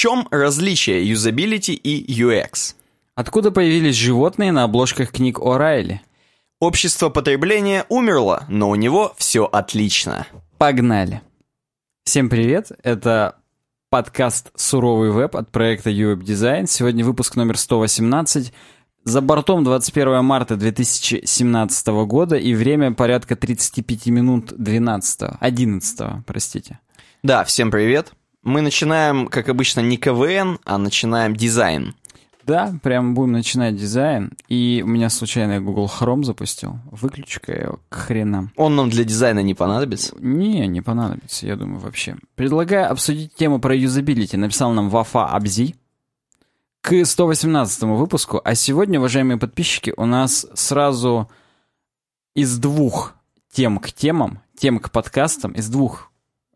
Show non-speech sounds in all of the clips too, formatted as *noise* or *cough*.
чем различие юзабилити и UX? Откуда появились животные на обложках книг О'Райли? Общество потребления умерло, но у него все отлично. Погнали! Всем привет, это подкаст «Суровый веб» от проекта UWeb Design. Сегодня выпуск номер 118. За бортом 21 марта 2017 года и время порядка 35 минут 12, 11, простите. Да, всем привет. Мы начинаем, как обычно, не КВН, а начинаем дизайн. Да, прям будем начинать дизайн. И у меня случайно Google Chrome запустил. Выключи-ка его к хренам. Он нам для дизайна не понадобится? Не, не понадобится, я думаю, вообще. Предлагаю обсудить тему про юзабилити. Написал нам Вафа Абзи к 118 выпуску. А сегодня, уважаемые подписчики, у нас сразу из двух тем к темам, тем к подкастам, из двух...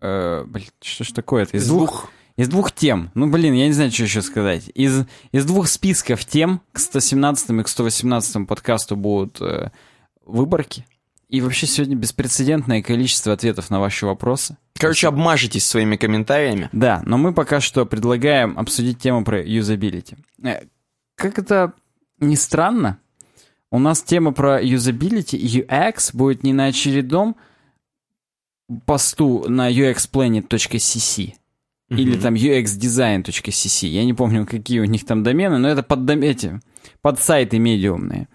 Э, блин, что ж такое-то? Из, Из двух... двух. Из двух тем. Ну, блин, я не знаю, что еще сказать. Из, из двух списков тем к 117 и к 118 подкасту будут э, выборки. И вообще сегодня беспрецедентное количество ответов на ваши вопросы. Короче, обмажетесь своими комментариями. Да, но мы пока что предлагаем обсудить тему про юзабилити. Э, Как это ни странно, у нас тема про юзабилити и UX будет не на очередном посту на uxplanet.cc или там uxdesign.cc. Я не помню, какие у них там домены, но это под, эти, под сайты медиумные.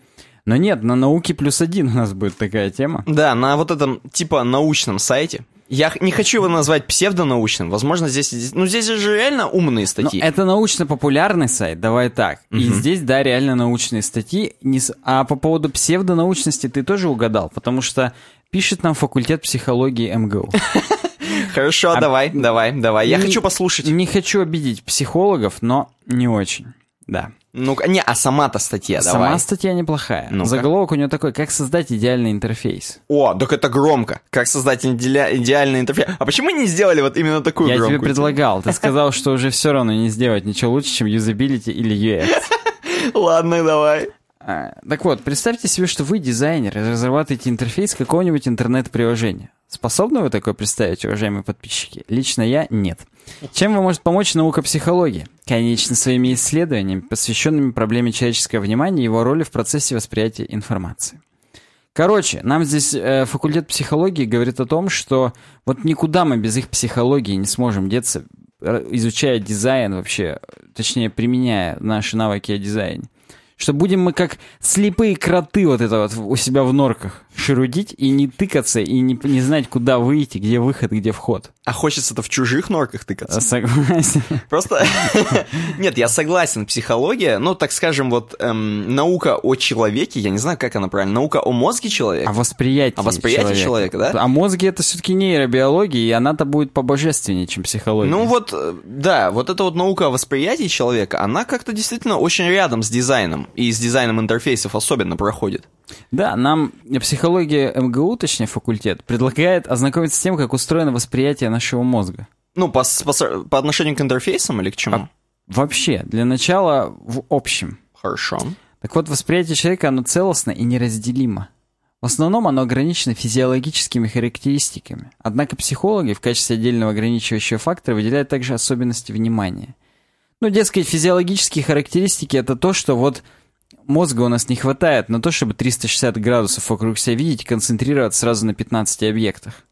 Но нет, на науке плюс один у нас будет такая тема. Да, на вот этом типа научном сайте. Я не хочу его назвать псевдонаучным. Возможно, здесь... Ну, здесь же реально умные Но статьи. это научно-популярный сайт, давай так. И здесь, да, реально научные статьи. Не А по поводу псевдонаучности ты тоже угадал, потому что пишет нам факультет психологии МГУ. *laughs* Хорошо, давай, давай, давай. Я Не- хочу послушать. Не хочу обидеть психологов, но не очень. Да. Ну, не, а сама-то статья, Сама давай. статья неплохая. Ну-ка. Заголовок у нее такой, как создать идеальный интерфейс. О, так это громко. Как создать иделя- идеальный интерфейс. А почему не сделали вот именно такую Я тебе громкую? предлагал, ты *laughs* сказал, что уже все равно не сделать ничего лучше, чем юзабилити или UX. *laughs* Ладно, давай. А, Так вот, представьте себе, что вы дизайнер и разрабатываете интерфейс какого-нибудь интернет-приложения. Способны вы такое представить, уважаемые подписчики? Лично я – нет. Чем вам может помочь наука психологии? Конечно, своими исследованиями, посвященными проблеме человеческого внимания и его роли в процессе восприятия информации. Короче, нам здесь э, факультет психологии говорит о том, что вот никуда мы без их психологии не сможем деться, изучая дизайн вообще, точнее, применяя наши навыки о дизайне. Что будем мы как слепые кроты вот это вот у себя в норках шерудить и не тыкаться, и не, не знать, куда выйти, где выход, где вход. А хочется-то в чужих норках А, тыкаться. Согласен. Просто... *laughs* Нет, я согласен, психология, ну, так скажем, вот эм, наука о человеке, я не знаю, как она правильно, наука о мозге человека. О восприятии О восприятии человека, да? А мозги это все-таки нейробиология, и она-то будет побожественнее, чем психология. Ну вот, э, да, вот эта вот наука о восприятии человека, она как-то действительно очень рядом с дизайном, и с дизайном интерфейсов особенно проходит. Да, нам психология МГУ, точнее факультет, предлагает ознакомиться с тем, как устроено восприятие нашего мозга. Ну, по, по, по отношению к интерфейсам или к чему? А- Вообще, для начала в общем. Хорошо. Так вот, восприятие человека, оно целостно и неразделимо. В основном оно ограничено физиологическими характеристиками. Однако психологи в качестве отдельного ограничивающего фактора выделяют также особенности внимания. Ну, дескать, физиологические характеристики — это то, что вот мозга у нас не хватает на то, чтобы 360 градусов вокруг себя видеть и концентрироваться сразу на 15 объектах.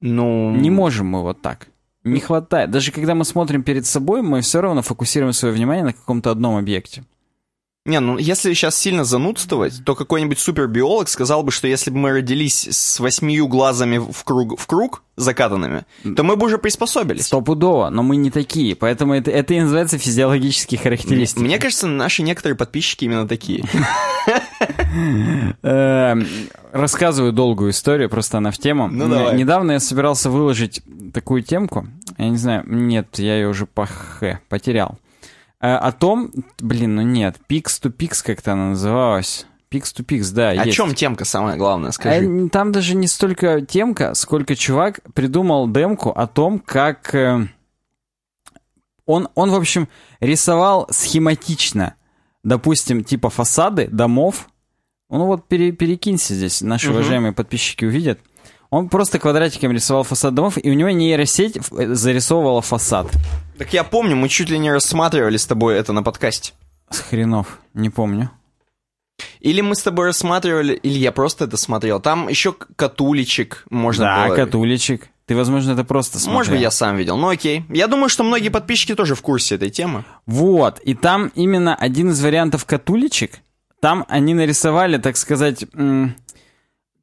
Ну... Не можем мы вот так. Не хватает. Даже когда мы смотрим перед собой, мы все равно фокусируем свое внимание на каком-то одном объекте. Не, ну если сейчас сильно занудствовать, то какой-нибудь супербиолог сказал бы, что если бы мы родились с восьмию глазами в круг, в круг закатанными, то мы бы уже приспособились. Стопудово, но мы не такие, поэтому это, это и называется физиологические характеристики. Мне кажется, наши некоторые подписчики именно такие. *laughs* Эм, Рассказываю долгую историю, просто она в тему. Ну. Недавно я собирался выложить такую темку, я не знаю, нет, я ее уже по х потерял. Э, О том, блин, ну нет, Pix to Pix как-то она называлась. Pix to Pix, да, О есть. чем темка самое главное, скажи. А, Там даже не столько темка, сколько чувак придумал демку о том, как... э, Он, он, в общем, рисовал схематично, допустим, типа фасады домов. Ну вот пере- перекинься здесь, наши Мгм. уважаемые подписчики увидят. Он просто квадратиком рисовал фасад домов, и у него нейросеть э, зарисовывала фасад. Так я помню, мы чуть ли не рассматривали с тобой это на подкасте. С хренов, не помню. Или мы с тобой рассматривали, или я просто это смотрел. Там еще катуличек можно да, было... катуличек. Ты, возможно, это просто смотрел. Может быть, я сам видел, ну окей. Я думаю, что многие подписчики тоже в курсе этой темы. Вот, и там именно один из вариантов катуличек, там они нарисовали, так сказать, м-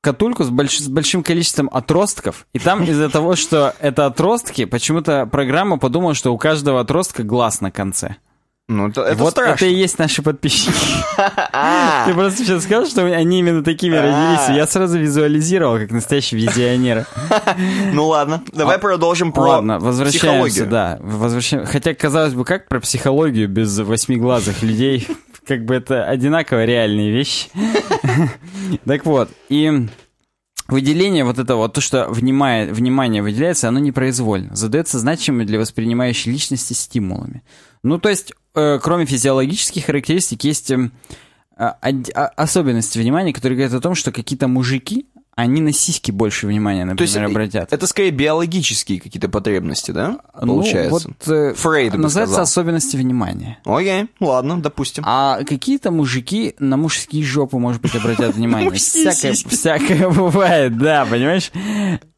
катульку с, больш... с большим количеством отростков, и там из-за того, что это отростки, почему-то программа подумала, что у каждого отростка глаз на конце. Ну, это, это вот страшно. это и есть наши подписчики. А, *laughs* Ты просто сейчас сказал, что они именно такими родились, и я сразу визуализировал, как настоящий визионер. *laughs* Ну ладно, давай продолжим про Ладно, возвращаемся, да. Хотя, казалось бы, как про психологию без восьмиглазых людей? Как бы это одинаково реальные вещи. *laughs* Так вот, и выделение вот этого, то, что внимание, выделяется, оно непроизвольно. Задается значимыми для воспринимающей личности стимулами. Ну, то есть, э, кроме физиологических характеристик, есть э, од- а- особенности внимания, которые говорят о том, что какие-то мужики, они на сиськи больше внимания, например, То есть обратят. это скорее биологические какие-то потребности, да? Получается. Ну, вот, э, Фрейд бы называется сказал. особенности внимания. Окей, ладно, допустим. А какие-то мужики на мужские жопы, может быть, обратят *laughs* внимание. Всякое, всякое *laughs* бывает, да, понимаешь?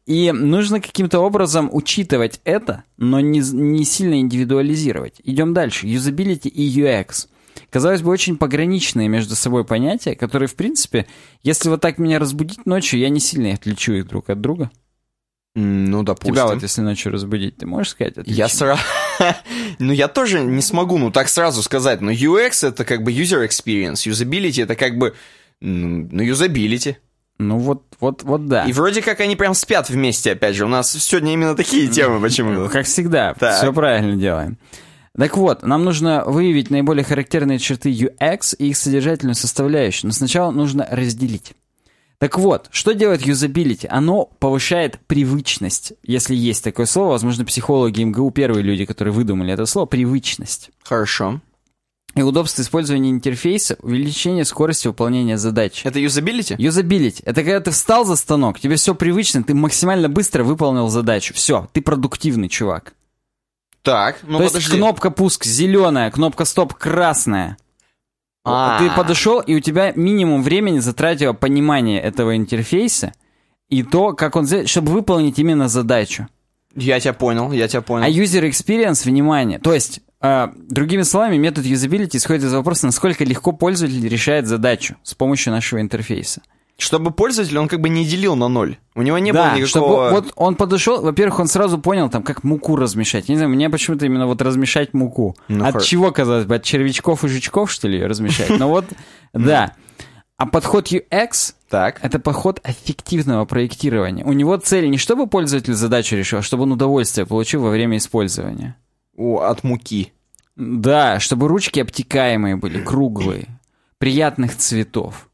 И нужно каким-то образом учитывать это, но не, не сильно индивидуализировать. Идем дальше. Юзабилити и UX. Казалось бы, очень пограничные между собой понятия, которые, в принципе, если вот так меня разбудить ночью, я не сильно отличу их друг от друга. Ну, допустим. Тебя вот если ночью разбудить, ты можешь сказать? Я отличу? сразу... *laughs* ну, я тоже не смогу, ну, так сразу сказать. Но UX — это как бы user experience, usability — это как бы... Ну, usability. Ну вот, вот, вот да. И вроде как они прям спят вместе, опять же. У нас сегодня именно такие *laughs* темы почему-то. Как всегда, все правильно делаем. Так вот, нам нужно выявить наиболее характерные черты UX и их содержательную составляющую, но сначала нужно разделить. Так вот, что делает юзабилити? Оно повышает привычность, если есть такое слово. Возможно, психологи МГУ первые люди, которые выдумали это слово, привычность. Хорошо. И удобство использования интерфейса, увеличение скорости выполнения задач. Это usability? Юзабилити. Это когда ты встал за станок, тебе все привычно, ты максимально быстро выполнил задачу. Все, ты продуктивный чувак. Так, ну То подожди. есть кнопка пуск зеленая, кнопка стоп красная. А. Ты подошел, и у тебя минимум времени затратило понимание этого интерфейса и то, как он чтобы выполнить именно задачу. Я тебя понял, я тебя понял. А user experience, внимание, то есть, э, другими словами, метод usability исходит из вопроса, насколько легко пользователь решает задачу с помощью нашего интерфейса. Чтобы пользователь, он как бы не делил на ноль. У него не да, было чтобы никакого... вот он подошел, во-первых, он сразу понял, там, как муку размешать. Я не знаю, мне почему-то именно вот размешать муку. Ну, От хор- чего, казалось бы, от червячков и жучков, что ли, размешать? Ну вот, *laughs* да. А подход UX Так. это подход эффективного проектирования. У него цель не чтобы пользователь задачу решил, а чтобы он удовольствие получил во время использования. О, от муки. Да, чтобы ручки обтекаемые были, круглые, приятных цветов.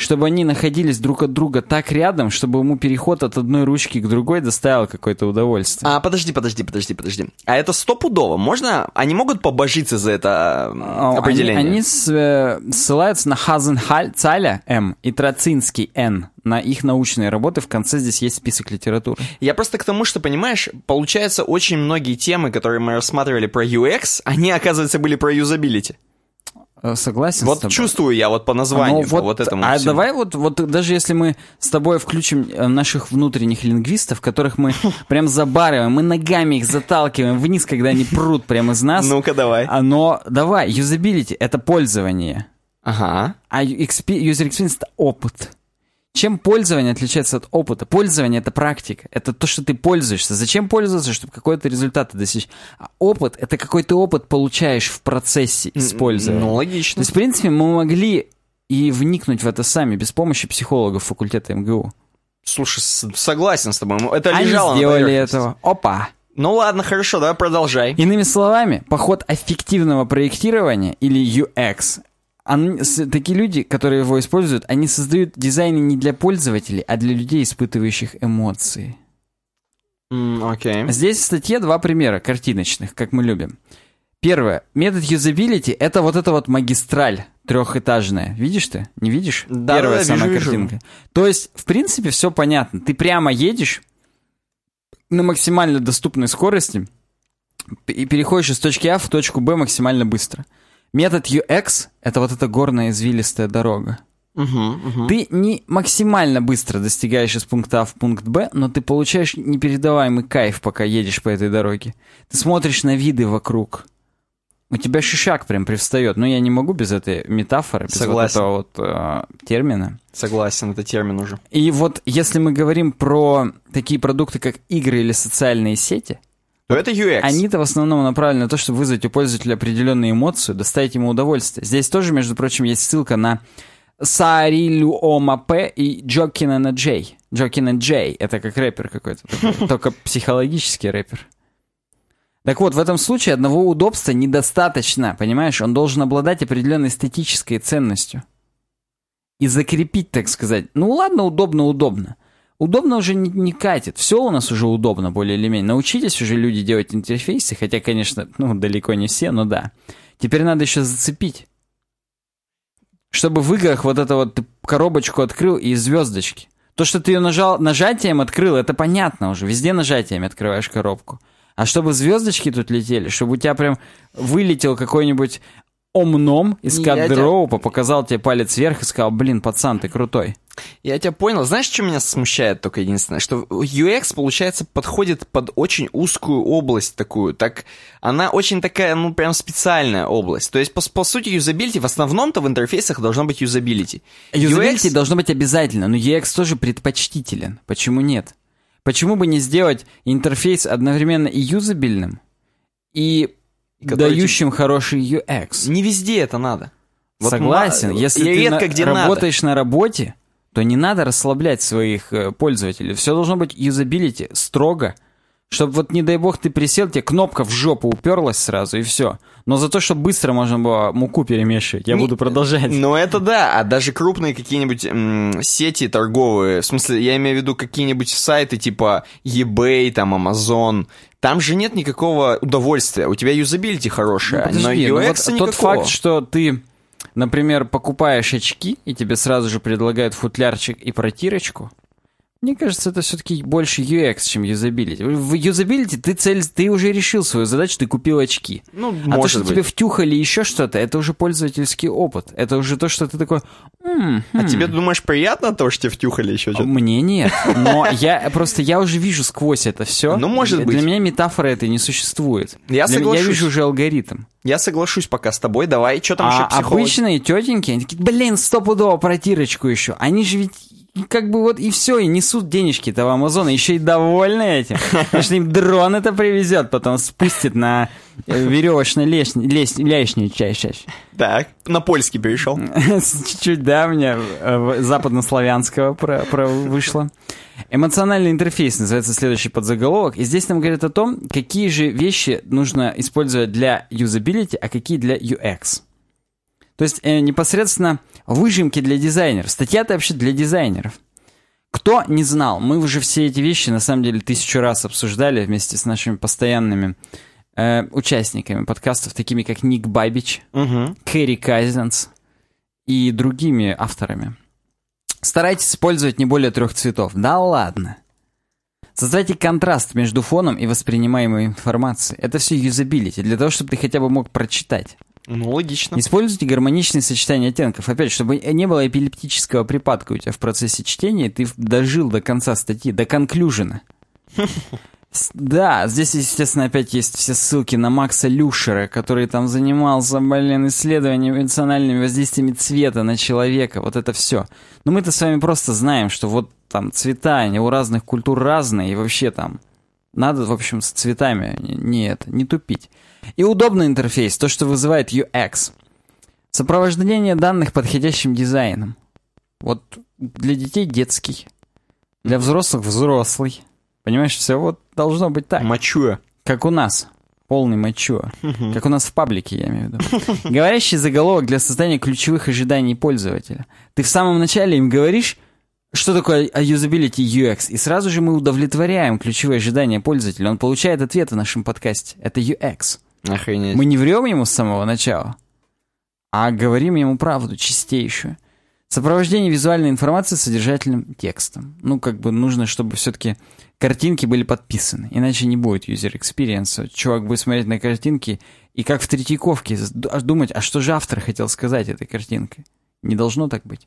Чтобы они находились друг от друга так рядом, чтобы ему переход от одной ручки к другой доставил какое-то удовольствие. А, подожди, подожди, подожди, подожди. А это стопудово? Можно? Они могут побожиться за это А, Они, определение? они с- э, ссылаются на Хазенхальцаля М и Троцинский Н, на их научные работы. В конце здесь есть список литературы. Я просто к тому, что, понимаешь, получается, очень многие темы, которые мы рассматривали про UX, они, оказывается, были про юзабилити. Э, Согласен с Вот тобой? чувствую я вот по названию, Ну, по вот, этому А всему. давай вот, вот даже если мы с тобой включим э, наших внутренних лингвистов, которых мы *laughs* прям забариваем, мы ногами их заталкиваем вниз, когда они прут прямо из нас. Ну-ка, давай. Оно, давай, юзабилити — это пользование. Ага. А user experience — это опыт. Чем пользование отличается от опыта? Пользование — это практика, это то, что ты пользуешься. Зачем пользоваться, чтобы какой-то результат достичь? А опыт — это какой ты опыт получаешь в процессе использования. Ну, То логично. есть, в принципе, мы могли и вникнуть в это сами, без помощи психологов факультета МГУ. Слушай, согласен с тобой. Это Они лежало на сделали поверхности. этого. Опа! Ну ладно, хорошо, давай продолжай. Иными словами, подход эффективного проектирования или UX. Он- такие люди, которые его используют, они создают дизайны не для пользователей, а для людей, испытывающих эмоции. М, Окей. Здесь в статье два примера картиночных, как мы любим. Первое. Метод юзабилити — это вот эта вот магистраль трехэтажная. Видишь ты? Не видишь? Да, Первая да, самая вижу, вижу. картинка. То есть, в принципе, все понятно. Ты прямо едешь на максимально доступной скорости, и переходишь из точки А в точку Б максимально быстро. Метод UX — это вот эта горная извилистая дорога. Ты не максимально быстро достигаешь из пункта А в пункт Б, но ты получаешь непередаваемый кайф, пока едешь по этой дороге. Ты смотришь на виды вокруг. У тебя шишак прям привстает. Но я не могу без этой метафоры, без Согласен. вот этого вот э, термина. Согласен, это термин уже. И вот если мы говорим про такие продукты, как игры или социальные сети, То это UX. они-то в основном направлены на то, чтобы вызвать у пользователя определенную эмоцию, доставить ему удовольствие. Здесь тоже, между прочим, есть ссылка на Саарилю Омапе и Джокина Джей. Джокина Джей — это как рэпер какой-то, *laughs* только психологический рэпер. Так вот, в этом случае одного удобства недостаточно, понимаешь? Он должен обладать определенной эстетической ценностью. И закрепить, так сказать. Ну ладно, удобно, удобно. Удобно уже не, не катит. Все у нас уже удобно, более или менее. Научитесь уже люди делать интерфейсы, хотя, конечно, ну, далеко не все, но да. Теперь надо еще зацепить. Чтобы в играх вот это вот ты коробочку открыл и звездочки. То, что ты ее нажал, нажатием открыл, это понятно уже. Везде нажатиями открываешь коробку. А чтобы звездочки тут летели, чтобы у тебя прям вылетел какой-нибудь омном из кадроупа, показал тебе палец вверх и сказал, блин, пацан, ты крутой. Я тебя понял. Знаешь, что меня смущает только единственное? Что UX, получается, подходит под очень узкую область такую. Так, она очень такая, ну, прям специальная область. То есть, по, по сути, юзабилити, в основном-то в интерфейсах должно быть юзабилити. Юзабилити должно быть обязательно, но UX тоже предпочтителен. Почему нет? Почему бы не сделать интерфейс одновременно и юзабельным, и дающим хороший UX? Не везде это надо. Вот Согласен. Если и ты редко на- где надо. работаешь на работе, то не надо расслаблять своих э, пользователей. Все должно быть юзабилити строго, чтобы вот не дай бог ты присел, тебе кнопка в жопу уперлась сразу и все. Но за то, чтобы быстро можно было муку перемешивать, я Не- буду продолжать. Ну это да, а даже крупные какие-нибудь сети торговые, в смысле, я имею в виду какие-нибудь сайты типа eBay, там Amazon, там же нет никакого удовольствия, у тебя юзабилити хорошая, Ну, подожди, но ну UX вот никакого. тот факт, что ты, например, покупаешь очки, и тебе сразу же предлагают футлярчик и протирочку, мне кажется, это все-таки больше UX, чем юзабилити. В юзабилити ты цель, ты уже решил свою задачу, ты купил очки. Ну, а то, может что быть. тебе втюхали еще что-то, это уже пользовательский опыт. Это уже то, что ты такой... «М, А хм, тебе, думаешь, приятно то, что тебе втюхали еще что-то? Мне нет. Но я просто я уже вижу сквозь это все. Ну, может Для быть. меня метафоры этой не существует. Я Для- соглашусь. Я вижу уже алгоритм. Я соглашусь пока с тобой, давай, что там еще А психологи? обычные тетеньки, они такие, блин, стопудово протирочку еще. Они же ведь как бы вот и все, и несут денежки-то в Амазон, еще и довольны этим. Потому что им дрон это привезет, потом спустит на веревочной лестнице чаще. Так, на польский перешел. *laughs* Чуть-чуть, да, мне э, западнославянского про, про вышло. Эмоциональный интерфейс называется следующий подзаголовок. И здесь нам говорят о том, какие же вещи нужно использовать для юзабилити, а какие для UX. То есть э, непосредственно выжимки для дизайнеров. Статья-то вообще для дизайнеров. Кто не знал, мы уже все эти вещи на самом деле тысячу раз обсуждали вместе с нашими постоянными э, участниками подкастов, такими как Ник Бабич, Угу. Кэрри Кайзенс и другими авторами. Старайтесь использовать не более трех цветов. Да ладно. Создайте контраст между фоном и воспринимаемой информацией. Это все юзабилити, для того, чтобы ты хотя бы мог прочитать. Ну, логично. Используйте гармоничные сочетания оттенков. Опять, чтобы не было эпилептического припадка у тебя в процессе чтения, ты дожил до конца статьи, до конклюжена. Да, здесь, естественно, опять есть все ссылки на Макса Люшера, который там занимался, блин, исследованием эмоциональными воздействиями цвета на человека. Вот это все. Но мы-то с вами просто знаем, что вот там цвета, они у разных культур разные, и вообще там надо, в общем, с цветами не, не это, не тупить. И удобный интерфейс, то, что вызывает UX. Сопровождение данных подходящим дизайном. Вот для детей детский, для взрослых взрослый. Понимаешь, все вот должно быть так. Мочуя. Как у нас. Полный мачо. Как у нас в паблике, я имею в виду. Говорящий заголовок для создания ключевых ожиданий пользователя. Ты в самом начале им говоришь, что такое usability UX, и сразу же мы удовлетворяем ключевые ожидания пользователя. Он получает ответ в нашем подкасте. Это UX. Охренеть. Мы не врем ему с самого начала, а говорим ему правду чистейшую. Сопровождение визуальной информации содержательным текстом. Ну, как бы нужно, чтобы все-таки картинки были подписаны, иначе не будет user experience. Чувак будет смотреть на картинки и как в Третьяковке думать, а что же автор хотел сказать этой картинкой. Не должно так быть.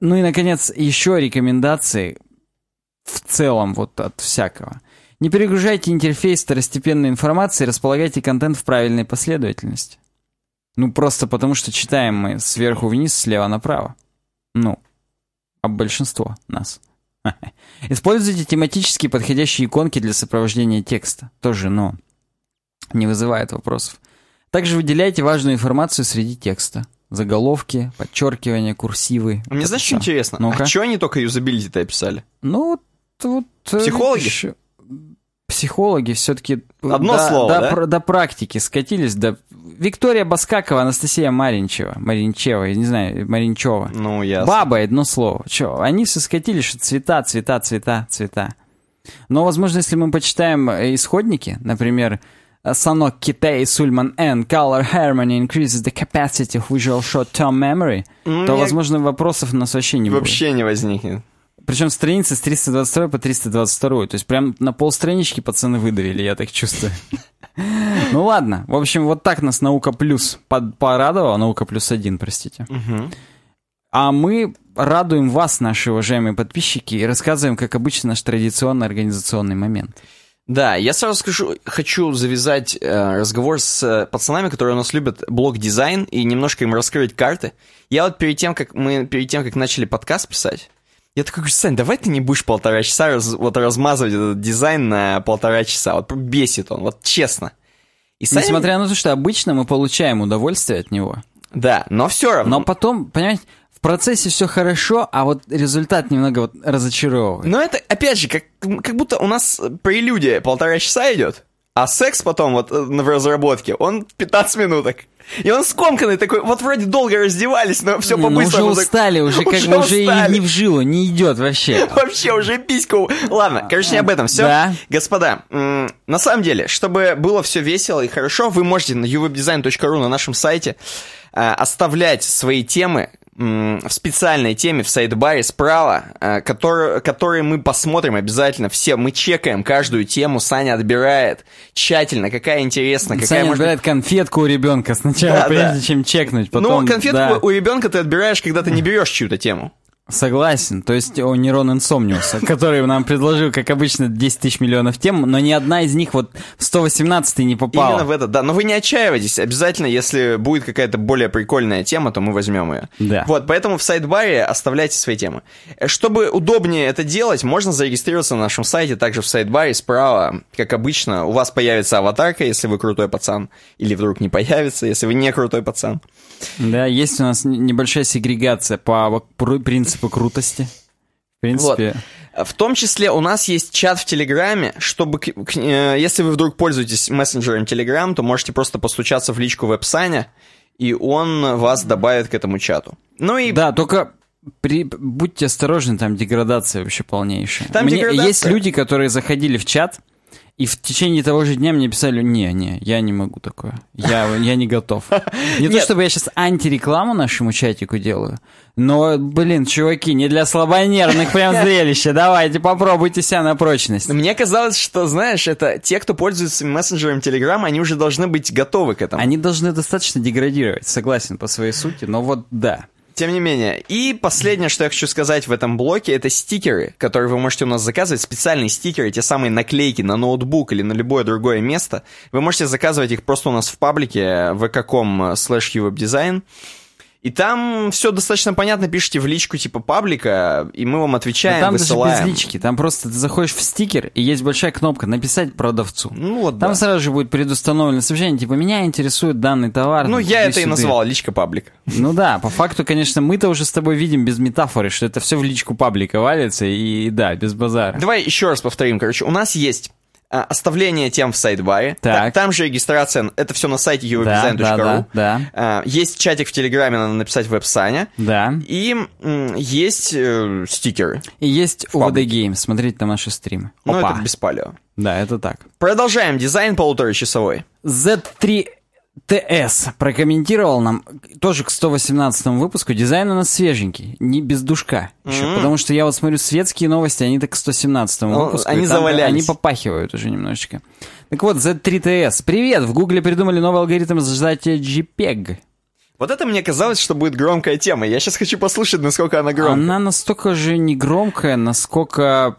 Ну и, наконец, еще рекомендации в целом вот от всякого. Не перегружайте интерфейс второстепенной информации, располагайте контент в правильной последовательности. Ну, просто потому что читаем мы сверху вниз, слева направо. Ну, а большинство нас. *laughs* Используйте тематически подходящие иконки для сопровождения текста. Тоже но. Не вызывает вопросов. Также выделяйте важную информацию среди текста. Заголовки, подчеркивания, курсивы. Мне знаешь, что интересно? Ну а что они только юзабилити-то описали? Ну, вот... вот э, Психологи? Психологи все-таки... Одно до, слово, до, да? Про, до практики скатились, до... Виктория Баскакова, Анастасия Маринчева. Маринчева, я не знаю, Маринчева. Ну, ясно. Баба, одно слово. Че, они все скатились, что цвета, цвета, цвета, цвета. Но, возможно, если мы почитаем э, исходники, например, Sanok Kitei Sulman N Color Harmony increases the capacity of visual short-term memory, Ну, то, я- возможно, вопросов у нас вообще не будет. Вообще не возникнет. Причем страницы с 322 по 322. То есть прям на полстранички пацаны выдавили, я так чувствую. *laughs* Ну ладно. В общем, вот так нас наука плюс порадовала. Наука плюс один, простите. А мы радуем вас, наши уважаемые подписчики, и рассказываем, как обычно, наш традиционный организационный момент. Да, я сразу скажу, хочу завязать э, разговор с э, пацанами, которые у нас любят блок-дизайн, и немножко им раскрыть карты. Я вот перед тем, как мы перед тем, как начали подкаст писать, я такой говорю, Сань, давай ты не будешь полтора часа раз- вот размазывать этот дизайн на полтора часа. Вот бесит он, вот честно. И Саня- Несмотря на то, что обычно мы получаем удовольствие от него. Да, но все равно. Но потом, понимаете, в процессе все хорошо, а вот результат немного вот разочаровывает. Но это, опять же, как, как будто у нас прелюдия полтора часа идет, а секс потом вот э, в разработке, он 15 минуток. И он скомканный такой, вот вроде долго раздевались, но все ну по-быстрому. уже так- устали, уже *laughs* как бы уже и не в жилу, не идет вообще. *laughs* Вообще уже письку. Ладно, короче, не об этом. Все. Да. Господа, на самом деле, чтобы было все весело и хорошо, вы можете на uwebdesign.ru на нашем сайте э, оставлять свои темы в специальной теме в сайт-баре справа, э, которую- которые мы посмотрим обязательно все. Мы чекаем каждую тему, Саня отбирает тщательно, какая интересна, какая Саня может отбирает конфетку у ребенка сначала, Да, прежде да. чем чекнуть. Потом, Ну, конфетку да. у ребенка ты отбираешь, когда ты не берешь чью-то тему. Согласен. То есть о Нерон Инсомниуса, *laughs* который нам предложил, как обычно, 10 тысяч миллионов тем, но ни одна из них вот в 118 не попала. Именно в это, да. Но вы не отчаивайтесь. Обязательно, если будет какая-то более прикольная тема, то мы возьмем ее. Да. Вот, поэтому в сайт-баре оставляйте свои темы. Чтобы удобнее это делать, можно зарегистрироваться на нашем сайте, также в сайт-баре справа, как обычно, у вас появится аватарка, если вы крутой пацан, или вдруг не появится, если вы не крутой пацан. Да, есть у нас небольшая сегрегация по пру- принципу крутости. В принципе, В том числе у нас есть чат в Телеграме, чтобы, э, если вы вдруг пользуетесь мессенджером Телеграм, то можете просто постучаться в личку веб-саня, и он вас добавит к этому чату. Ну и да, только при- будьте осторожны, там деградация вообще полнейшая. Там Мне- деградация. Есть люди, которые заходили в чат, и в течение того же дня мне писали, не, не, я не могу такое, я, я не готов. *laughs* Не то, чтобы я сейчас антирекламу нашему чатику делаю, но, блин, чуваки, не для слабонервных прям *laughs* зрелище, давайте попробуйте себя на прочность. Мне казалось, что, знаешь, это те, кто пользуется мессенджером Telegram, они уже должны быть готовы к этому. Они должны достаточно деградировать, согласен по своей сути, но вот да. Тем не менее. И последнее, что я хочу сказать в этом блоке, это стикеры, которые вы можете у нас заказывать. Специальные стикеры, те самые наклейки на ноутбук или на любое другое место. Вы можете заказывать их просто у нас в паблике vk.com slash uwebdesign. И там все достаточно понятно, пишите в личку типа паблика, и мы вам Но отвечаем, там даже высылаем. без лички, там просто ты заходишь в стикер, и есть большая кнопка «Написать продавцу». Ну вот, Там да. сразу же будет предустановлено сообщение, типа, меня интересует данный товар. Ну, я это и сюда». назвал, личка паблика. Ну да, по факту, конечно, мы-то уже с тобой видим без метафоры, что это все в личку паблика валится, и да, без базара. Давай еще раз повторим. Короче, у нас есть оставление тем в сайт-баре. Так. Та- Там же регистрация, это все на сайте Да, uwebdesign.ru. да, да, да, А, Есть чатик в Телеграме, надо написать в веб-сане. да. И есть э, стикеры. И есть UVD паблике. Game, смотрите на наши стримы. Ну, это без палео. Да, это так. Продолжаем. Дизайн полуторачасовой. Z3 ТС прокомментировал нам тоже к 118 выпуску. Дизайн у нас свеженький, не без душка. Еще, Мгм. Потому что я вот смотрю светские новости, они так к 117 Ну, выпуску. они завалялись. Они попахивают уже немножечко. Так вот, Z3TS. Привет! В Гугле придумали новый алгоритм сжатия JPEG. Вот это мне казалось, что будет громкая тема. Я сейчас хочу послушать, насколько она громкая. Она настолько же не громкая, насколько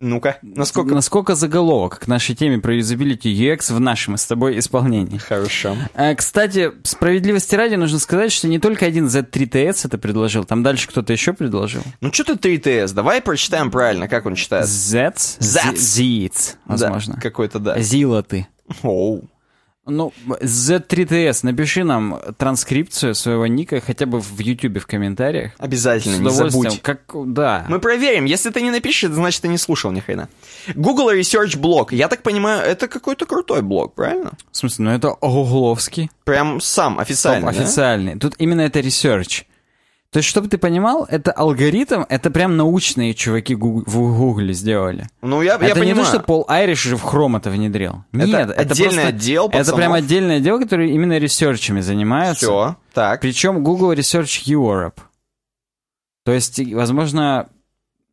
Ну-ка, насколько... Насколько заголовок к нашей теме про юзабилити UX в нашем с тобой исполнении. Хорошо. Э, Кстати, справедливости ради нужно сказать, что не только один Z3TS это предложил, там дальше кто-то еще предложил. Ну что ты 3TS? Давай прочитаем правильно, как он читается. Z, Zats. Zits, возможно. Да, какой-то, да. Зила ты. Оу. Ну, Z3TS, напиши нам транскрипцию своего ника хотя бы в YouTube в комментариях. Обязательно, С не забудь. Как, да. Мы проверим. Если ты не напишешь, значит, ты не слушал ни хрена. Google Research блог. Я так понимаю, это какой-то крутой блог, правильно? В смысле, ну это Гугловский. Прям сам, официально, да? официальный. Тут именно это research. То есть, чтобы ты понимал, это алгоритм, это прям научные чуваки гуг- в Гугле сделали. Ну, я, я это не понимаю. то, что Пол Айриш уже в Chrome это внедрил. Это Нет, это отдельный просто- отдел Это пацанов. прям отдельное отдел, который именно ресерчами занимается. Все, так. Причем Google Research Europe. То есть, возможно,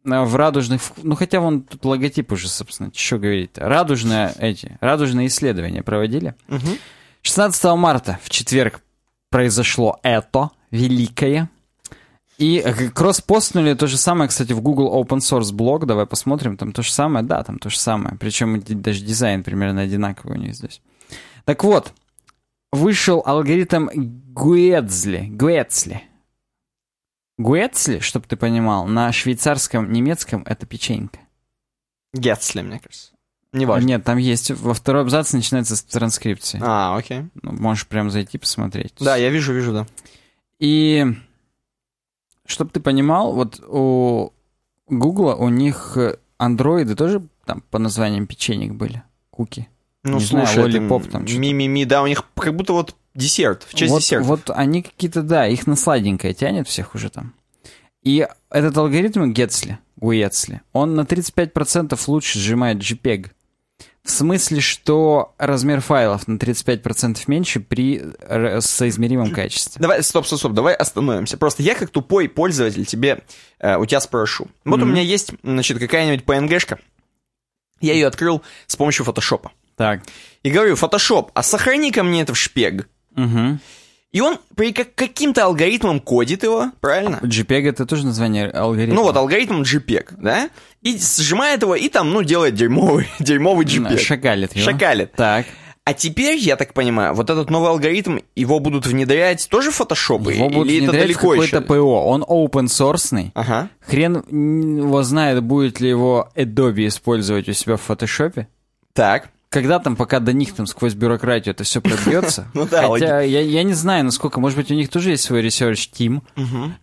на- в радужных... Ну, хотя вон тут логотип уже, собственно, что говорить Радужные эти, радужные исследования проводили. Мгм. 16 марта, в четверг, произошло это великое. И э, кросс-постнули то же самое, кстати, в Google Open Source блог. Давай посмотрим, там то же самое. Да, там то же самое. Причем даже дизайн примерно одинаковый у них здесь. Так вот, вышел алгоритм Гуэцли. Гуэцли. Гуэцли, чтобы ты понимал, на швейцарском немецком это печенька. Гетсли, мне кажется. Неважно. Нет, там есть, во второй абзац начинается с транскрипции. А, окей. Ну, можешь прям зайти посмотреть. Да, я вижу, вижу, да. И чтобы ты понимал, вот у Гугла у них э, андроиды тоже там по названиям печенек были, куки. Ну, Не знаю, слушай, это Lollipop там что-то. Ми-ми-ми, да, у них как будто вот десерт, в честь вот, десерта. вот они какие-то, да, их на сладенькое тянет всех уже там. И этот алгоритм Гетсли, Гуэцли, он на 35% лучше сжимает JPEG. В смысле, что размер файлов на 35% меньше при р- соизмеримом качестве. Давай, стоп, стоп, стоп, давай остановимся. Просто я как тупой пользователь тебе, э, у тебя спрошу. Вот у Мгм. меня есть, значит, какая-нибудь PNG-шка. Я ее открыл с помощью фотошопа. Так. И говорю, фотошоп, а сохрани ко мне это в шпег. Угу. И он при как- каким-то алгоритмом кодит его, правильно? JPEG это тоже название алгоритма. Ну вот, алгоритм JPEG, да? И сжимает его, и там, ну, делает дерьмовый, *laughs* дерьмовый JPEG. Шакалит его. Шакалит. Так. А теперь, я так понимаю, вот этот новый алгоритм, его будут внедрять тоже в фотошопы? Его будут Или это внедрять в далеко какое-то еще? ПО. Он open source. Ага. Хрен его знает, будет ли его Adobe использовать у себя в фотошопе. Так. Когда там, пока до них там сквозь бюрократию это все пробьется. *laughs* Ну да, Хотя я, я не знаю, насколько, может быть, у них тоже есть свой research team,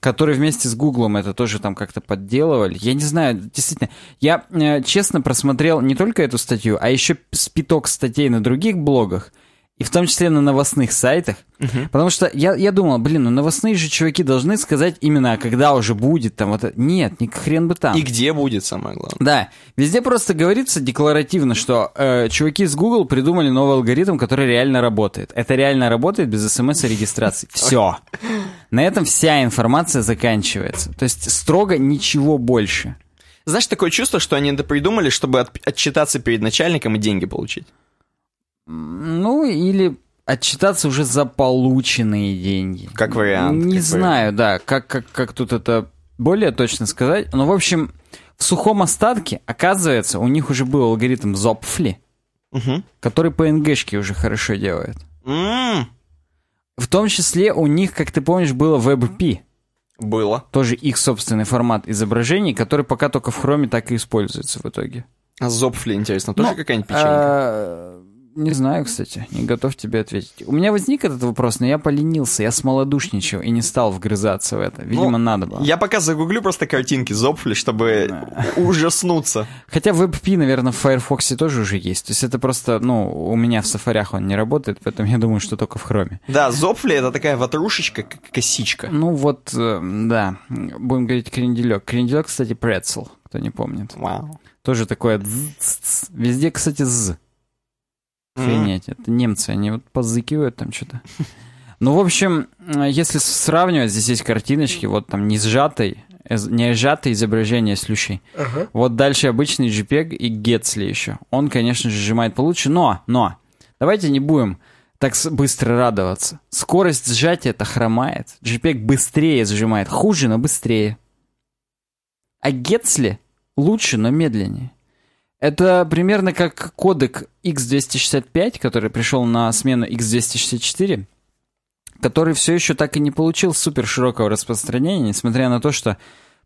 который вместе с Гуглом это тоже там как-то подделывали. Я не знаю, действительно. Я э, честно просмотрел не только эту статью, а еще спиток статей на других блогах, и в том числе на новостных сайтах. Потому что я, я думал, блин, ну новостные же чуваки должны сказать именно, а когда уже будет там вот это. Нет, ни хрен бы там. И где будет самое главное? Да, везде просто говорится декларативно, что э, чуваки из Google придумали новый алгоритм, который реально работает. Это реально работает без смс и регистрации. *laughs* Все. На этом вся информация заканчивается. То есть строго ничего больше. Знаешь, такое чувство, что они это придумали, чтобы от- отчитаться перед начальником и деньги получить. Ну, или отчитаться уже за полученные деньги. Как вариант, Не как знаю, да, как, как, как тут это более точно сказать. Но, в общем, в сухом остатке, оказывается, у них уже был алгоритм Zopfli, Угу. который PNG-шки уже хорошо делает. М, В том числе у них, как ты помнишь, было WebP, Было. тоже их собственный формат изображений, который пока только в Chrome так и используется в итоге. А Зопфли, интересно, тоже Ну, какая-нибудь печенька? Не знаю, кстати, не готов тебе ответить. У меня возник этот вопрос, но я поленился, я смолодушничал и не стал вгрызаться в это. Видимо, Ну, надо было. Я пока загуглю просто картинки Зопфли, чтобы ужаснуться. Хотя WebP, наверное, в Firefox тоже уже есть. То есть это просто, ну, у меня в сафарях он не работает, поэтому я думаю, что только в Chrome. Да, Зопфли это такая ватрушечка, как косичка. Ну вот, э, да, будем говорить кренделек. Кренделек, кстати, pretzel, кто не помнит. Вау. Тоже такое. Везде, кстати, з. Охренеть, это немцы, они вот позыкивают там что-то. Ну, в общем, э, если сравнивать, здесь есть картиночки, вот там не сжатый, не сжатое изображение с люшей. Вот дальше обычный JPEG и Getsley еще. Он, конечно же, сжимает получше, но, но, давайте не будем так быстро радоваться. Скорость сжатия это хромает. JPEG быстрее сжимает. Хуже, но быстрее. А Getsley лучше, но медленнее. Это примерно как кодек X265, который пришел на смену X264, который все еще так и не получил супер широкого распространения, несмотря на то, что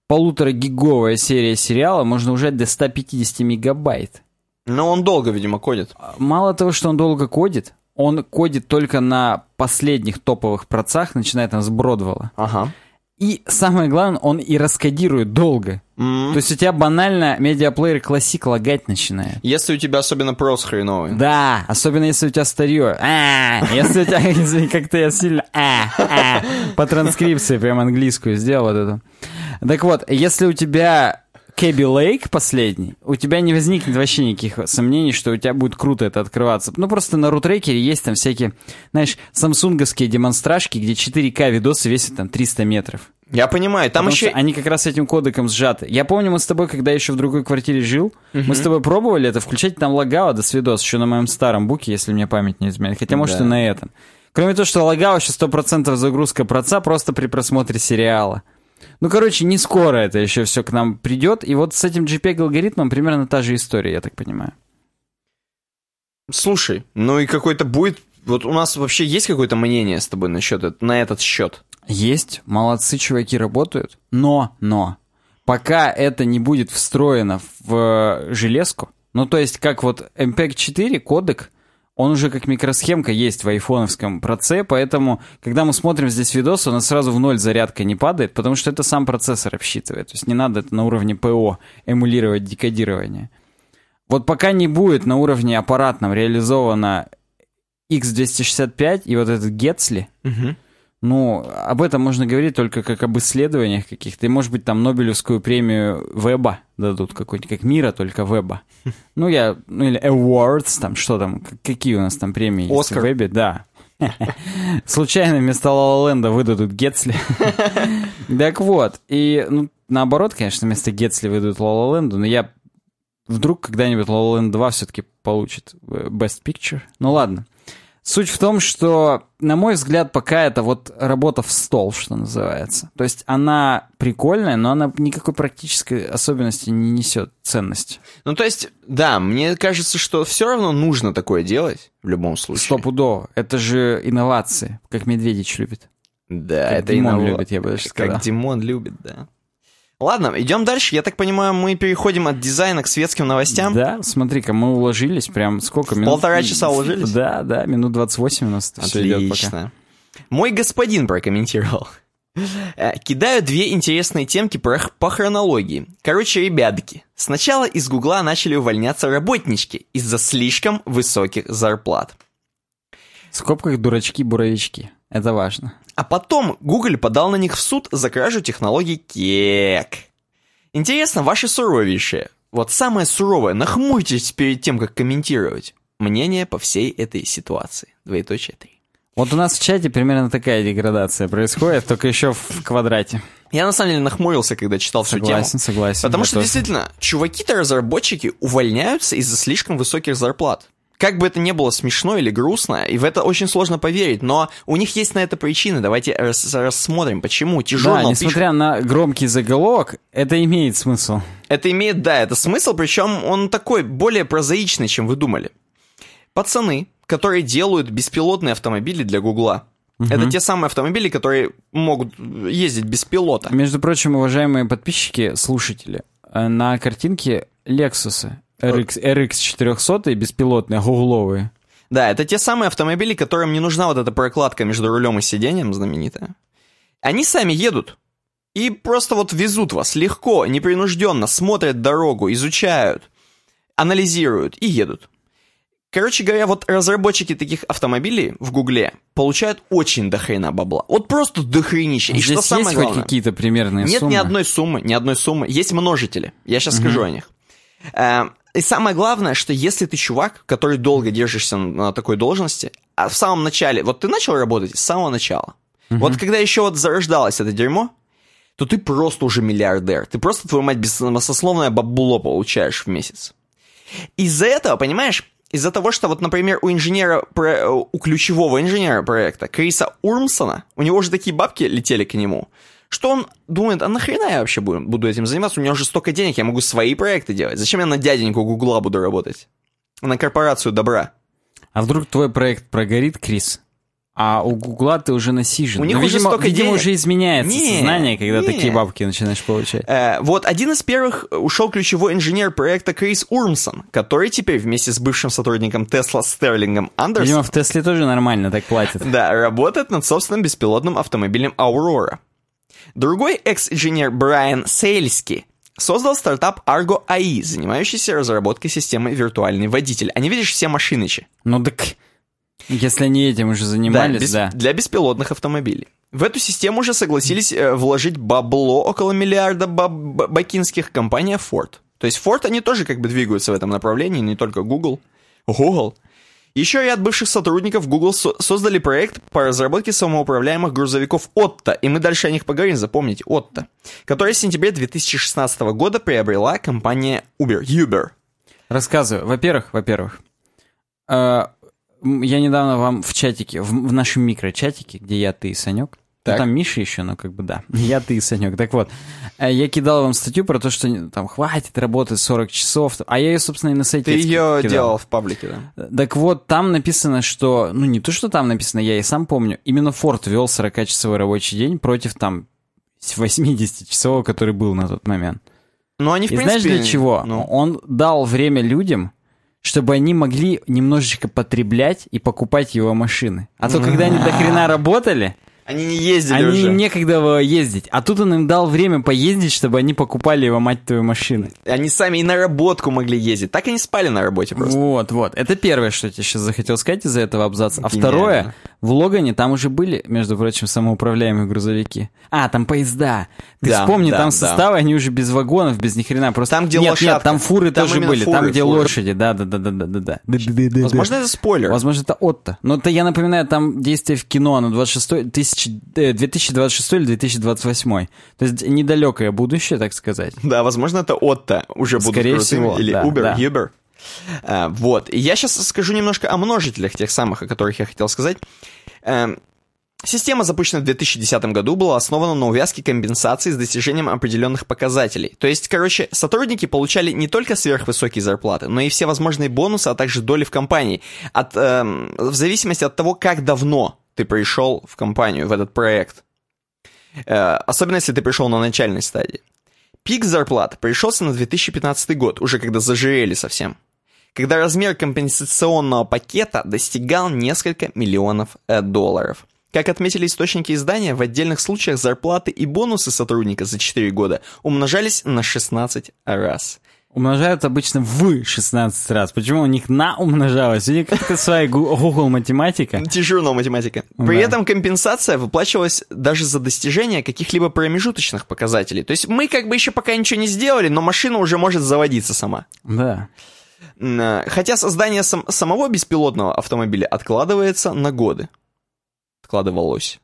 полутора гиговая серия сериала можно уже до 150 мегабайт. Но он долго, видимо, кодит. Мало того, что он долго кодит, он кодит только на последних топовых процах, начиная там с Бродвелла. Ага. И самое главное, он и раскодирует долго. Mm. То есть у тебя банально медиаплеер классик лагать начинает. Если у тебя особенно прос хреновый. Да, особенно если у тебя старье. А, если у тебя, *laughs* извини, как-то я сильно а, а, по транскрипции прям английскую сделал вот эту. Так вот, если у тебя Кэби Лейк последний, у тебя не возникнет вообще никаких сомнений, что у тебя будет круто это открываться. Ну, просто на рутрекере есть там всякие, знаешь, самсунговские демонстражки, где 4К видосы весят там 300 метров. Я понимаю, там Потому еще... они как раз этим кодеком сжаты. Я помню, мы с тобой, когда еще в другой квартире жил, мы с тобой пробовали это, включать там лагао до свидос, еще на моем старом буке, если мне память не изменяет. Хотя, может, Да. и на этом. Кроме того, что лагао еще 100% загрузка проца просто при просмотре сериала. Ну, короче, не скоро это еще все к нам придет. И вот с этим JPEG-алгоритмом примерно та же история, я так понимаю. Слушай, ну и какой-то будет... Вот у нас вообще есть какое-то мнение с тобой насчет на этот счет? Есть, молодцы чуваки работают, но, но, пока это не будет встроено в э, железку, ну то есть как вот MPEG-4 кодек, он уже как микросхемка есть в айфоновском проце, поэтому, когда мы смотрим здесь видос, у нас сразу в ноль зарядка не падает, потому что это сам процессор обсчитывает. То есть не надо это на уровне ПО эмулировать декодирование. Вот пока не будет на уровне аппаратном реализовано X265 и вот этот Getsley, ну, об этом можно говорить только как об исследованиях каких-то. И, может быть, там Нобелевскую премию Веба дадут какой-нибудь, как мира, только Веба. *laughs* Ну, я... Ну, или Awards, там, что там, какие у нас там премии есть Оскар. в Вебе? Да. *laughs* Случайно вместо Ла Ленда выдадут Гетсли. *laughs* Так вот, и, ну, наоборот, конечно, вместо Гетсли выдадут Ла Ленду, но я вдруг когда-нибудь Ла Ленд 2 все-таки получит э, Best Picture. Ну, ладно. Суть в том, что, на мой взгляд, пока это вот работа в стол, что называется. То есть она прикольная, но она никакой практической особенности не несет ценности. Ну, то есть, да, мне кажется, что все равно нужно такое делать в любом случае. Стопудово. Это же инновации, как Медведич любит. Да, Как это Димон инно- любит, я бы даже сказал. Как Димон любит, да. Ладно, идем дальше. Я так понимаю, мы переходим от дизайна к светским новостям. Да, смотри-ка, мы уложились прям сколько минут? полтора часа уложились? Да, да, минут 28 у нас. Отлично. Мой господин прокомментировал. Э, Кидаю две интересные темки по хронологии. Короче, ребятки, сначала из Гугла начали увольняться работнички из-за слишком высоких зарплат. В скобках дурачки-буровички. Это важно. А потом Google подал на них в суд за кражу технологий кек. Интересно, ваши суровейшие, вот самое суровое, нахмурьтесь перед тем, как комментировать. Мнение по всей этой ситуации. Двоеточие три. Вот у нас в чате примерно такая деградация происходит, только еще в квадрате. Я на самом деле нахмурился, когда читал всю тему. Согласен, согласен. Потому что тоже. действительно, чуваки-то разработчики увольняются из-за слишком высоких зарплат. Как бы это ни было смешно или грустно, и в это очень сложно поверить, но у них есть на это причины. Давайте рас- рассмотрим, почему. Да, T-журнал пишет- несмотря на громкий заголовок, это имеет смысл. Это имеет, да, это смысл, причем он такой более прозаичный, чем вы думали. Пацаны, которые делают беспилотные автомобили для Гугла. Это те самые автомобили, которые могут ездить без пилота. Между прочим, уважаемые подписчики, слушатели, э, на картинке Lexus RX, RX 400 беспилотные, гугловые. Да, это те самые автомобили, которым не нужна вот эта прокладка между рулем и сиденьем знаменитая. Они сами едут и просто вот везут вас легко, непринужденно, смотрят дорогу, изучают, анализируют и едут. Короче говоря, вот разработчики таких автомобилей в Гугле получают очень дохрена бабла. Вот просто дохренище. И Здесь что самое есть главное? какие-то примерные Нет суммы? ни одной суммы, ни одной суммы. Есть множители. Я сейчас скажу о них. И самое главное, что если ты чувак, который долго держишься на такой должности, а в самом начале, вот ты начал работать с самого начала, вот когда еще вот зарождалось это дерьмо, то ты просто уже миллиардер. Ты просто, твою мать, бессословное бабло получаешь в месяц. Из-за этого, понимаешь, из-за того, что вот, например, у инженера, у ключевого инженера проекта, Криса Урмсона, у него уже такие бабки летели к нему, что он думает, а нахрена я вообще буду, буду этим заниматься? У меня уже столько денег, я могу свои проекты делать. Зачем я на дяденьку Гугла буду работать? На корпорацию добра. А вдруг твой проект прогорит, Крис? А у Гугла ты уже насижен. У них ну, уже видимо, столько видимо, денег. уже изменяется Не, сознание, когда не. такие бабки начинаешь получать. Э, вот один из первых ушел ключевой инженер проекта Крис Урмсон, который теперь вместе с бывшим сотрудником Тесла Стерлингом Андерсом Видимо, в Тесле тоже нормально так платят. Да, работает над собственным беспилотным автомобилем Aurora. Другой экс-инженер Брайан Сейльски создал стартап Argo AI, занимающийся разработкой системы виртуальный водитель. Они, видишь, все машинычи. Ну так, если они этим уже Да, занимались, без- да. Для беспилотных автомобилей. В эту систему уже согласились э, вложить бабло около миллиарда баб- бакинских компания Ford. То есть Ford, они тоже как бы двигаются в этом направлении, не только Google. Google. Еще ряд бывших сотрудников Google со- создали проект по разработке самоуправляемых грузовиков Отто, и мы дальше о них поговорим, запомните, Отто, который в сентябре 2016 года приобрела компания Uber. Uber. Рассказываю. Во-первых, во-первых, э, я недавно вам в чатике, в, в нашем микрочатике, где я, ты и Санек, ну, Так. там Миша еще, но как бы да, *laughs* я, ты и Санек. Так вот, э, я кидал вам статью про то, что там хватит работать 40 часов, а я ее, собственно, и на сайте Ты ее кидал. делал в паблике, да? Так вот, там написано, что... Ну, не то, что там написано, я и сам помню. Именно Форд вел 40-часовой рабочий день против там 80-часового, который был на тот момент. Ну, они, в И принципе... знаешь для чего? ну, Он дал время людям, чтобы они могли немножечко потреблять и покупать его машины. А то, когда они до хрена работали, они не ездили они уже. им некогда было ездить. А тут он им дал время поездить, чтобы они покупали его, мать твою, машины. Они сами и на работку могли ездить. Так они спали на работе просто. Вот, вот. Это первое, что я тебе сейчас захотел сказать из-за этого абзаца. А Гениально. второе, в Логане там уже были, между прочим, самоуправляемые грузовики. А, там поезда. Ты Да, вспомни, да, там да. составы, они уже без вагонов, без ни хрена. Просто... Там, где нет, лошадка. Нет, там фуры Там тоже были. фуры, там, где фуры. лошади. Да, да, да, да, да, да, да. Возможно, это спойлер. Возможно, это Отто. Но это, я напоминаю, там действие в кино, оно 26, тысячи- э, 2026 или 2028. То есть недалекое будущее, так сказать. Да, возможно, это Отто уже будут Скорее крутым, всего, или да, Uber, да. Uber. А, вот. И я сейчас скажу немножко о множителях тех самых, о которых я хотел сказать. Эм, Система, запущенная в 2010 году, была основана на увязке компенсации с достижением определенных показателей. То есть, короче, сотрудники получали не только сверхвысокие зарплаты, но и все возможные бонусы, а также доли в компании. От, эм, в зависимости от того, как давно ты пришел в компанию, в этот проект. Э, особенно, если ты пришел на начальной стадии. Пик зарплат пришелся на 2015 год, уже когда зажирели совсем. Когда размер компенсационного пакета достигал несколько миллионов э, долларов. Как отметили источники издания, в отдельных случаях зарплаты и бонусы сотрудника за 4 года умножались на 16 раз. Умножают обычно в 16 раз. Почему у них на умножалось? У них как-то своя Google математика. Дежурная математика. При Да. этом компенсация выплачивалась даже за достижение каких-либо промежуточных показателей. То есть мы как бы еще пока ничего не сделали, но машина уже может заводиться сама. Да. Э, Хотя создание сам- самого беспилотного автомобиля откладывается на годы. Откладывалось.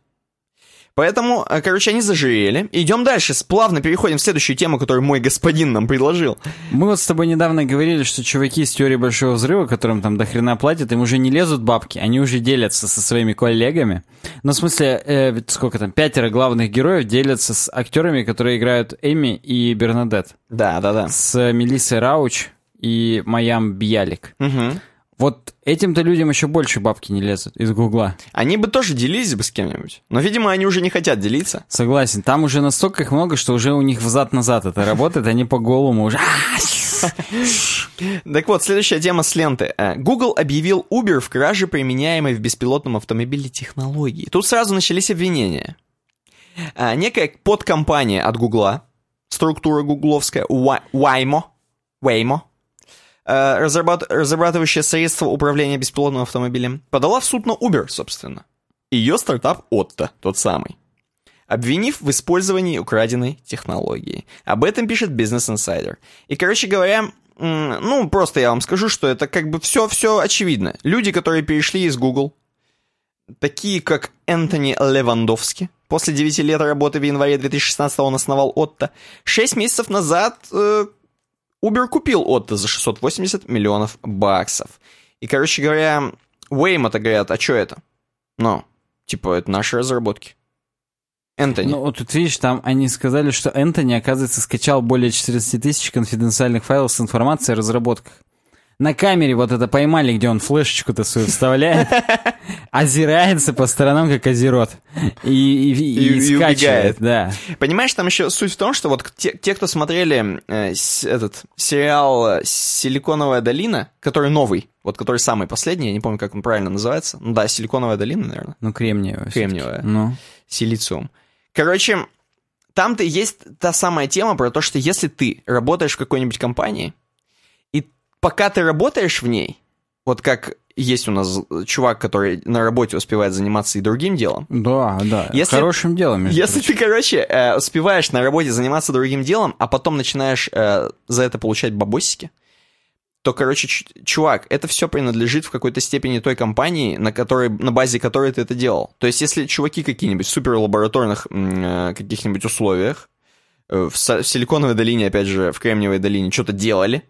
Поэтому, э, короче, они зажирели. Идем дальше, плавно переходим в следующую тему, которую мой господин нам предложил. Мы вот с тобой недавно говорили, что чуваки из теории Большого Взрыва, которым там до хрена платят, им уже не лезут бабки, они уже делятся со своими коллегами. Ну, в смысле, э, ведь сколько там, пятеро главных героев делятся с актерами, которые играют Эми и Бернадет. Да, да, да. С Мелиссой Рауч и Маям Бьялик. Мгм. Вот этим-то людям еще больше бабки не лезут из Гугла. Они бы тоже делились бы с кем-нибудь. Но, видимо, они уже не хотят делиться. Согласен. Там уже настолько их много, что уже у них взад-назад это работает, они по голому уже... Так вот, следующая тема с ленты. Э, Google объявил Uber в краже применяемой в беспилотном автомобиле технологии. Тут сразу начались обвинения. А, Некая подкомпания от Гугла, структура гугловская, Waymo, Waymo, э, разрабат- разрабатывающая средства управления беспилотным автомобилем, подала в суд на Uber, собственно. Ее стартап Otto, тот самый. Обвинив в использовании украденной технологии. Об этом пишет Business Insider. И, короче говоря, ну, просто я вам скажу, что это как бы все, все очевидно. Люди, которые перешли из Google, такие как Энтони Левандовский, после 9 лет работы в январе 2016 он основал Отто, 6 месяцев назад э, Uber купил Отто за 680 миллионов баксов. И, короче говоря, Waymo-то говорят, а что это? Ну, типа, это наши разработки. Энтони. Ну, вот тут видишь, там они сказали, что Энтони, оказывается, скачал более 14 тысяч конфиденциальных файлов с информацией о разработках. На камере вот это поймали, где он флешечку-то свою вставляет, *laughs* озирается по сторонам, как озерот, и, и, и, И- скачивает, да. Понимаешь, там еще суть в том, что вот те, те, кто смотрели э, этот сериал «Силиконовая долина», который новый, вот который самый последний, я не помню, как он правильно называется. Ну да, «Силиконовая долина», наверное, Ну, кремниевая. Кремниевая. Ну, силициум. Короче, там-то есть та самая тема про то, что если ты работаешь в какой-нибудь компании, пока ты работаешь в ней, вот как есть у нас чувак, который на работе успевает заниматься и другим делом, да, да. Если- Хорошим делом, Если прочим. ты, короче, э, успеваешь на работе заниматься другим делом, а потом начинаешь э, за это получать бабосики, то, короче, чувак, это все принадлежит в какой-то степени той компании, на, которой, на базе которой ты это делал. То есть, если чуваки какие-нибудь в суперлабораторных э, каких-нибудь условиях, э, в, в Силиконовой долине, опять же, в Кремниевой долине что-то делали,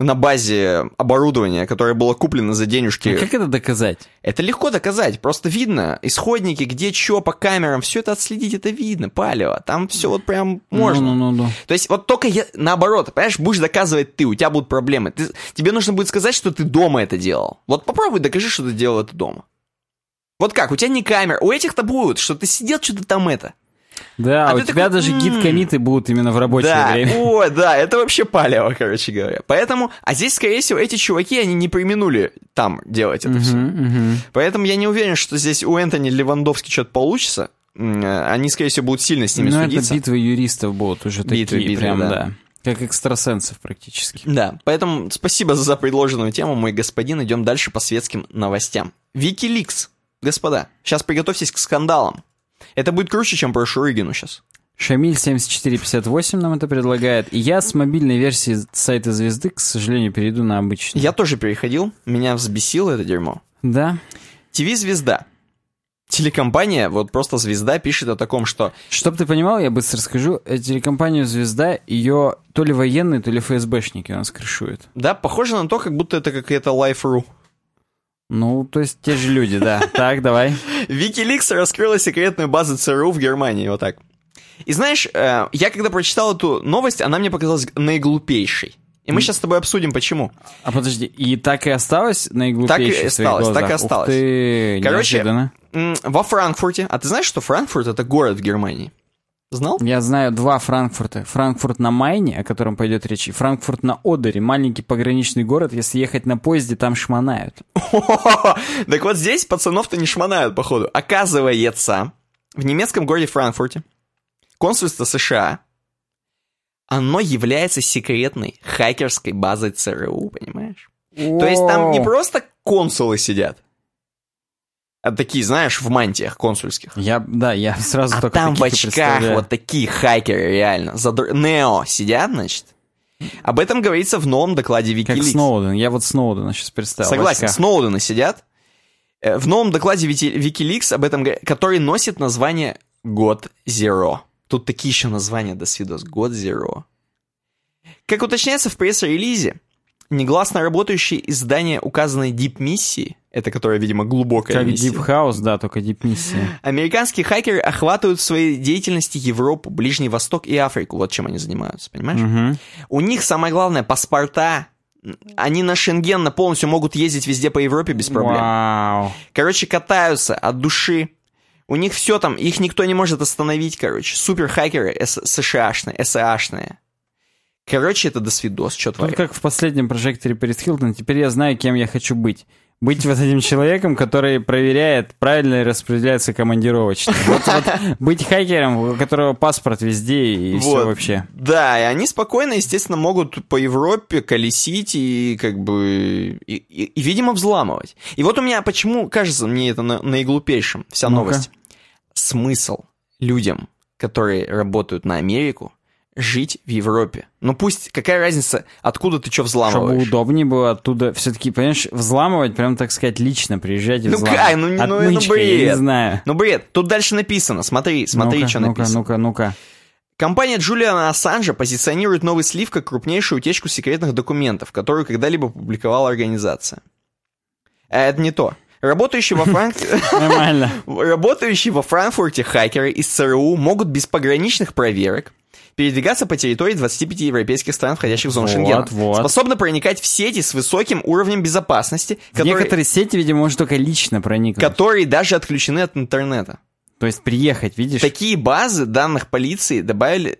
на базе оборудования, которое было куплено за денежки А как это доказать? это легко доказать, просто видно исходники, где что по камерам, все это отследить, это видно, палево, там все вот прям можно. Ну-ну-ну. То есть вот только я, наоборот, понимаешь, будешь доказывать ты, у тебя будут проблемы. Ты- тебе нужно будет сказать, что ты дома это делал. Вот попробуй докажи, что ты делал это дома. Вот как, у тебя не камера, у этих-то будут, что ты сидел что-то там это. Да, А у ты тебя такой, даже гид-комиты будут именно в рабочее да, время. *laughs* о, да, это вообще палево, короче говоря. Поэтому, а здесь, скорее всего, эти чуваки, они не применули там делать это все. Мгм, мгм. Поэтому я не уверен, что здесь у Энтони Левандовски что-то получится. Они, скорее всего, будут сильно с ними Ну, это судиться. битвы юристов будут уже Битвы, такие, битвы, прям, да. да. Как экстрасенсов практически. Да, поэтому спасибо за предложенную тему, мой господин. Идем дальше по светским новостям. Викиликс. Господа, сейчас приготовьтесь к скандалам. Это будет круче, чем про Шурыгину сейчас. Шамиль 7458 нам это предлагает. И я с мобильной версии сайта Звезды, к сожалению, перейду на обычный. Я тоже переходил, меня взбесило это дерьмо. Да. ТВ-звезда. Телекомпания, вот просто звезда, пишет о таком, что Чтоб ты понимал, я быстро скажу, э, телекомпанию «Звезда», ее то ли военные, то ли ФСБшники у нас крышуют. Да, похоже на то, как будто это какая-то Life.ru. Ну, то есть те же люди, да. *laughs* Так, давай. Wikileaks раскрыла секретную базу ЦРУ в Германии, вот так. И знаешь, э, я когда прочитал эту новость, она мне показалась наиглупейшей. И мы сейчас с тобой обсудим, почему. А подожди, и так и осталось наиглупейшей Так и осталось, так и глазах? Ух осталось. ты, Короче, неожиданно. Во Франкфурте. А ты знаешь, что Франкфурт это город в Германии? Знал? Я знаю два Франкфурта. Франкфурт на Майне, о котором пойдет речь, и Франкфурт на Одере. Маленький пограничный город. Если ехать на поезде, там шмонают. *laughs* Так вот здесь пацанов-то не шмонают, походу. Оказывается, в немецком городе Франкфурте консульство США, оно является секретной хакерской базой ЦРУ, понимаешь? То есть там не просто консулы сидят, такие, знаешь, в мантиях консульских. Я, да, я сразу А только там в очках вот такие хакеры реально. Задр... Нео сидят, значит. Об этом говорится в новом докладе Как Wikileaks. Сноуден. Я вот Сноудена сейчас представил. Согласен, очках. Сноудены сидят. Э, В новом докладе Wikileaks об этом, который носит название God Zero. Тут такие еще названия, до свидос. God Zero. Как уточняется в пресс-релизе, негласно работающие издания указанной Deep-миссии, это которая, видимо, глубокая Как миссия, Deep House, да, только Deep Миссия. Американские хакеры охватывают в своей деятельности Европу, Ближний Восток и Африку. Вот чем они занимаются, понимаешь? Мгм. У них самое главное паспорта. Они на Шенген на полностью могут ездить везде по Европе без проблем. Вау. Короче, катаются от души. У них все там, их никто не может остановить, короче. Супер хакеры США-шные, СА-шные. Короче, это до свидос, что Тут творят. как в последнем прожекторе Пэрис Хилтон, теперь я знаю, кем я хочу быть. Быть вот этим человеком, который проверяет, правильно ли распределяется командировочный. *laughs* Вот, вот быть хакером, у которого паспорт везде и все Вот. вообще. Да, и они спокойно, естественно, могут по Европе колесить и как бы, и, и- и, видимо, взламывать. И вот у меня, почему кажется мне это на- наиглупейшим, вся Ну-ка. новость. Смысл людям, которые работают на Америку, жить в Европе. Ну пусть, какая разница, откуда ты что взламываешь? Чтобы удобнее было оттуда все-таки, понимаешь, взламывать, прям так сказать, лично приезжать и Ну взламывать. как, ну, не- ну, ну, Отмычкой, я не бред. знаю. Ну, бред, тут дальше написано, смотри, смотри, ну-ка, что ну-ка, написано. Ну-ка, ну-ка. Компания Джулиана Ассанжа позиционирует новый слив как крупнейшую утечку секретных документов, которую когда-либо публиковала организация. А это не то. Работающие во, Франк... *laughs* *laughs* Работающие во Франкфурте хакеры из ЦРУ могут без пограничных проверок передвигаться по территории 25 европейских стран, входящих в зону Вот, Шенгена. вот. Способны проникать в сети с высоким уровнем безопасности, которые, некоторые сети, видимо, можно только лично проникнуть. которые даже отключены от интернета. То есть приехать, видишь? Такие базы данных полиции добавили...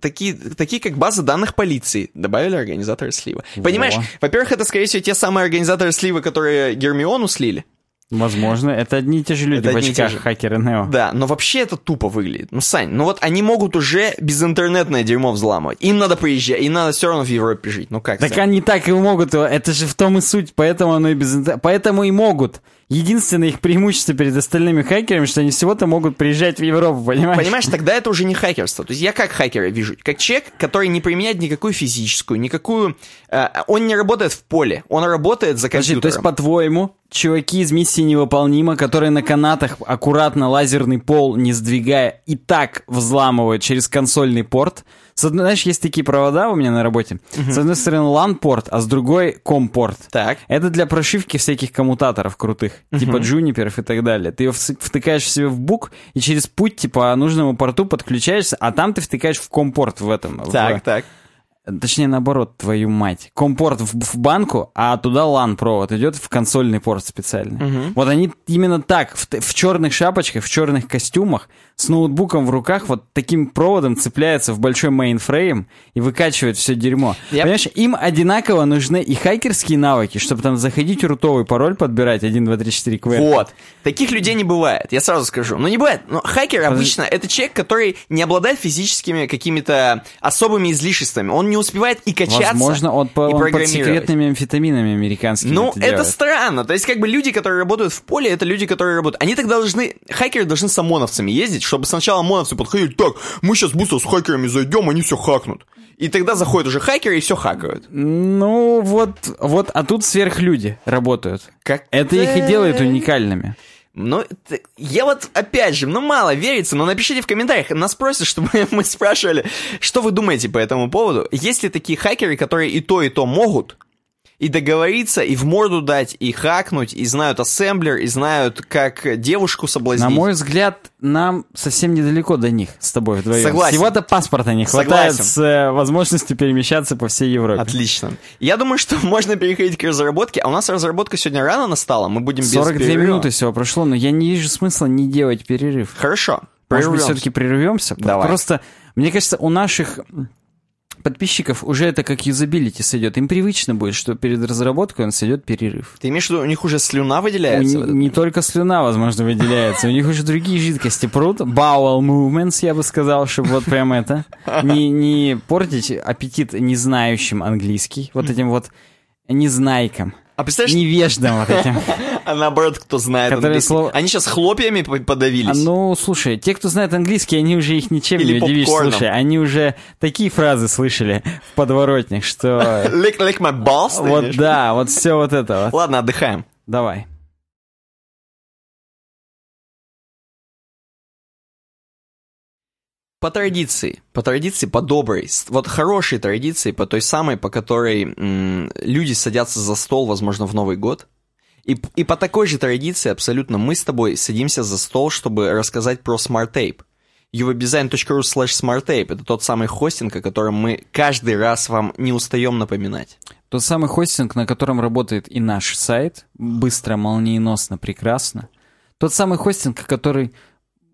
Такие, такие как базы данных полиции добавили организаторы слива. Во. Понимаешь, во-первых, это, скорее всего, те самые организаторы слива, которые Гермиону слили. Возможно. Это одни и те же люди Это в очках, же. хакеры Нео. Да, но вообще это тупо выглядит. Ну, Сань, ну вот они могут уже безинтернетное дерьмо взламывать. Им надо приезжать, им надо все равно в Европе жить. Ну как, Так Сань? они так и могут, это же в том и суть, поэтому оно и без Поэтому и могут. Единственное их преимущество перед остальными хакерами, что они всего-то могут приезжать в Европу, понимаешь? Понимаешь, тогда это уже не хакерство. То есть я как хакера вижу, как человек, который не применяет никакую физическую, никакую... э, он не работает в поле, он работает за Подожди, компьютером. то есть, по-твоему, чуваки из миссии невыполнима, которые на канатах аккуратно лазерный пол не сдвигая и так взламывают через консольный порт. С одной, знаешь, есть такие провода у меня на работе. С одной стороны LAN-порт, а с другой COM-порт. Так. Это для прошивки всяких коммутаторов крутых, типа Juniper ов и так далее. Ты вс- втыкаешь себе в бук и через путь, типа, нужному порту подключаешься, а там ты втыкаешь в COM-порт в этом. в- Так, так. Точнее, наоборот, твою мать. COM-порт в, в банку, а туда LAN-провод идет в консольный порт специальный. Вот они именно так, в, в черных шапочках, в черных костюмах, с ноутбуком в руках, вот таким проводом цепляются в большой мейнфрейм и выкачивают все дерьмо. Я- Понимаешь, им одинаково нужны и хакерские навыки, чтобы там заходить рутовый пароль подбирать 1, 2, 3, 4 QR. Вот. Таких людей не бывает, я сразу скажу. Ну, не бывает. Но хакер обычно это человек, который не обладает физическими какими-то особыми излишествами. Он не успевает и качаться, Возможно, он, по- и он под секретными амфетаминами американскими Ну, это это, странно. То есть, как бы люди, которые работают в поле, это люди, которые работают. Они тогда должны, хакеры должны с ОМОНовцами ездить, чтобы сначала ОМОНовцы подходили, так, мы сейчас быстро с хакерами зайдем, они все хакнут. И тогда заходят уже хакеры и все хакают. Ну, вот, вот, а тут сверхлюди работают. Как Это их и делает уникальными. Ну, т- я вот, опять же, ну, мало верится, но напишите в комментариях, нас просят, чтобы *laughs* мы спрашивали, что вы думаете по этому поводу. Есть ли такие хакеры, которые и то, и то могут, и договориться, и в морду дать, и хакнуть, и знают ассемблер, и знают, как девушку соблазнить? На мой взгляд, нам совсем недалеко до них с тобой вдвоем. Согласен. Всего-то паспорта не хватает Согласен. с э, возможностью перемещаться по всей Европе. Отлично. Я думаю, что *laughs* можно переходить к разработке, а у нас разработка сегодня рано настала, мы будем без 42 перерыва. минуты всего прошло, но я не вижу смысла не делать перерыв. Хорошо. Может быть, прервемся. все-таки прервемся? Давай. Просто, мне кажется, у наших подписчиков уже это как юзабилити сойдет. Им привычно будет, что перед разработкой у нас идет перерыв. Ты имеешь в виду, у них уже слюна У выделяется? этот не только слюна, возможно, выделяется. У них уже другие жидкости прут. Bowel movements, я бы сказал, чтобы вот прям это. Не, не портить аппетит незнающим английский. Вот этим вот незнайкам. А представляешь, Невеждам вот этим. *laughs* а наоборот, кто знает Которые английский. слово- Они сейчас хлопьями по- А, подавились. ну, слушай, те, кто знает английский, они уже их ничем Или не удивишь. Слушай, они уже такие фразы слышали в подворотнях, что... *laughs* Lick, lick my balls, Вот да, вот все вот это вот. Ладно, отдыхаем. Давай. По традиции, по традиции, по доброй, вот хорошей традиции, по той самой, по которой м, люди садятся за стол, возможно, в Новый год. И, и по такой же традиции абсолютно мы с тобой садимся за стол, чтобы рассказать про SmartTape. uwebdesign.ru slash smarttape — это тот самый хостинг, о котором мы каждый раз вам не устаем напоминать. Тот самый хостинг, на котором работает и наш сайт, быстро, молниеносно, прекрасно. Тот самый хостинг, который...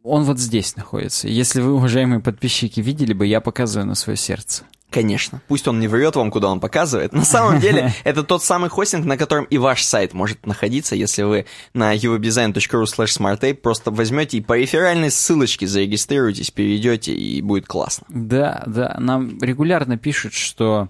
Он вот здесь находится. Если вы, уважаемые подписчики, видели бы, я показываю на свое сердце. Конечно. Пусть он не врет вам, куда он показывает. На самом деле, *laughs* это тот самый хостинг, на котором и ваш сайт может находиться, если вы на uwebdesign.ru slash smarttape просто возьмете и по реферальной ссылочке зарегистрируетесь, перейдете, и будет классно. Да, да, нам регулярно пишут, что...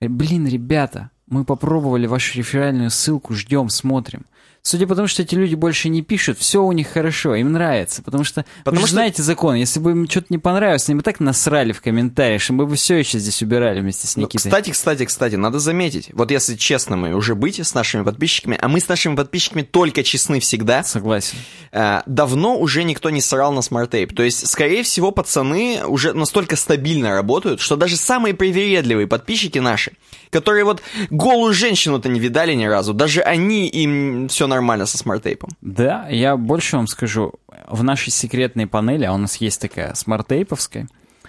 «Э, Блин, ребята, мы попробовали вашу реферальную ссылку, ждем, смотрим. Судя по тому, что эти люди больше не пишут, все у них хорошо, им нравится. Потому что Потому вы что- знаете закон, если бы им что-то не понравилось, они бы так насрали в комментариях, что мы бы все еще здесь убирали вместе с Ну, Никитой. кстати, кстати, кстати, надо заметить, вот если честными уже быть с нашими подписчиками, а мы с нашими подписчиками только честны всегда, Согласен. э, давно уже никто не срал на SmartTape. То есть, скорее всего, пацаны уже настолько стабильно работают, что даже самые привередливые подписчики наши, которые вот голую женщину-то не видали ни разу, даже они, им все нормально со SmartTape ом. Да, я больше вам скажу. В нашей секретной панели, а у нас есть такая смарт-тейповская,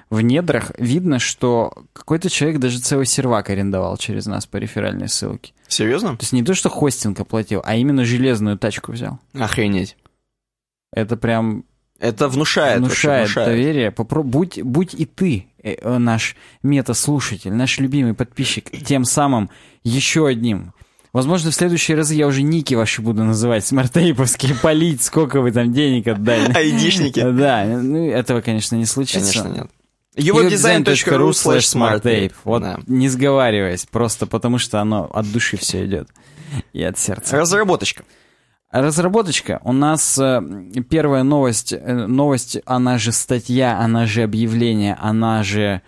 в недрах видно, что какой-то человек даже целый сервак арендовал через нас по реферальной ссылке. Серьезно? То есть не то, что хостинг оплатил, а именно железную тачку взял. Охренеть. Это прям Это внушает. внушает внушает. доверие. Попро- будь, будь и ты, э, э, наш мета-слушатель, наш любимый подписчик, тем самым еще одним. Возможно, в следующие разы я уже ники ваши буду называть, смарт-тейповские, *laughs* палить, сколько вы там денег отдали. Айдишники. *laughs* Да, ну этого, конечно, не случится. Конечно, нет. uwebdesign.ru slash smarttape. Вот Да. не сговариваясь, просто потому что оно от души все идет. И от сердца. Разработочка. Разработочка. У нас э, первая новость, э, новость, она же статья, она же объявление, она же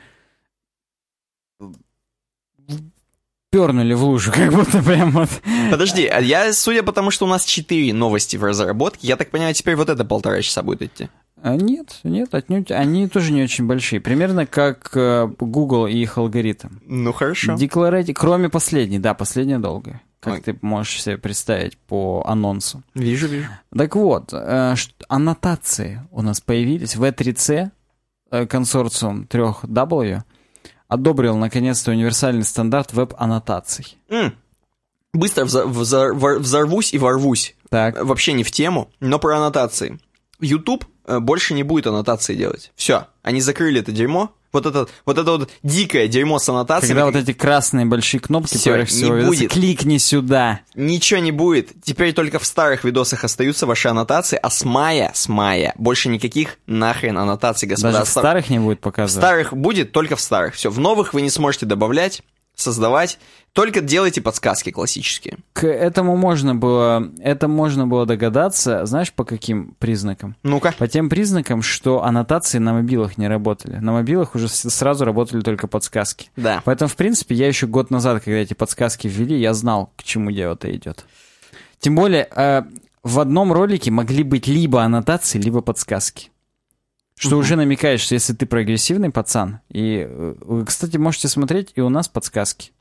пернули в лужу, *laughs* как будто прям вот. Подожди, а я, судя по тому, что у нас 4 новости в разработке, я так понимаю, теперь вот это полтора часа будет идти. А Нет, нет, отнюдь. Они тоже не очень большие. Примерно как э, Google и их алгоритм. Ну, хорошо. Декларати... Кроме последней, да, последняя долгая. Как Ой. ты можешь себе представить по анонсу. Вижу, вижу. Так вот, э, аннотации у нас появились. V3C, э, консорциум 3W, одобрил наконец-то универсальный стандарт веб-аннотаций. М. Быстро взор- взор- взорвусь и ворвусь. Так, Вообще не в тему, но про аннотации. YouTube э, больше не будет аннотации делать. Все, они закрыли это дерьмо. Вот это вот, это вот дикое дерьмо с аннотациями. когда вот эти красные большие кнопки поверх не всего видоса, будет. кликни сюда. Ничего не будет. Теперь только в старых видосах остаются ваши аннотации, а с мая, с мая больше никаких нахрен аннотаций, господа. Даже в Стар- старых не будет в показывать. старых будет только в старых. Все, в новых вы не сможете добавлять, создавать. Только делайте подсказки классические. К этому можно было, это можно было догадаться, знаешь, по каким признакам? Ну-ка. По тем признакам, что аннотации на мобилах не работали. На мобилах уже сразу работали только подсказки. Да. Поэтому, в принципе, я еще год назад, когда эти подсказки ввели, я знал, к чему дело-то идет. Тем более, э, в одном ролике могли быть либо аннотации, либо подсказки. Что Мгм. уже намекает, что если ты прогрессивный пацан, и э, вы, кстати, можете смотреть и у нас подсказки.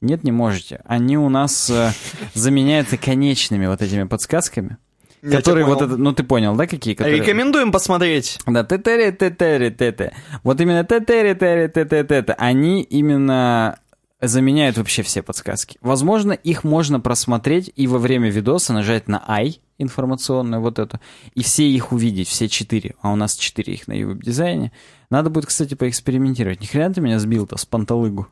Нет, не можете. Они у нас э, *laughs* заменяются конечными вот этими подсказками, Я которые вот это, ну ты понял, да, какие? Которые... Рекомендуем посмотреть. Да, тетери тетери тете. Вот именно тетери тетери тете тете. Они именно заменяют вообще все подсказки. Возможно, их можно просмотреть и во время видоса нажать на I информационную вот эту, и все их увидеть, все четыре. А у нас четыре их на веб-дизайне. Надо будет, кстати, поэкспериментировать. Ни хрена ты меня сбил-то с панталыгу.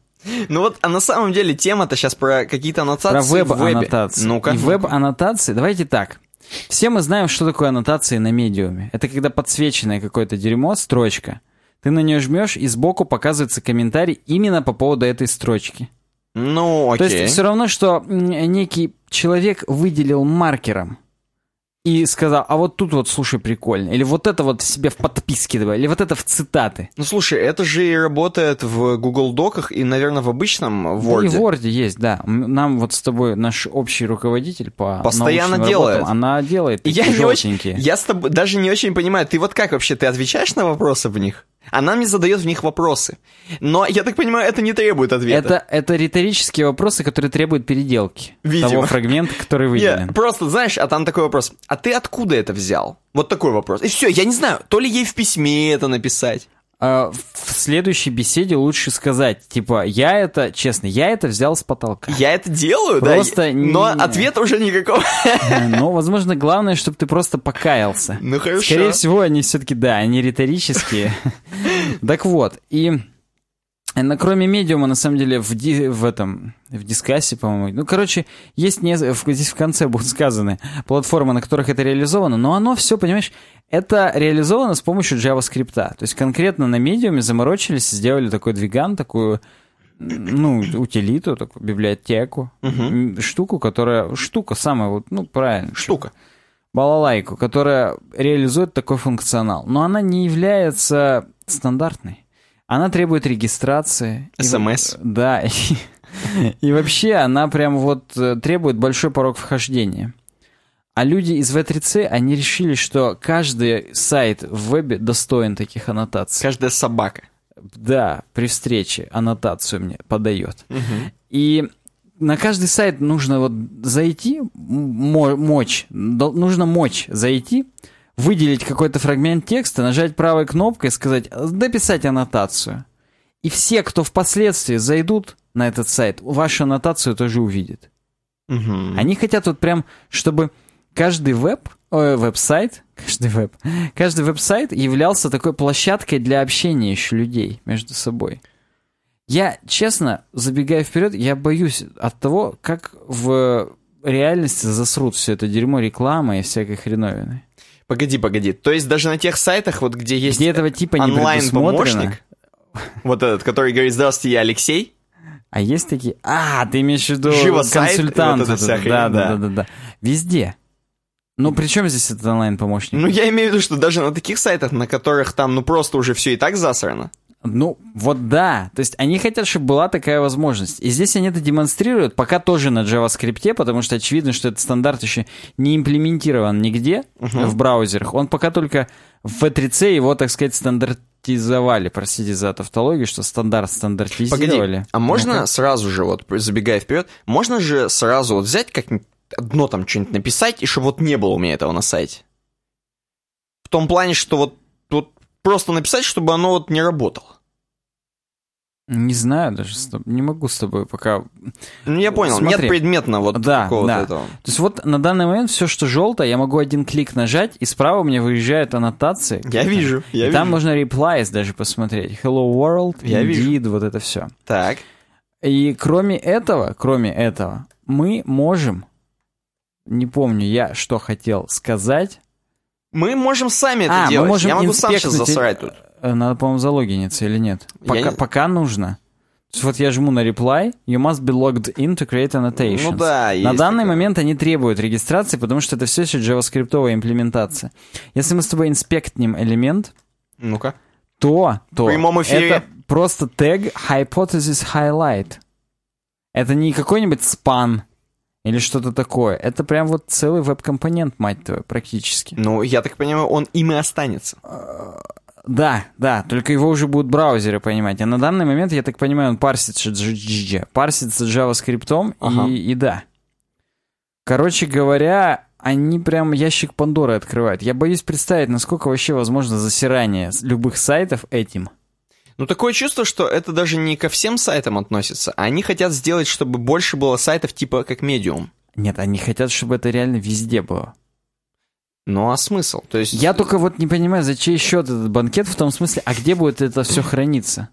Ну вот, а на самом деле тема-то сейчас про какие-то Про аннотации вебе. веб-аннотации. Ну-ка. И веб-аннотации, давайте так. Все мы знаем, что такое аннотации на медиуме. Это когда подсвеченное какое-то дерьмо, строчка. Ты на нее жмешь, и сбоку показывается комментарий именно по поводу этой строчки. Ну, То окей. есть все равно, что некий человек выделил маркером и сказал, а вот тут вот, слушай, прикольно. Или вот это вот себе в подписке давай, или вот это в цитаты. Ну слушай, это же и работает в Google Доках и, наверное, в обычном Word. Да и в Word есть, да. Нам вот с тобой наш общий руководитель по Постоянно делает. работам, она делает Я не очень, я с тобой даже не очень понимаю, ты вот как вообще, ты отвечаешь на вопросы в них? Она мне задает в них вопросы. Но, я так понимаю, это не требует ответа. Это, это риторические вопросы, которые требуют переделки Видимо. того фрагмента, который *laughs* выделен. просто, знаешь, а там такой вопрос. А ты откуда это взял? Вот такой вопрос. И все, я не знаю, то ли ей в письме это написать. А, в следующей беседе лучше сказать, типа, я это, честно, я это взял с потолка. Я это делаю, Просто да? не- Но ответа уже никакого. *laughs* Но, возможно, главное, чтобы ты просто покаялся. Ну хорошо. Скорее всего, они все-таки, да, они риторические. *laughs* Так вот, и на- кроме медиума, на самом деле, в, ди- в этом, в дискассе, по-моему, ну, короче, есть не, в- здесь в конце будут сказаны платформы, на которых это реализовано, но оно все, понимаешь, это реализовано с помощью JavaScript. То есть конкретно на медиуме заморочились, сделали такой двиган, такую ну, утилиту, такую библиотеку, м, штуку, которая, штука самая вот, ну, правильно. Штука. балалайку, которая реализует такой функционал. Но она не является стандартной. Она требует регистрации. И во- SMS. Да. И, и вообще она прям вот э, требует большой порог вхождения. А люди из V3C, они решили, что каждый сайт в вебе достоин таких аннотаций. Каждая собака. Да, при встрече аннотацию мне подает. И на каждый сайт нужно вот зайти, мо- мочь, нужно мочь зайти, выделить какой-то фрагмент текста, нажать правой кнопкой и сказать «дописать аннотацию». И все, кто впоследствии зайдут на этот сайт, вашу аннотацию тоже увидят. Мгм. Они хотят вот прям, чтобы каждый веб, ой, веб-сайт, каждый веб, каждый веб-сайт являлся такой площадкой для общения еще людей между собой. Я, честно, забегая вперед, я боюсь от того, как в реальности засрут все это дерьмо рекламы и всякой хреновины. Погоди, погоди. То есть даже на тех сайтах, вот где есть Где этого типа не онлайн-помощник, вот этот, который говорит «Здравствуйте, я Алексей», А есть такие... А, ты имеешь в виду Живо консультант. вот да, да. да, да, да. Везде. Ну, при чем здесь этот онлайн-помощник? Ну, я имею в виду, что даже на таких сайтах, на которых там, ну, просто уже все и так засрано. Ну, вот да. То есть они хотят, чтобы была такая возможность. И здесь они это демонстрируют, пока тоже на JavaScript, потому что очевидно, что этот стандарт еще не имплементирован нигде в браузерах. Он пока только в V3C его, так сказать, стандартизовали. Простите за тавтологию, что стандарт стандартизировали. Погоди, а можно Ну-ка. сразу же, вот, забегая вперед, можно же сразу вот взять как-нибудь одно там что-нибудь написать, и чтобы вот не было у меня этого на сайте? В том плане, что вот просто написать, чтобы оно вот не работало. Не знаю даже, не могу с тобой пока Ну, я понял, Смотри. нет предметно вот Да, какого-то да. этого. То есть вот на данный момент все, что желтое, я могу один клик нажать, и справа у меня выезжают аннотации. Я вижу, я и вижу. там можно replies даже посмотреть. Hello World, Я Indeed, вот это все. Так, И кроме этого, кроме этого, мы можем, не помню я, что хотел сказать. Мы можем сами это А, мы делать. можем я могу сам сейчас засрать тут. Э, Надо, по-моему, залогиниться или нет? Пока, не- пока нужно. То есть вот я жму на reply, you must be logged in to create annotations. Ну да, На данный такое. момент они требуют регистрации, потому что это все еще JavaScript имплементация. Если мы с тобой инспектнем элемент, Ну-ка. то, то В прямом эфире. это просто тег hypothesis highlight. Это не какой-нибудь спан или что-то такое. Это прям вот целый веб-компонент, мать твою, практически. Ну, я так понимаю, он им и останется. Да, да, только его уже будут браузеры понимать. А на данный момент, я так понимаю, он парсится, парсится JavaScript Ага. и, и да. Короче говоря, они прям ящик Пандоры открывают. Я боюсь представить, насколько вообще возможно засирание любых сайтов этим. Ну, такое чувство, что это даже не ко всем сайтам относится, а они хотят сделать, чтобы больше было сайтов типа как Medium. Нет, они хотят, чтобы это реально везде было. Ну, а смысл? То есть... Я только вот не понимаю, за чей счет этот банкет в том смысле, а где будет это все храниться?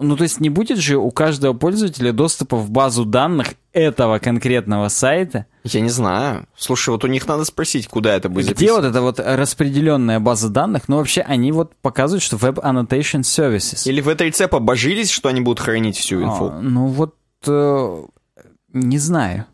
Ну, то есть не будет же у каждого пользователя доступа в базу данных этого конкретного сайта, Я не знаю. Слушай, вот у них надо спросить, куда это будет где вот записано. эта вот распределенная база данных, ну, вообще они вот показывают, что Web Annotation Services. Или в V3C побожились, что они будут хранить всю инфу? А, ну, вот э, не знаю.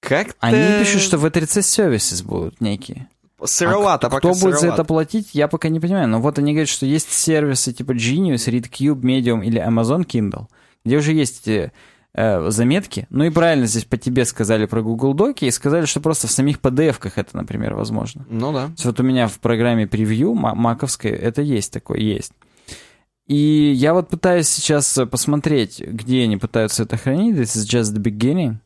Как-то... Они пишут, что в 3 Services будут некие. Сыровато, А пока кто будет за сыровато. это платить, я пока не понимаю. Но вот они говорят, что есть сервисы типа Genius, ReadCube, Medium или Amazon Kindle, где уже есть э, э, заметки. Ну и правильно здесь по тебе сказали про Google Доки и сказали, что просто в самих PDF-ках это, например, возможно. Ну да. Есть вот у меня в программе превью ма- маковской это есть такое, есть. И я вот пытаюсь сейчас посмотреть, где они пытаются это хранить. This is just the beginning.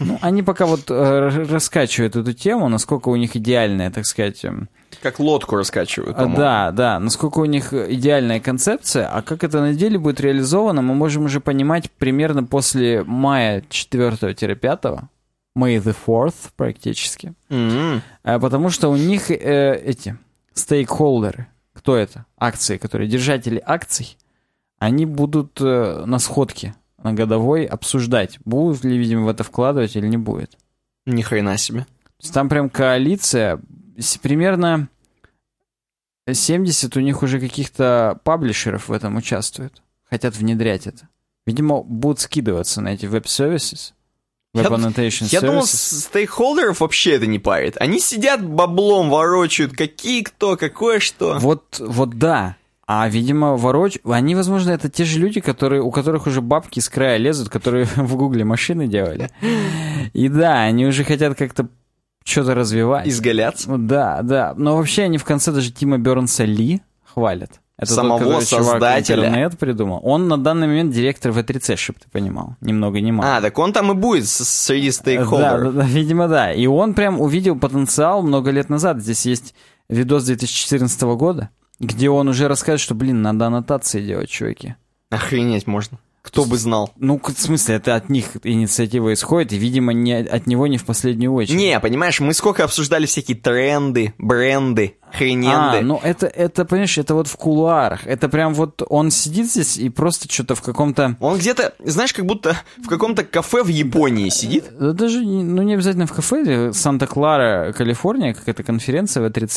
Ну, они пока вот э, раскачивают эту тему, насколько у них идеальная, так сказать, эм, Как лодку раскачивают. а, по-моему. Да, да, насколько у них идеальная концепция, а как это на деле будет реализовано, мы можем уже понимать примерно после мая 4-5, May the 4th практически. М-м. А, Потому что у них э, эти стейкхолдеры, кто это? Акции, которые держатели акций, они будут э, на сходке на годовой обсуждать, будут ли, видимо, в это вкладывать или не будет. Ни хрена себе. То есть там прям коалиция, примерно 70 у них уже каких-то паблишеров в этом участвует. хотят внедрять это. Видимо, будут скидываться на эти веб-сервисы. Я- Web Annotation Я думал, Services. с- стейкхолдеров вообще это не парит. Они сидят баблом ворочают, какие кто, какое что. Вот, вот да. А, видимо, вороч... Они, возможно, это те же люди, которые, у которых уже бабки с края лезут, которые *laughs* в гугле машины делали. И да, они уже хотят как-то что-то развивать. Изгаляться. Ну Да, да. Но вообще они в конце даже Тима Бернса Ли хвалят. Это Самого тот, который чувак создателя. интернет придумал. Он на данный момент директор V3C, чтобы ты понимал. Ни много ни мало. А, так он там и будет среди Да, стейкхолдеров. да, да, видимо, да. И он прям увидел потенциал много лет назад. Здесь есть видос 2014 года, где он уже рассказывает, что, блин, надо аннотации делать, чуваки. Охренеть можно. Кто бы знал. Ну, в смысле, это от них инициатива исходит, и, видимо, не, от него не в последнюю очередь. Не, понимаешь, мы сколько обсуждали всякие тренды, бренды, хрененды. А, ну это, это, понимаешь, это вот в кулуарах. Это прям вот он сидит здесь и просто что-то в каком-то... Он где-то, знаешь, как будто в каком-то кафе в Японии сидит. Да даже, ну, не обязательно в кафе, Санта-Клара, Калифорния, какая-то конференция в 3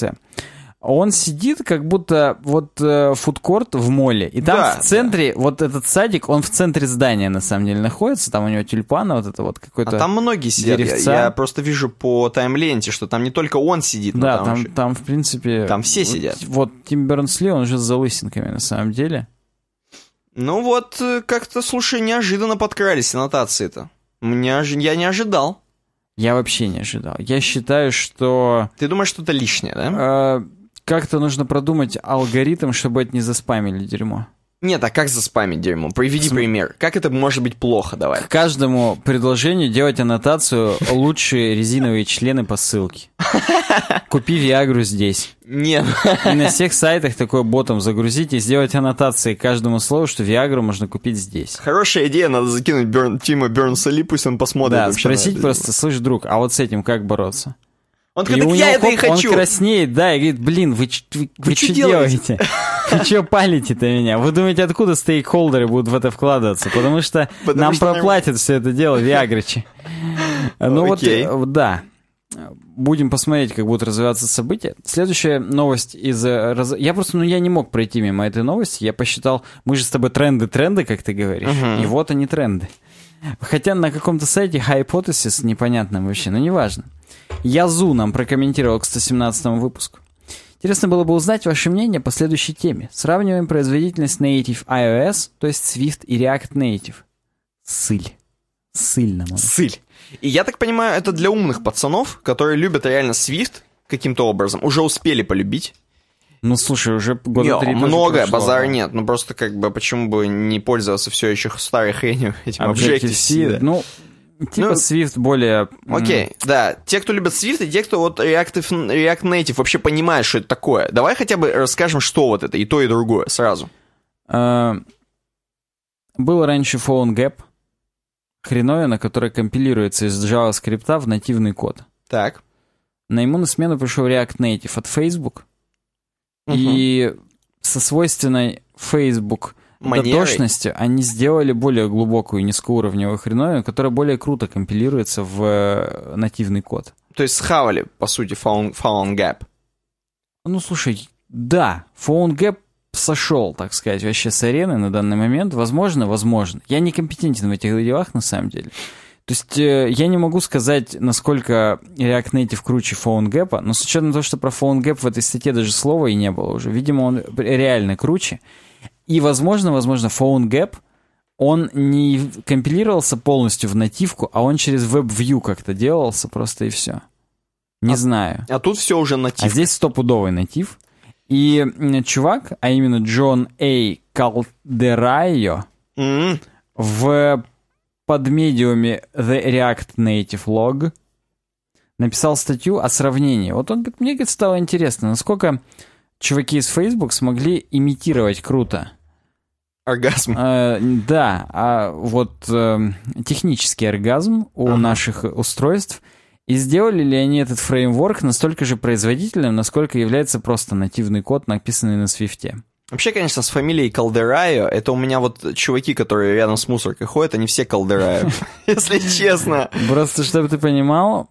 Он сидит, как будто вот э, фудкорт в моле. И там Да, в центре, вот этот садик, он в центре здания на самом деле находится. Там у него тюльпаны, вот это вот какой-то... А там многие сидят. Я, деревца. я просто вижу по тайм-ленте, что там не только он сидит, но Да, там, там, еще- там, в принципе... Там все вот- сидят. Вот Тим Бернсли, он уже с залысинками на самом деле. Ну вот, э, как-то, слушай, неожиданно подкрались аннотации-то. Ожи- Я не ожидал. Я вообще не ожидал. Я считаю, что Ты думаешь, что-то лишнее, да? э, как-то нужно продумать алгоритм, чтобы это не заспамили дерьмо. Нет, а как заспамить дерьмо? Приведи См- пример. Как это может быть плохо, давай. К каждому предложению делать аннотацию «Лучшие резиновые члены по ссылке». *laughs* Купи Виагру здесь. Нет. И на всех сайтах такой ботом загрузить и сделать аннотации к каждому слову, что Виагру можно купить здесь. Хорошая идея, надо закинуть Берн- Тима Бернса Ли, пусть он посмотрит Да, спросить просто, слышь, друг, а вот с этим как бороться? Он такой, так я это и хочу. Он краснеет, да, и говорит, блин, вы, вы, Вы *laughs* вы что делаете?» Вы что палите-то меня? Вы думаете, откуда стейкхолдеры будут в это вкладываться? Потому что *laughs* Потому нам что проплатят все это дело *laughs* Виагрычи. Ну вот, Окей. э, да. Будем посмотреть, как будут развиваться события. Следующая новость из... э, Я просто, ну, я не мог пройти мимо этой новости. Я посчитал, мы же с тобой тренды-тренды, как ты говоришь. И вот они тренды. Хотя на каком-то сайте Hypothesis непонятном вообще, но неважно. Язу нам прокомментировал к 117 выпуску. Интересно было бы узнать ваше мнение по следующей теме. Сравниваем производительность Native iOS, то есть Swift и React Native. Сыль. Сыль, на мой Сыль. И я так понимаю, это для умных пацанов, которые любят реально Swift каким-то образом, уже успели полюбить. Ну, слушай, уже года Не, три много, прошло. базара нет. Ну просто как бы почему бы не пользоваться все еще старой хренью *laughs* этим Objective-C, да. ну, типа Ну, Swift более... Окей, да. Те, кто любит Swift, и те, кто вот Reactive, React Native вообще понимают, что это такое. Давай хотя бы расскажем, что вот это, и то, и другое, сразу. э, Был раньше PhoneGap, хреновина, которая компилируется из JavaScript в нативный код. Так. На ему на смену пришел React Native от Facebook, и со свойственной Facebook Манерой. дотошностью они сделали более глубокую низкоуровневую хреновину, которая более круто компилируется в э, нативный код. То есть схавали, по сути, Found, found Gap. Ну, слушай, да, PhoneGap сошел, так сказать, вообще с арены на данный момент. Возможно, возможно. Я не компетентен в этих делах, на самом деле. То есть э, я не могу сказать, насколько React Native круче PhoneGap, но с учетом того, что про PhoneGap в этой статье даже слова и не было уже. Видимо, он реально круче. И, возможно, возможно, PhoneGap, он не компилировался полностью в нативку, а он через WebView как-то делался просто и все. Не А- знаю. А тут все уже натив. А здесь стопудовый натив. И чувак, а именно Джон А. Калдерайо, М, в подмедиуме The React Native Log написал статью о сравнении. Вот он, говорит, мне говорит, стало интересно, насколько чуваки из Facebook смогли имитировать круто. Оргазм. Э, да, а вот э, технический оргазм у Ага. наших устройств. И сделали ли они этот фреймворк настолько же производительным, насколько является просто нативный код, написанный на Swift е? Вообще, конечно, с фамилией Калдерайо, это у меня вот чуваки, которые рядом с мусоркой ходят, они все Калдерайо, *laughs* если честно. Просто, чтобы ты понимал,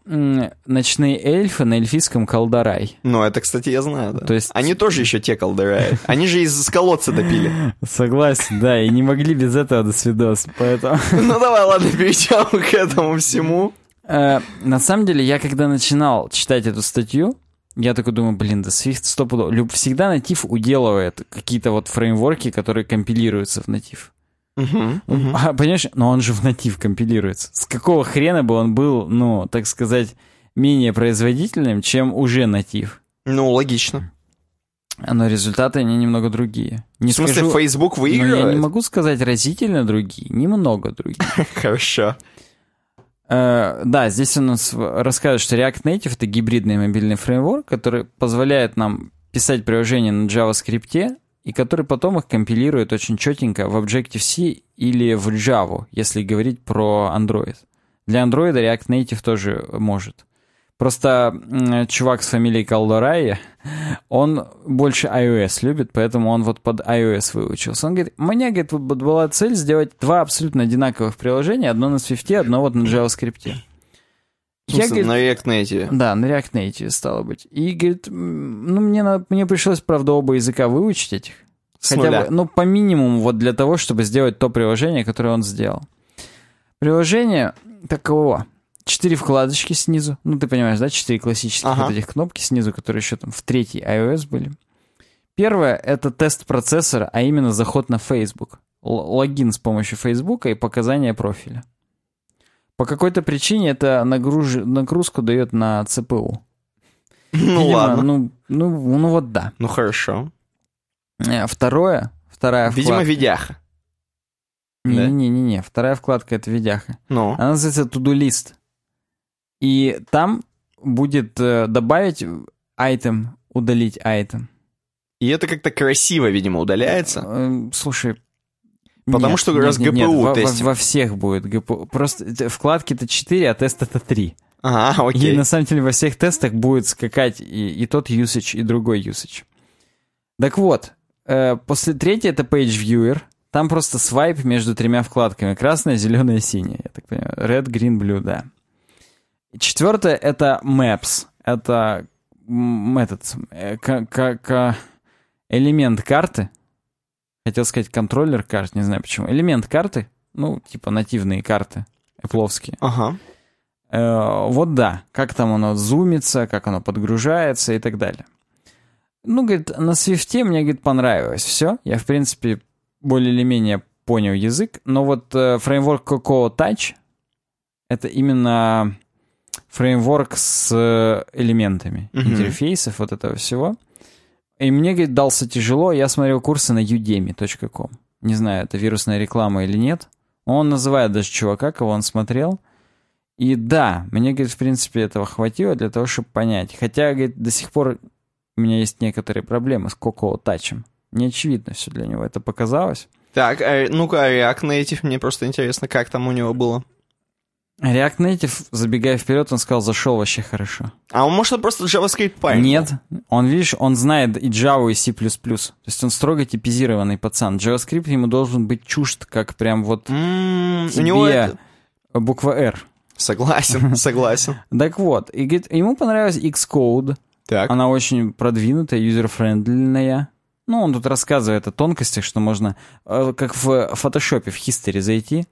ночные эльфы на эльфийском калдорай. Ну, это, кстати, я знаю, да. То есть- Они тоже еще те Калдерайо. Они же из колодца допили. *laughs* Согласен, да, и не могли без этого до свидос, поэтому... *laughs* Ну, давай, ладно, перейдем к этому всему. Э, На самом деле, я когда начинал читать эту статью, я такой думаю, блин, да Swift стопудово. Люб- Всегда натив уделывает какие-то вот фреймворки, которые компилируются в натив. Мгм, мгм. А, понимаешь, но он же в натив компилируется. С какого хрена бы он был, ну, так сказать, менее производительным, чем уже натив? Ну, логично. Но результаты, они немного другие. Не В смысле, скажу- Facebook но я не выигрывает? могу сказать разительно другие, немного другие. *laughs* Хорошо. Э, да, здесь у нас рассказывают, что React Native — это гибридный мобильный фреймворк, который позволяет нам писать приложения на JavaScript, и который потом их компилирует очень четенько в Objective-C или в Java, если говорить про Android. Для Android React Native тоже может. Просто чувак с фамилией Калдорай, он больше iOS любит, поэтому он вот под iOS выучился. Он говорит, у меня, говорит, вот была цель сделать два абсолютно одинаковых приложения, одно на Swift, одно вот на JavaScript. Смысле, говорит, на React Native. да, на React Native стало быть. И говорит, ну мне, надо, мне пришлось, правда, оба языка выучить этих. С Хотя нуля. бы, ну, по минимуму вот для того, чтобы сделать то приложение, которое он сделал. Приложение таково. Четыре вкладочки снизу. Ну, ты понимаешь, да? Четыре классических Ага. вот этих кнопки снизу, которые еще там в третьей iOS были. Первое — это тест процессора, а именно заход на Facebook. Л- логин с помощью Facebook и показания профиля. По какой-то причине это нагруж- нагрузку дает на ЦПУ. Ну, Видимо, ладно. Ну, ну, ну вот да. Ну, хорошо. Э, Второе, вторая Видимо, вкладка. видяха. да? Не-не-не, вторая вкладка — это видяха. Ну, Она называется to-do list. И там будет э, добавить item, удалить item. и это как-то красиво, видимо, удаляется. Э, Слушай, Потому нет, что нет, раз нет, нет, GPU во, во- тестим. всех будет GPU. Просто э, вкладки-то 4, а тест это 3. Ага, И окей. на самом деле во всех тестах будет скакать и, и тот usage, и другой usage. Так вот, э, после третьей это Page Viewer. Там просто свайп между тремя вкладками. Красная, зеленая, синяя. Я так понимаю. Red, green, blue, да. Четвертое это Maps. Это этот э, к- к- к- элемент карты. Хотел сказать контроллер карт, не знаю почему. Элемент карты, ну, типа нативные карты, эпловские. Ага. Э, вот да, как там оно зумится, как оно подгружается и так далее. Ну, говорит, на свифте мне, говорит, понравилось все. Я, в принципе, более или менее понял язык. Но вот э, фреймворк Cocoa Touch — это именно фреймворк с э, элементами Мгм. интерфейсов, вот этого всего. И мне, говорит, дался тяжело. Я смотрел курсы на udemy.com. Не знаю, это вирусная реклама или нет. Он называет даже чувака, кого он смотрел. И да, мне, говорит, в принципе, этого хватило для того, чтобы понять. Хотя, говорит, до сих пор у меня есть некоторые проблемы с Cocoa Touch. Не очевидно все для него. Это показалось. Так, а, ну-ка, React Native, мне просто интересно, как там у него было. React Native, забегая вперед, он сказал, зашел вообще хорошо. А он, может, он просто JavaScript парень? Нет, он, видишь, он знает и Java, и C++. То есть он строго типизированный пацан. JavaScript ему должен быть чужд, как прям вот У тебе него это... буква R. Согласен, *laughs* согласен. Так вот, и говорит, ему понравилась Xcode. Так. Она очень продвинутая, юзер-френдливая. Ну, он тут рассказывает о тонкостях, что можно, э, как в фотошопе, в History зайти,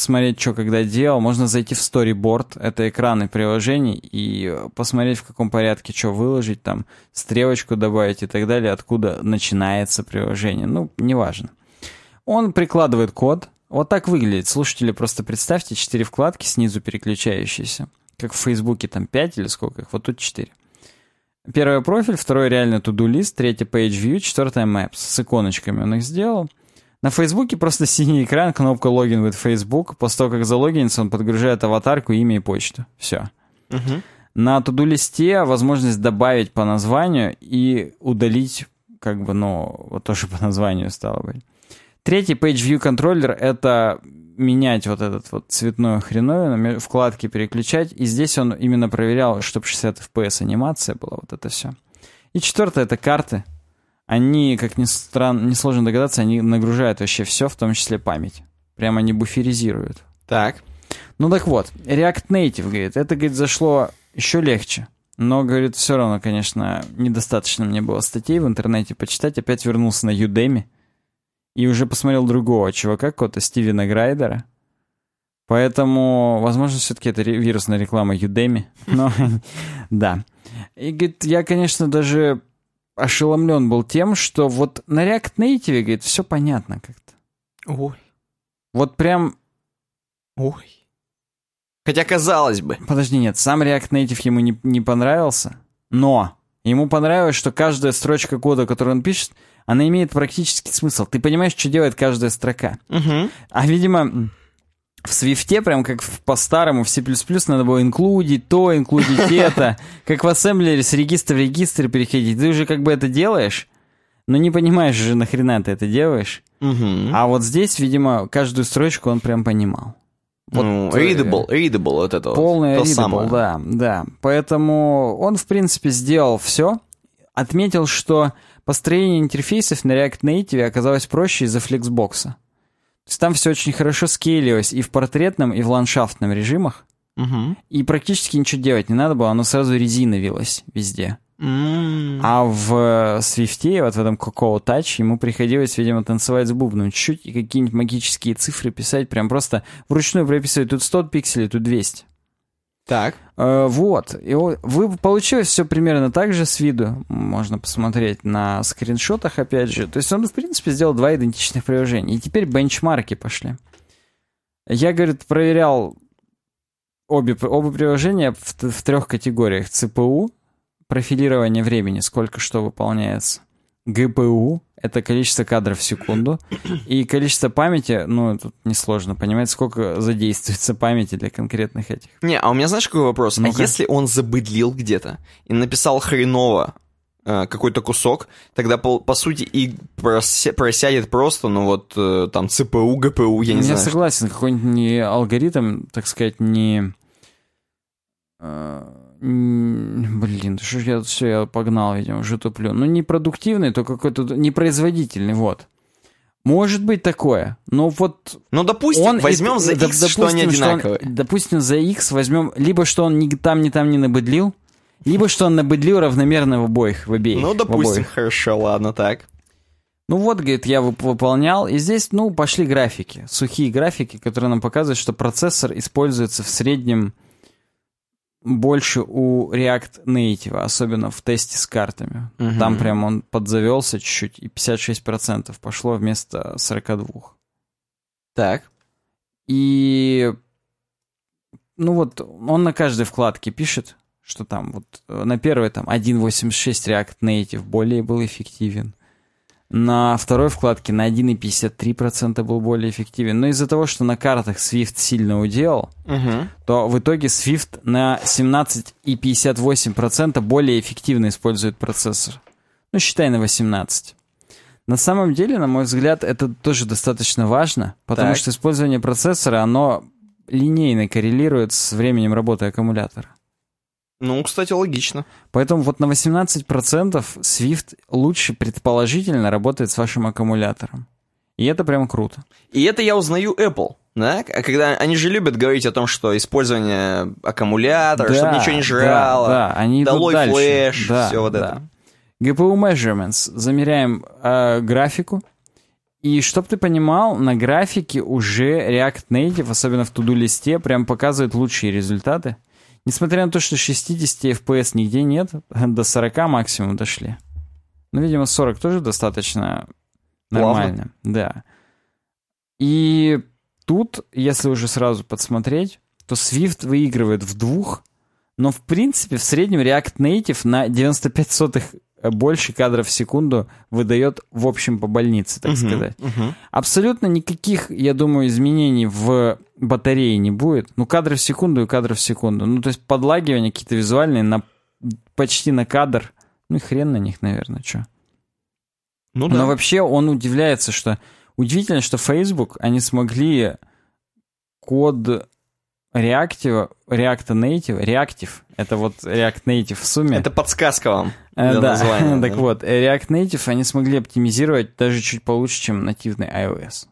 смотреть, что когда делал. Можно зайти в Storyboard, это экраны приложений, и посмотреть, в каком порядке что выложить, там, стрелочку добавить и так далее, откуда начинается приложение. Ну, неважно. Он прикладывает код. Вот так выглядит. Слушатели, просто представьте, четыре вкладки снизу переключающиеся. Как в Фейсбуке там 5 или сколько их, вот тут 4. Первый профиль, второй реально to-do list, третий page view, четвертое maps. С иконочками он их сделал. На Фейсбуке просто синий экран, кнопка логин with Facebook. После того, как залогинится, он подгружает аватарку, имя и почту. Все. Мгм. На to-do листе возможность добавить по названию и удалить, как бы, ну, вот тоже по названию стало быть. Третий Page View контроллер — это менять вот этот вот цветную хреновину, вкладки переключать. И здесь он именно проверял, чтобы 60 FPS анимация была, вот это все. И четвертое — это карты. Они, как ни странно, несложно догадаться, они нагружают вообще все, в том числе память. Прямо они буферизируют. Так. Ну так вот, React Native, говорит, это, говорит, зашло еще легче. Но, говорит, все равно, конечно, недостаточно мне было статей в интернете почитать. Опять вернулся на Udemy. И уже посмотрел другого чувака, какого-то Стивена Грайдера. Поэтому, возможно, все-таки это вирусная реклама Udemy. *laughs* Но, да. И, говорит, я, конечно, даже ошеломлен был тем, что вот на React Native, говорит, все понятно как-то. Ой. Вот прям... Ой. Хотя казалось бы. Подожди, нет, сам React Native ему не, не понравился, но ему понравилось, что каждая строчка кода, которую он пишет, она имеет практический смысл. Ты понимаешь, что делает каждая строка. Угу. А, видимо, в Свифте, прям как по-старому, в C++ надо было инклюдить то, инклюдить *laughs* это. Как в ассемблере с регистра в регистр переходить. Ты уже как бы это делаешь, но не понимаешь же, нахрена ты это делаешь. Угу. А вот здесь, видимо, каждую строчку он прям понимал. Вот, ну, readable, readable вот это Полное вот, readable, самое. да, да. Поэтому он, в принципе, сделал все. Отметил, что построение интерфейсов на React Native оказалось проще из-за флексбокса. Там все очень хорошо скейлилось и в портретном, и в ландшафтном режимах. Угу. И практически ничего делать не надо было, оно сразу резиновилось везде. М. А в Свифте, вот в этом Cocoa Touch, ему приходилось, видимо, танцевать с бубном чуть-чуть и какие-нибудь магические цифры писать, прям просто вручную прописывать. Тут 100 пикселей, тут 200. Так. Э, вот. И вы получилось все примерно так же с виду. Можно посмотреть на скриншотах, опять же. То есть он, в принципе, сделал два идентичных приложения. И теперь бенчмарки пошли. Я, говорит, проверял обе, оба приложения в, в трех категориях. ЦПУ, профилирование времени, сколько что выполняется. ГПУ — это количество кадров в секунду. И количество памяти, ну, тут несложно понимать, сколько задействуется памяти для конкретных этих. Не, а у меня знаешь какой вопрос? Ну-ка. А если он забыдлил где-то и написал хреново э, какой-то кусок, тогда по, по сути и прося- просядет просто, ну вот э, там ЦПУ, ГПУ, я не Я знаю. согласен, какой-нибудь не алгоритм, так сказать, не... э, Блин, что ж я все, я погнал, видимо, уже туплю. Ну, не продуктивный, то какой-то непроизводительный, вот. Может быть такое, но вот Ну, допустим, он... возьмем и- за X, что они допустим, он- одинаковые. допустим, за X возьмем либо что он ни там, ни там не набыдлил, либо что он набыдлил равномерно в обоих, в обеих. Ну, допустим, обоих. хорошо, ладно, так. Ну вот, говорит, я вып- выполнял, и здесь, ну, пошли графики, сухие графики, которые нам показывают, что процессор используется в среднем больше у React Native, особенно в тесте с картами. Мгм. Там прям он подзавелся чуть-чуть, и 56% пошло вместо 42%. Так. И, ну вот, он на каждой вкладке пишет, что там вот э, на первой там 1.86 React Native более был эффективен. На второй вкладке на 1,53% был более эффективен. Но из-за того, что на картах Swift сильно уделал, Угу. то в итоге Swift на 17,58% более эффективно использует процессор. Ну, считай на 18. На самом деле, на мой взгляд, это тоже достаточно важно, потому Так. что использование процессора, оно линейно коррелирует с временем работы аккумулятора. Ну, кстати, логично. Поэтому вот на 18% Swift лучше предположительно работает с вашим аккумулятором. И это прям круто. И это я узнаю Apple. Да? А когда они же любят говорить о том, что использование аккумулятора, чтобы ничего не жрало, Да, да, они долой дальше. флеш, Да, все вот да. это. GPU measurements. Замеряем э, графику. И чтоб ты понимал, на графике уже React Native, особенно в туду-листе, прям показывает лучшие результаты. Несмотря на то, что 60 FPS нигде нет, до 40 максимум дошли. Ну, видимо, 40 тоже достаточно Плавно. нормально. Да. И тут, если уже сразу подсмотреть, то Swift выигрывает в двух, но в принципе в среднем React Native на 95 сотых больше кадров в секунду выдает в общем по больнице, так Мгм, сказать. мгм. Абсолютно никаких, я думаю, изменений в батарее не будет. Ну, кадры в секунду и кадры в секунду. Ну, то есть подлагивания какие-то визуальные на почти на кадр. Ну и хрен на них, наверное, что. Ну да. Но вообще он удивляется, что... Удивительно, что Facebook, они смогли код Reactive, React Native, Reactive, это вот React Native в сумме. Это подсказка вам Э, для да, названия. *laughs* так вот, React Native они смогли оптимизировать даже чуть получше, чем нативный iOS.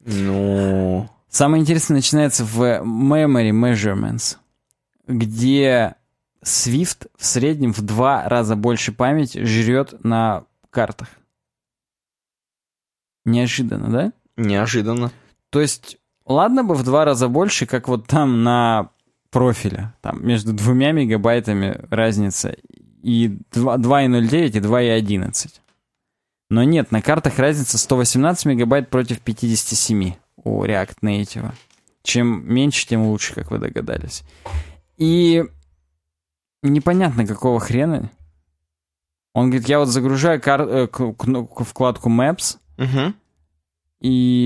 Ну... Самое интересное начинается в Memory Measurements, где Swift в среднем в два раза больше памяти жрет на картах. Неожиданно, да? Неожиданно. То есть, ладно бы в два раза больше, как вот там на профиле. Там между двумя мегабайтами разница. И 2 2,09 и 2,11. Но нет, на картах разница 118 мегабайт против 57 у React Native. Чем меньше, тем лучше, как вы догадались. И непонятно, какого хрена. Он говорит, я вот загружаю кар- э, к- вкладку Maps, Мгм. и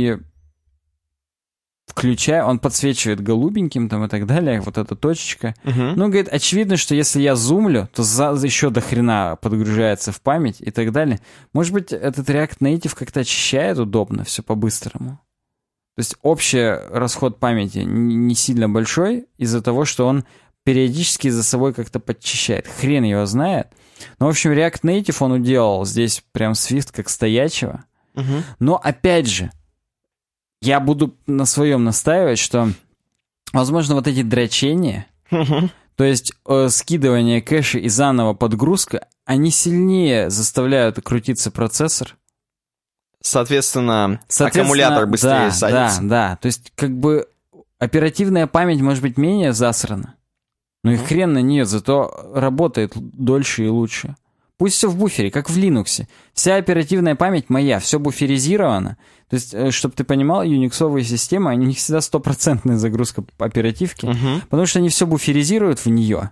включаю, он подсвечивает голубеньким там и так далее, вот эта точечка. Мгм. Ну, говорит, очевидно, что если я зумлю, то за, за еще до хрена подгружается в память и так далее. Может быть, этот React Native как-то очищает удобно, все по-быстрому. То есть общий расход памяти не сильно большой из-за того, что он периодически за собой как-то подчищает. Хрен его знает. Но, в общем, React Native он уделал здесь прям Swift как стоячего. Мгм. Но опять же, я буду на своем настаивать, что, возможно, вот эти дрочения, то есть э, скидывание кэша и заново подгрузка, они сильнее заставляют крутиться процессор. Соответственно, Соответственно, аккумулятор быстрее да, садится. Да, да. То есть, как бы оперативная память может быть менее засрана. Ну и хрен на нее, зато работает дольше и лучше. Пусть все в буфере, как в Linux. Вся оперативная память моя, все буферизировано. То есть, чтобы ты понимал, юниксовые системы, они не всегда стопроцентная загрузка оперативки, Мгм. потому что они все буферизируют в нее.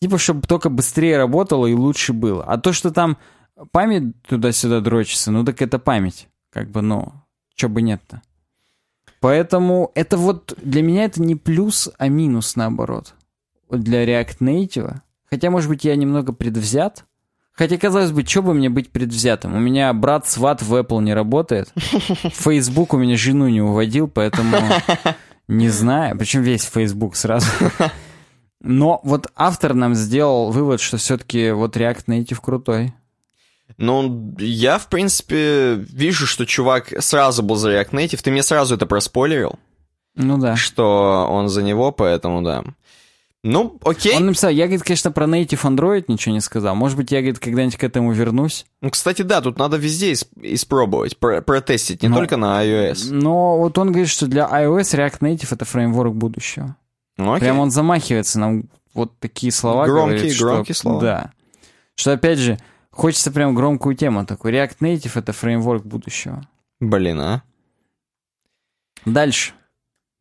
Типа, чтобы только быстрее работало и лучше было. А то, что там память туда-сюда дрочится, ну так это память. Как бы, ну, чё бы нет-то. Поэтому это вот для меня это не плюс, а минус наоборот. Для React Native. Хотя, может быть, я немного предвзят. Хотя, казалось бы, что бы мне быть предвзятым? У меня брат сват в Apple не работает. *laughs* Facebook у меня жену не уводил, поэтому *laughs* не знаю. Причем весь Facebook сразу. *laughs* Но вот автор нам сделал вывод, что все-таки вот React Native крутой. Ну, я, в принципе, вижу, что чувак сразу был за React Native. Ты мне сразу это проспойлерил, Ну да. что он за него, поэтому да. Ну, окей. Он написал, я, говорит, конечно, про Native Android ничего не сказал. Может быть, я, говорит, когда-нибудь к этому вернусь. Ну, кстати, да, тут надо везде ис- испробовать, про- протестить, не Ну, только на iOS. Но вот он говорит, что для iOS React Native это фреймворк будущего. Ну, окей. Прям он замахивается нам вот такие слова. Громкие, говорит, что- громкие слова. Да. Что, опять же, хочется прям громкую тему такую. React Native это фреймворк будущего. Блин, а. Дальше.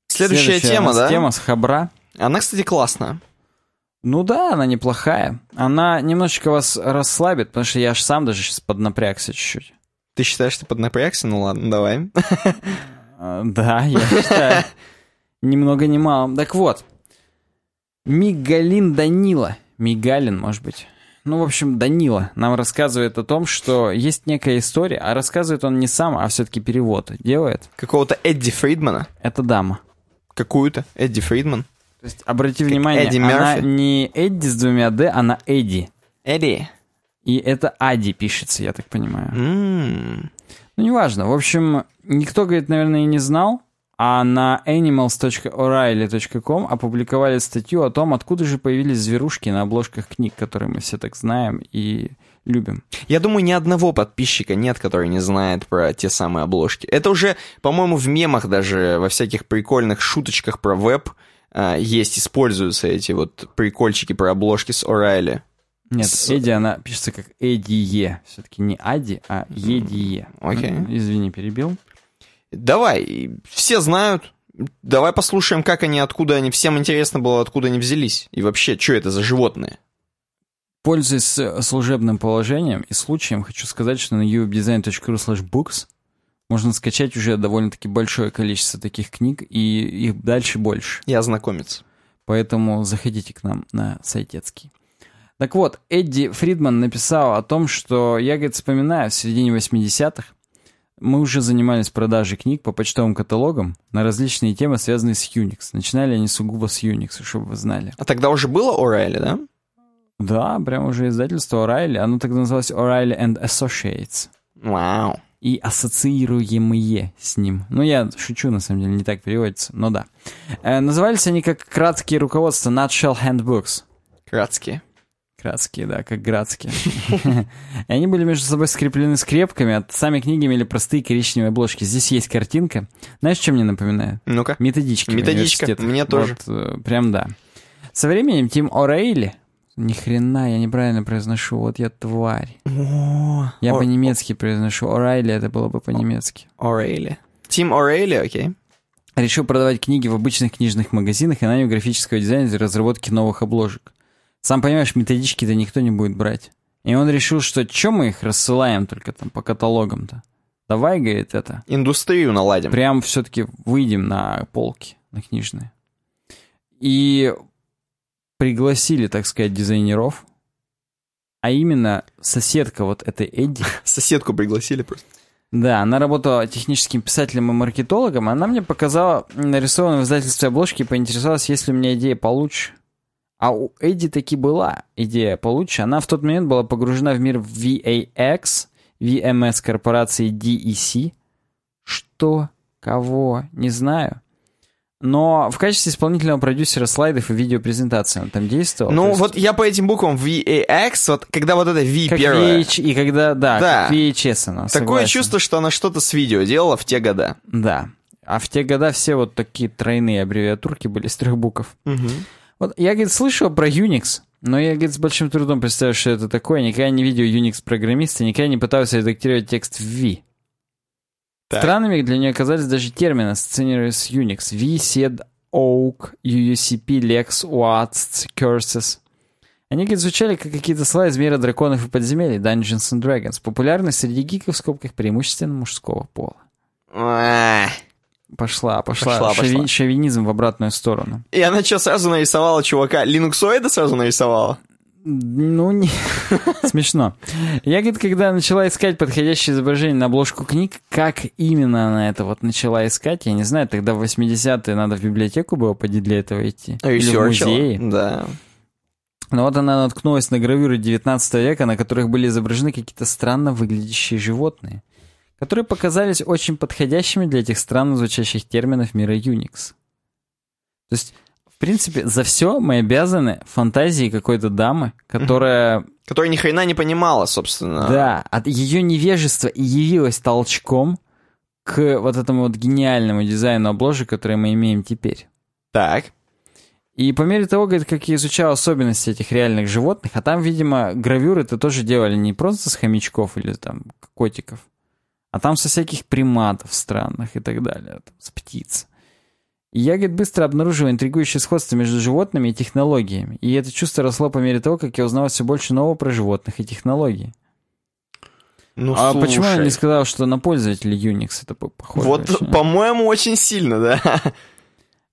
Следующая, у тема, да? Тема с Хабра. Она, кстати, классная. Ну да, она неплохая. Она немножечко вас расслабит, потому что я аж сам даже сейчас поднапрягся чуть-чуть. Ты считаешь, ты поднапрягся? Ну ладно, давай. А, Да, я считаю. Ни много ни мало. Так вот. Мигалин Данила. Мигалин, может быть. Ну, в общем, Данила нам рассказывает о том, что есть некая история, а рассказывает он не сам, а все-таки перевод делает. Какого-то Эдди Фридмана. Это дама. Какую-то. Эдди Фридман. То есть, обрати внимание, Эдди она Мерфи? не Эдди с двумя «д», она Эдди. Эдди. И это Ади пишется, я так понимаю. М. Ну, неважно. В общем, никто, говорит, наверное, и не знал, а на animals.o'reilly.com опубликовали статью о том, откуда же появились зверушки на обложках книг, которые мы все так знаем и любим. Я думаю, ни одного подписчика нет, который не знает про те самые обложки. Это уже, по-моему, в мемах даже, во всяких прикольных шуточках про веб а, есть, используются эти вот прикольчики про обложки с О'Райли. Нет, С- Эдди, она пишется как Эдие. Все-таки не Ади, а Едие. Окей. Ну, Извини, перебил. Давай, все знают. Давай послушаем, как они, откуда они. Всем интересно было, откуда они взялись. И вообще, что это за животные? Пользуясь служебным положением и случаем, хочу сказать, что на uwebdesign.ru slash books можно скачать уже довольно-таки большое количество таких книг, и их дальше больше. Я знакомец. Поэтому заходите к нам на сайтецкий. Так вот, Эдди Фридман написал о том, что я, говорит, вспоминаю в середине 80-х Мы уже занимались продажей книг по почтовым каталогам на различные темы, связанные с Unix. Начинали они сугубо с Unix, чтобы вы знали. А тогда уже было O'Reilly, да? Да, прям уже издательство O'Reilly. Оно тогда называлось O'Reilly and Associates. Вау. И ассоциируемые с ним. Ну, я шучу, на самом деле, не так переводится, но да. Э, назывались они как краткие руководства Nutshell Handbooks. Краткие. Краткие, да, как градские. *laughs* И они были между собой скреплены скрепками, а сами книги имели простые коричневые обложки. Здесь есть картинка. Знаешь, что мне напоминает? Ну-ка. Методички. Методичка, мне тоже. Вот, э, прям да. Со временем Тим О'Рейли, ни хрена, я неправильно произношу, вот я тварь. О, Я О- по-немецки произношу. О'Райли это было бы по-немецки. O'Reilly. Тим O'Reilly, окей. Решил продавать книги в обычных книжных магазинах и нанял графического дизайнера для разработки новых обложек. Сам понимаешь, методички-то никто не будет брать. И он решил, что чё мы их рассылаем только там по каталогам-то? Давай, говорит, это. Индустрию наладим. Прям все-таки выйдем на полки, на книжные. И пригласили, так сказать, дизайнеров. А именно соседка вот этой Эдди. *laughs* Соседку пригласили просто. Да, она работала техническим писателем и маркетологом. Она мне показала нарисованную в издательстве обложки и поинтересовалась, есть ли у меня идея получше. А у Эдди таки была идея получше. Она в тот момент была погружена в мир VAX, VMS корпорации DEC. Что? Кого? Не знаю. Но в качестве исполнительного продюсера слайдов и видеопрезентации он там действовал. Ну, есть вот я по этим буквам VAX, вот когда вот это V как первое, VH, и когда, да, Да. как VHS она, такое согласен. чувство, что она что-то с видео делала в те года. Да. А в те года все вот такие тройные аббревиатурки были с трех букв. Вот я, говорит, слышал про Unix, но я, говорит, с большим трудом представляю, что это такое. Никогда не видел Unix-программиста, никогда не пытался редактировать текст в V. Так. Странными для нее оказались даже термины, ассоциированные с Unix. V, SED, OAK, UUCP, Lex, WATS, Curses. Они, звучали как какие-то слова из мира драконов и подземелий, Dungeons and Dragons, популярны среди гиков в скобках преимущественно мужского пола. Пошла, пошла. Пошла, Шови- пошла. Шовинизм в обратную сторону. И она что, сразу нарисовала чувака? Линуксоида сразу нарисовала? Ну, не... *laughs* смешно. Я, говорит, когда начала искать подходящее изображение на обложку книг, как именно она это вот начала искать, я не знаю, тогда в 80-е надо в библиотеку было поди для этого идти. Или в музее. Да. Но вот она наткнулась на гравюры 19 века, на которых были изображены какие-то странно выглядящие животные, которые показались очень подходящими для этих странно звучащих терминов мира Unix. То есть, в принципе, за все мы обязаны фантазии какой-то дамы, которая, Которая ни хрена не понимала, собственно. да, от ее невежества и явилась толчком к вот этому вот гениальному дизайну обложек, который мы имеем теперь. Так. И по мере того, говорит, как я изучал особенности этих реальных животных, а там, видимо, гравюры-то тоже делали не просто с хомячков или там котиков, а там со всяких приматов странных и так далее, там, с птиц. Я, говорит, быстро обнаружил интригующее сходство между животными и технологиями. И это чувство росло по мере того, как я узнавал все больше нового про животных и технологии. Ну, а почему я слушай. не сказал, что на пользователя Unix это по- похоже? Вот, по-моему, очень сильно, да.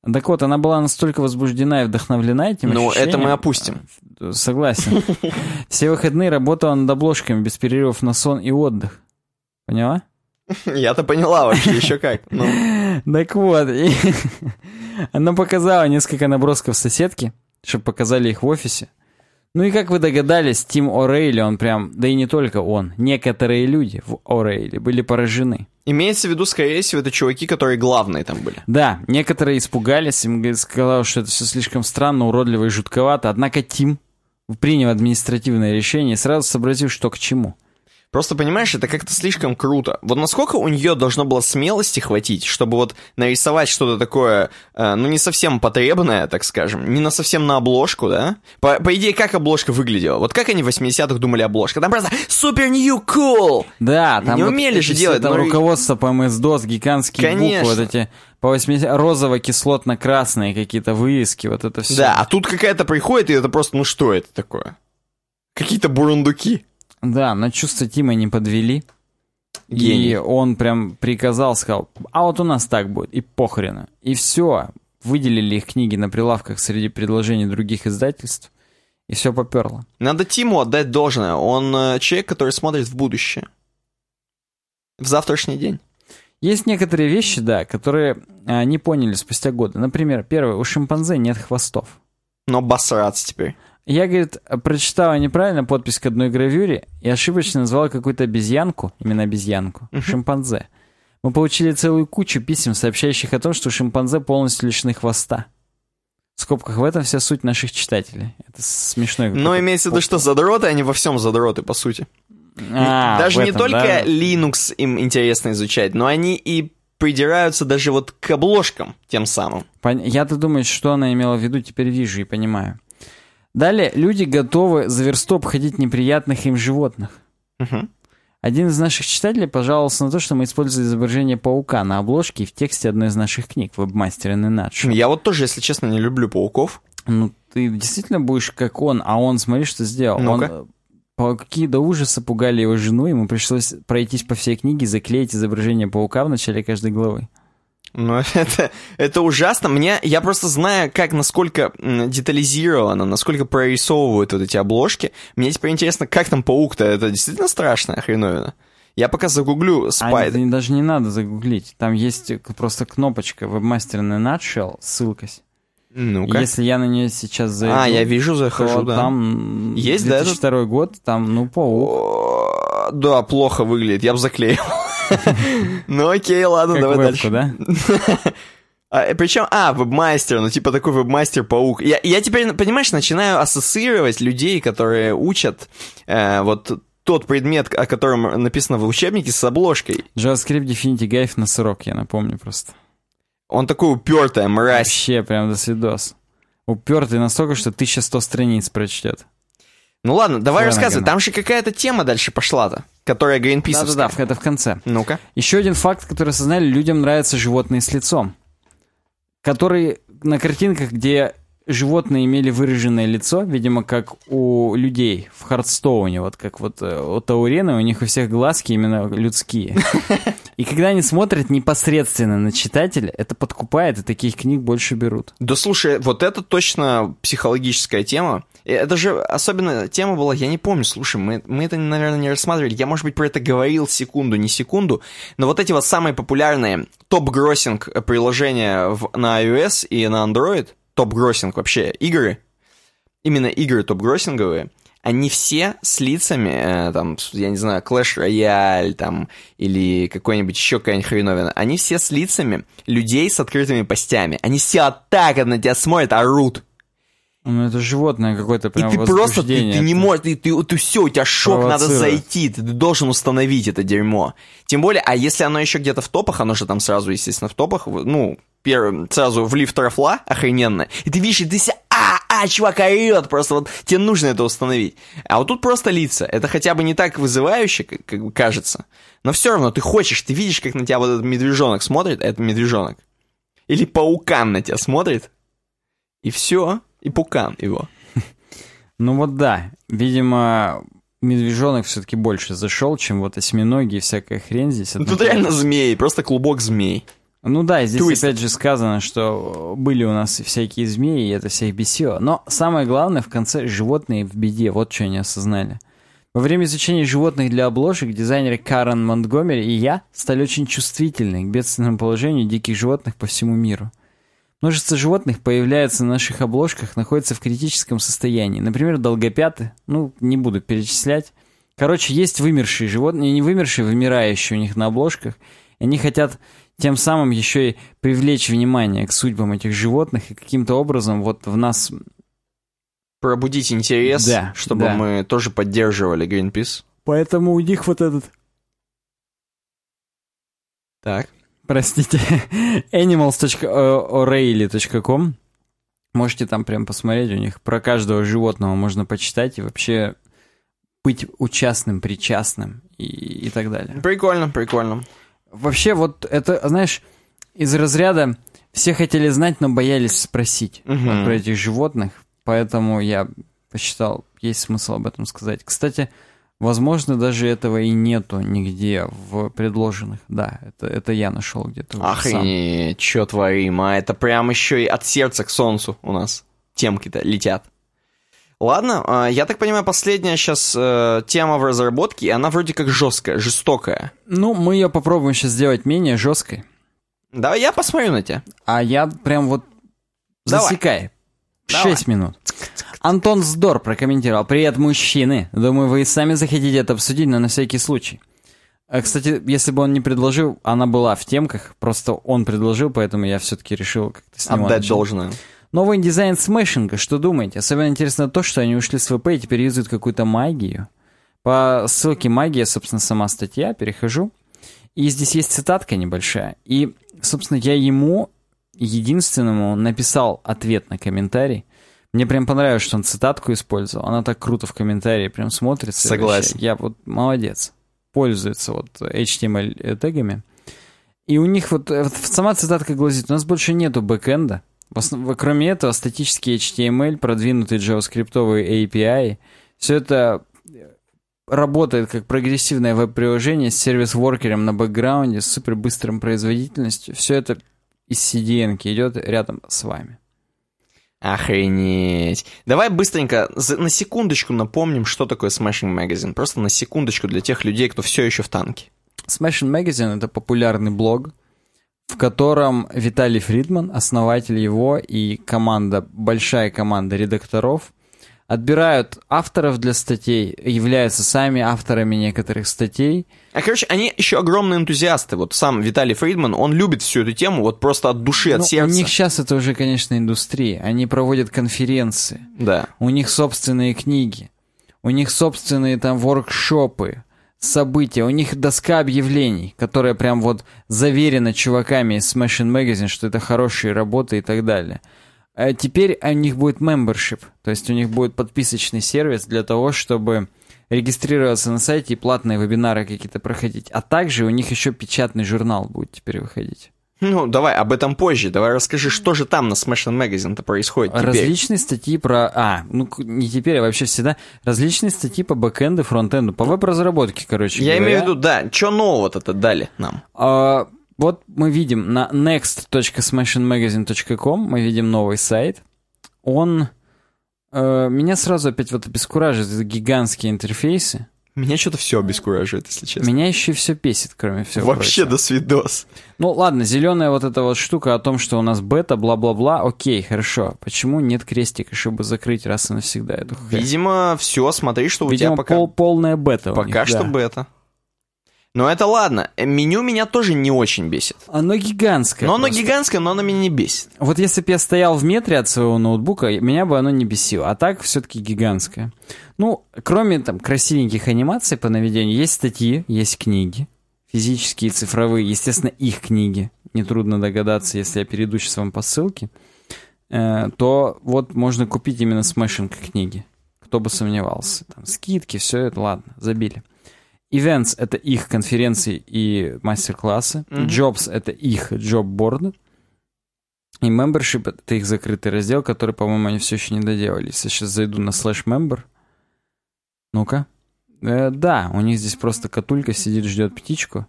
Так вот, она была настолько возбуждена и вдохновлена этим Ну, это мы опустим. Э, Согласен. *laughs* Все выходные работала над обложками без перерывов на сон и отдых. Поняла? *laughs* Я-то поняла вообще, еще как. Ну, *laughs* Так вот, *laughs* она показала несколько набросков соседки, чтобы показали их в офисе. Ну и как вы догадались, Тим О'Рейли, он прям, да и не только он, некоторые люди в О'Рейли были поражены. имеется в виду, скорее всего, это чуваки, которые главные там были. Да, некоторые испугались, им сказал, что это все слишком странно, уродливо и жутковато, однако Тим принял административное решение и сразу сообразил, что к чему. Просто, понимаешь, это как-то слишком круто. Вот насколько у нее должно было смелости хватить, чтобы вот нарисовать что-то такое, э, ну, не совсем потребное, так скажем, не на совсем на обложку, да? По, по идее, как обложка выглядела? Вот как они в 80-х думали обложка? Там просто супер new cool! Да, там Не вот умели же делать, Там ну и- руководство по МС-ДОС, гигантские Конечно. буквы, вот эти по 80 розово-кислотно-красные какие-то вывески, вот это все. Да, а тут какая-то приходит, и это просто, ну, что это такое? Какие-то бурундуки. Да, но чувства Тима не подвели. Гений. И он прям приказал, сказал, а вот у нас так будет, и похрена. И все, выделили их книги на прилавках среди предложений других издательств, и все поперло. Надо Тиму отдать должное. Он э, человек, который смотрит в будущее. в завтрашний день. Есть некоторые вещи, да, которые а, не поняли спустя годы. Например, первое, у шимпанзе нет хвостов. Но басраться теперь. Я, говорит, прочитала неправильно подпись к одной гравюре и ошибочно назвала какую-то обезьянку, именно обезьянку, шимпанзе. Мы получили целую кучу писем, сообщающих о том, что шимпанзе полностью лишены хвоста. В скобках в этом вся суть наших читателей. Это смешно. Но имеется в виду, что задроты, они во всем задроты, по сути. А, даже в не этом, только да? Linux им интересно изучать, но они и придираются даже вот к обложкам тем самым. Пон- Я-то думаю, что она имела в виду, теперь вижу и понимаю. Далее, люди готовы за версту обходить неприятных им животных. Мгм. Один из наших читателей пожаловался на то, что мы использовали изображение паука на обложке и в тексте одной из наших книг «Вебмастер и Нэнадж». Я вот тоже, если честно, не люблю пауков. Ну, ты действительно будешь как он, а он, смотри, что сделал. Он, Ну-ка. э, Пауки до ужаса пугали его жену, ему пришлось пройтись по всей книге и заклеить изображение паука в начале каждой главы. Ну, *laughs* это, это ужасно. Мне, я просто знаю, как, насколько детализировано, насколько прорисовывают вот эти обложки. Мне теперь интересно, как там паук-то? Это действительно страшная хреновина. Я пока загуглю А спайдер. это даже не надо загуглить. Там есть просто кнопочка «Вебмастер на Nutshell», ссылка. Ну-ка. Если я на нее сейчас зайду, А, я вижу, захожу, да. там Есть, да, 2002 год, там, ну, паук. О, Да, плохо выглядит, я бы заклеил. *laughs* Ну окей, ладно, давай дальше. да? *laughs* А, причем, а, вебмастер, ну типа такой вебмастер-паук. Я, я теперь, понимаешь, начинаю ассоциировать людей, которые учат э, вот тот предмет, о котором написано в учебнике, с обложкой. JavaScript Definity Гайф на срок, я напомню просто. Он такой упертая мразь. Вообще, прям до свидос. Упертый настолько, что 1100 страниц прочтет. Ну ладно, давай Фланагана. рассказывай. Там же какая-то тема дальше пошла-то, которая Greenpeace. Да-да-да, это в конце. Ну-ка. Еще один факт, который осознали, людям нравятся животные с лицом. Которые на картинках, где животные имели выраженное лицо, видимо, как у людей в Хардстоуне, вот как вот э, у Таурена, у них у всех глазки именно людские. *laughs* И когда они смотрят непосредственно на читателя, это подкупает, и таких книг больше берут. Да слушай, вот это точно психологическая тема. Это же особенно тема была, я не помню, слушай, мы, мы это, наверное, не рассматривали. Я, может быть, про это говорил секунду, не секунду. Но вот эти вот самые популярные топ-гроссинг приложения в- на iOS и на Android, топ-гроссинг вообще игры, именно игры топ-гроссинговые, они все с лицами, э, там, я не знаю, Clash Royale, там, или какой-нибудь еще какая-нибудь хреновина, они все с лицами людей с открытыми постями. Они все вот так на тебя смотрят, орут. Ну, это животное какое-то И прям ты просто, ты, ты не можешь, ты, ты, ты все, у тебя шок, надо зайти, ты должен установить это дерьмо. Тем более, а если оно еще где-то в топах, оно же там сразу, естественно, в топах, ну, первым, сразу в лифт трафла, охрененно, и ты видишь, и ты себя, а, а, чувак орет, просто вот тебе нужно это установить. А вот тут просто лица, это хотя бы не так вызывающе, как, как кажется, но все равно ты хочешь, ты видишь, как на тебя вот этот медвежонок смотрит, а это медвежонок. Или паукан на тебя смотрит, и все, и пукан его. *laughs* Ну вот да, видимо, медвежонок все-таки больше зашел, чем вот осьминоги и всякая хрень здесь. Ну, Тут реально змеи, просто клубок змей. Ну да, здесь Твист. опять же сказано, что были у нас всякие змеи, и это всех бесило. Но самое главное в конце животные в беде, вот что они осознали. Во время изучения животных для обложек дизайнеры Карен Монтгомери и я стали очень чувствительны к бедственному положению диких животных по всему миру. Множество животных появляется на наших обложках, находятся в критическом состоянии. Например, долгопяты, ну, не буду перечислять. Короче, есть вымершие животные, не вымершие, вымирающие у них на обложках. И они хотят тем самым еще и привлечь внимание к судьбам этих животных и каким-то образом вот в нас... Пробудить интерес, Да, чтобы да. мы тоже поддерживали Greenpeace. Поэтому у них вот этот... Так. Простите, *laughs* animals.o'reilly.com Можете там прям посмотреть, у них про каждого животного можно почитать и вообще быть участным, причастным и, и так далее. Прикольно, прикольно. Вообще вот это, знаешь, из разряда все хотели знать, но боялись спросить Мгм. вот про этих животных, поэтому я посчитал, есть смысл об этом сказать. Кстати, возможно, даже этого и нету нигде в предложенных. Да, это, это я нашел где-то. Охренеть, чё творим, а это прям еще и от сердца к солнцу у нас темки-то летят. Ладно, а, я так понимаю, последняя сейчас э, тема в разработке, и она вроде как жесткая, жестокая. Ну, мы ее попробуем сейчас сделать менее жесткой. Давай я посмотрю на тебя. А я прям вот Давай. засекай. Давай. Шесть минут. Антон Здор прокомментировал. Привет, мужчины. Думаю, вы и сами захотите это обсудить, но на всякий случай. А, Кстати, если бы он не предложил, она была в темках, просто он предложил, поэтому я все-таки решил как-то с него Отдать начать. должное. Новый дизайн смешинга, что думаете? Особенно интересно то, что они ушли с ВП и теперь юзают какую-то магию. По ссылке магия, собственно, сама статья, перехожу. И здесь есть цитатка небольшая. И, собственно, я ему, единственному, написал ответ на комментарий. Мне прям понравилось, что он цитатку использовал. Она так круто в комментарии прям смотрится. Согласен. Я вот молодец. Пользуется вот HTML тегами. И у них вот, вот сама цитатка гласит, у нас больше нету бэкэнда. Основ- Кроме этого, статический HTML, продвинутый JavaScript API, все это работает как прогрессивное веб-приложение с сервис-воркером на бэкграунде, с супер быстрым производительностью. Все это из CDN идет рядом с вами. Охренеть. Давай быстренько на секундочку напомним, что такое Smashing Magazine. Просто на секундочку для тех людей, кто все еще в танке. Smashing Magazine — это популярный блог, в котором Виталий Фридман, основатель его, и команда, большая команда редакторов, отбирают авторов для статей, являются сами авторами некоторых статей. А, короче, они еще огромные энтузиасты. Вот сам Виталий Фридман, он любит всю эту тему вот просто от души, от Ну, сердца. у них сейчас это уже, конечно, индустрия. Они проводят конференции. Да. У них собственные книги. У них собственные там воркшопы, события. У них доска объявлений, которая прям вот заверена чуваками из Smashing Magazine, что это хорошие работы и так далее. А теперь у них будет membership, то есть у них будет подписочный сервис для того, чтобы регистрироваться на сайте и платные вебинары какие-то проходить. А также у них еще печатный журнал будет теперь выходить. Ну, давай об этом позже. Давай расскажи, что же там на Smashing Magazine-то происходит теперь. Различные статьи про... А, ну не теперь, а вообще всегда. Различные статьи по бэкэнду, фронтенду, по веб-разработке, короче Я говоря. имею в виду, да, что нового-то дали нам? А, вот мы видим на next.smashingmagazine.com мы видим новый сайт. Он... э, меня сразу опять вот обескураживает это гигантские интерфейсы. Меня что-то все обескураживает, если честно. Меня еще все бесит, кроме всего Вообще прочего. до свидос. Ну ладно, зеленая вот эта вот штука о том, что у нас бета, бла-бла-бла, окей, хорошо. Почему нет крестика, чтобы закрыть раз и навсегда эту хрень? Видимо, все, смотри, что у Видимо, тебя пока... пол- полная бета у Пока них, что да. бета. Но это ладно. Э, Меню меня тоже не очень бесит. Оно гигантское. но оно просто. гигантское, но оно меня не бесит. Вот если бы я стоял в метре от своего ноутбука, меня бы оно не бесило. А так все-таки гигантское. Ну, кроме там красивеньких анимаций по наведению, есть статьи, есть книги. Физические, цифровые, естественно, их книги. Нетрудно догадаться, если я перейду сейчас вам по ссылке. Э, то вот можно купить именно смешинг книги. Кто бы сомневался. Там скидки, все это, ладно, забили. Events — это их конференции и мастер-классы. Мгм. Jobs — это их джоб-борды. И membership — это их закрытый раздел, который, по-моему, они все еще не доделали. Если я сейчас зайду на slash member. Ну-ка. Э, да, у них здесь просто катулька сидит, ждет птичку.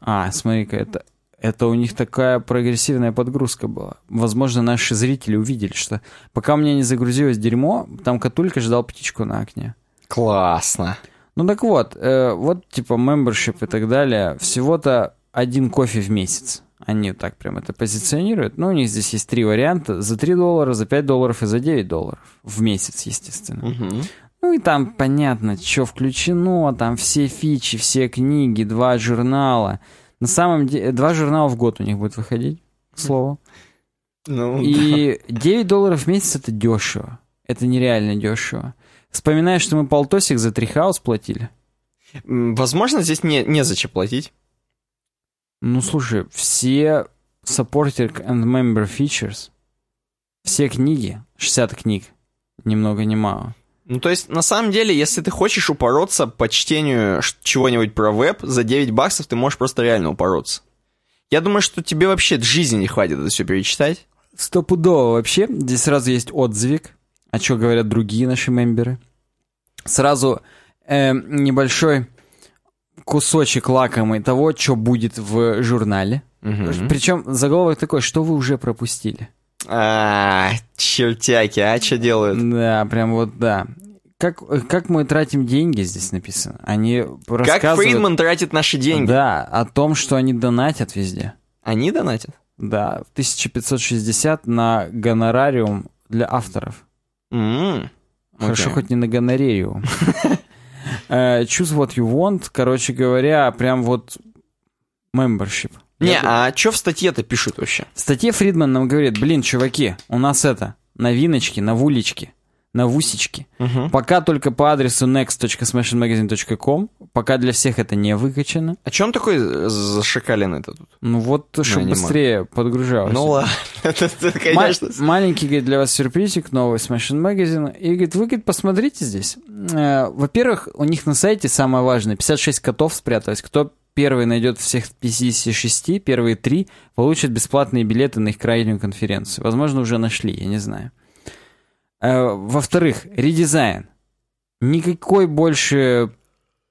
А, смотри-ка, это, это у них такая прогрессивная подгрузка была. Возможно, наши зрители увидели, что пока у меня не загрузилось дерьмо, там катулька ждал птичку на окне. Классно. Ну так вот, э, вот типа membership и так далее, всего-то один кофе в месяц. Они так прям это позиционируют. Ну, у них здесь есть три варианта. За 3 доллара, за 5 долларов и за 9 долларов. В месяц, естественно. Мгм. Ну и там понятно, что включено, там все фичи, все книги, два журнала. На самом деле, два журнала в год у них будет выходить, к слову. Ну, И 9 долларов в месяц это дешево. Это нереально дешево. Вспоминаешь, что мы полтосик за трихаус платили? М, Возможно, здесь не, незачем платить. Ну, слушай, все supported and member features, все книги, 60 книг, ни много ни мало. Ну, то есть, на самом деле, если ты хочешь упороться по чтению чего-нибудь про веб, за 9 баксов ты можешь просто реально упороться. Я думаю, что тебе вообще жизни не хватит это все перечитать. Стопудово вообще. Здесь сразу есть отзывик, о чем говорят другие наши мемберы. Сразу э, небольшой кусочек лакомый того, что будет в журнале. Мгм. Причем заголовок такой, что вы уже пропустили. А, чертяки, а что делают? Да, прям вот, да. Как, как мы тратим деньги, здесь написано. Они рассказывают... Как Фридман тратит наши деньги? Да, о том, что они донатят везде. Они донатят? Да, 1560 на гонорариум для авторов. М, Хорошо, окей. хоть не на гонорериум. *laughs* Э, Choose what you want, короче говоря, прям вот membership. Не, Я а что в статье-то пишут вообще? В статье Фридман нам говорит, блин, чуваки, у нас это, новиночки, новулечки, новусечки. Мгм. Пока только по адресу next.smashingmagazine.com, пока для всех это не выкачано. А че он такой зашикаленный-то тут? Ну вот, чтобы не быстрее подгружалось. Ну ладно, *laughs* это, это, конечно. маленький, говорит, для вас сюрпризик, новый Smashing Magazine. И, говорит, вы, говорит, посмотрите здесь. Э, Во-первых, у них на сайте самое важное, 56 котов спряталось. Кто первый найдет всех 56, первые три, получат бесплатные билеты на их крайнюю конференцию. Возможно, уже нашли, я не знаю. Э, Во-вторых, редизайн. Никакой больше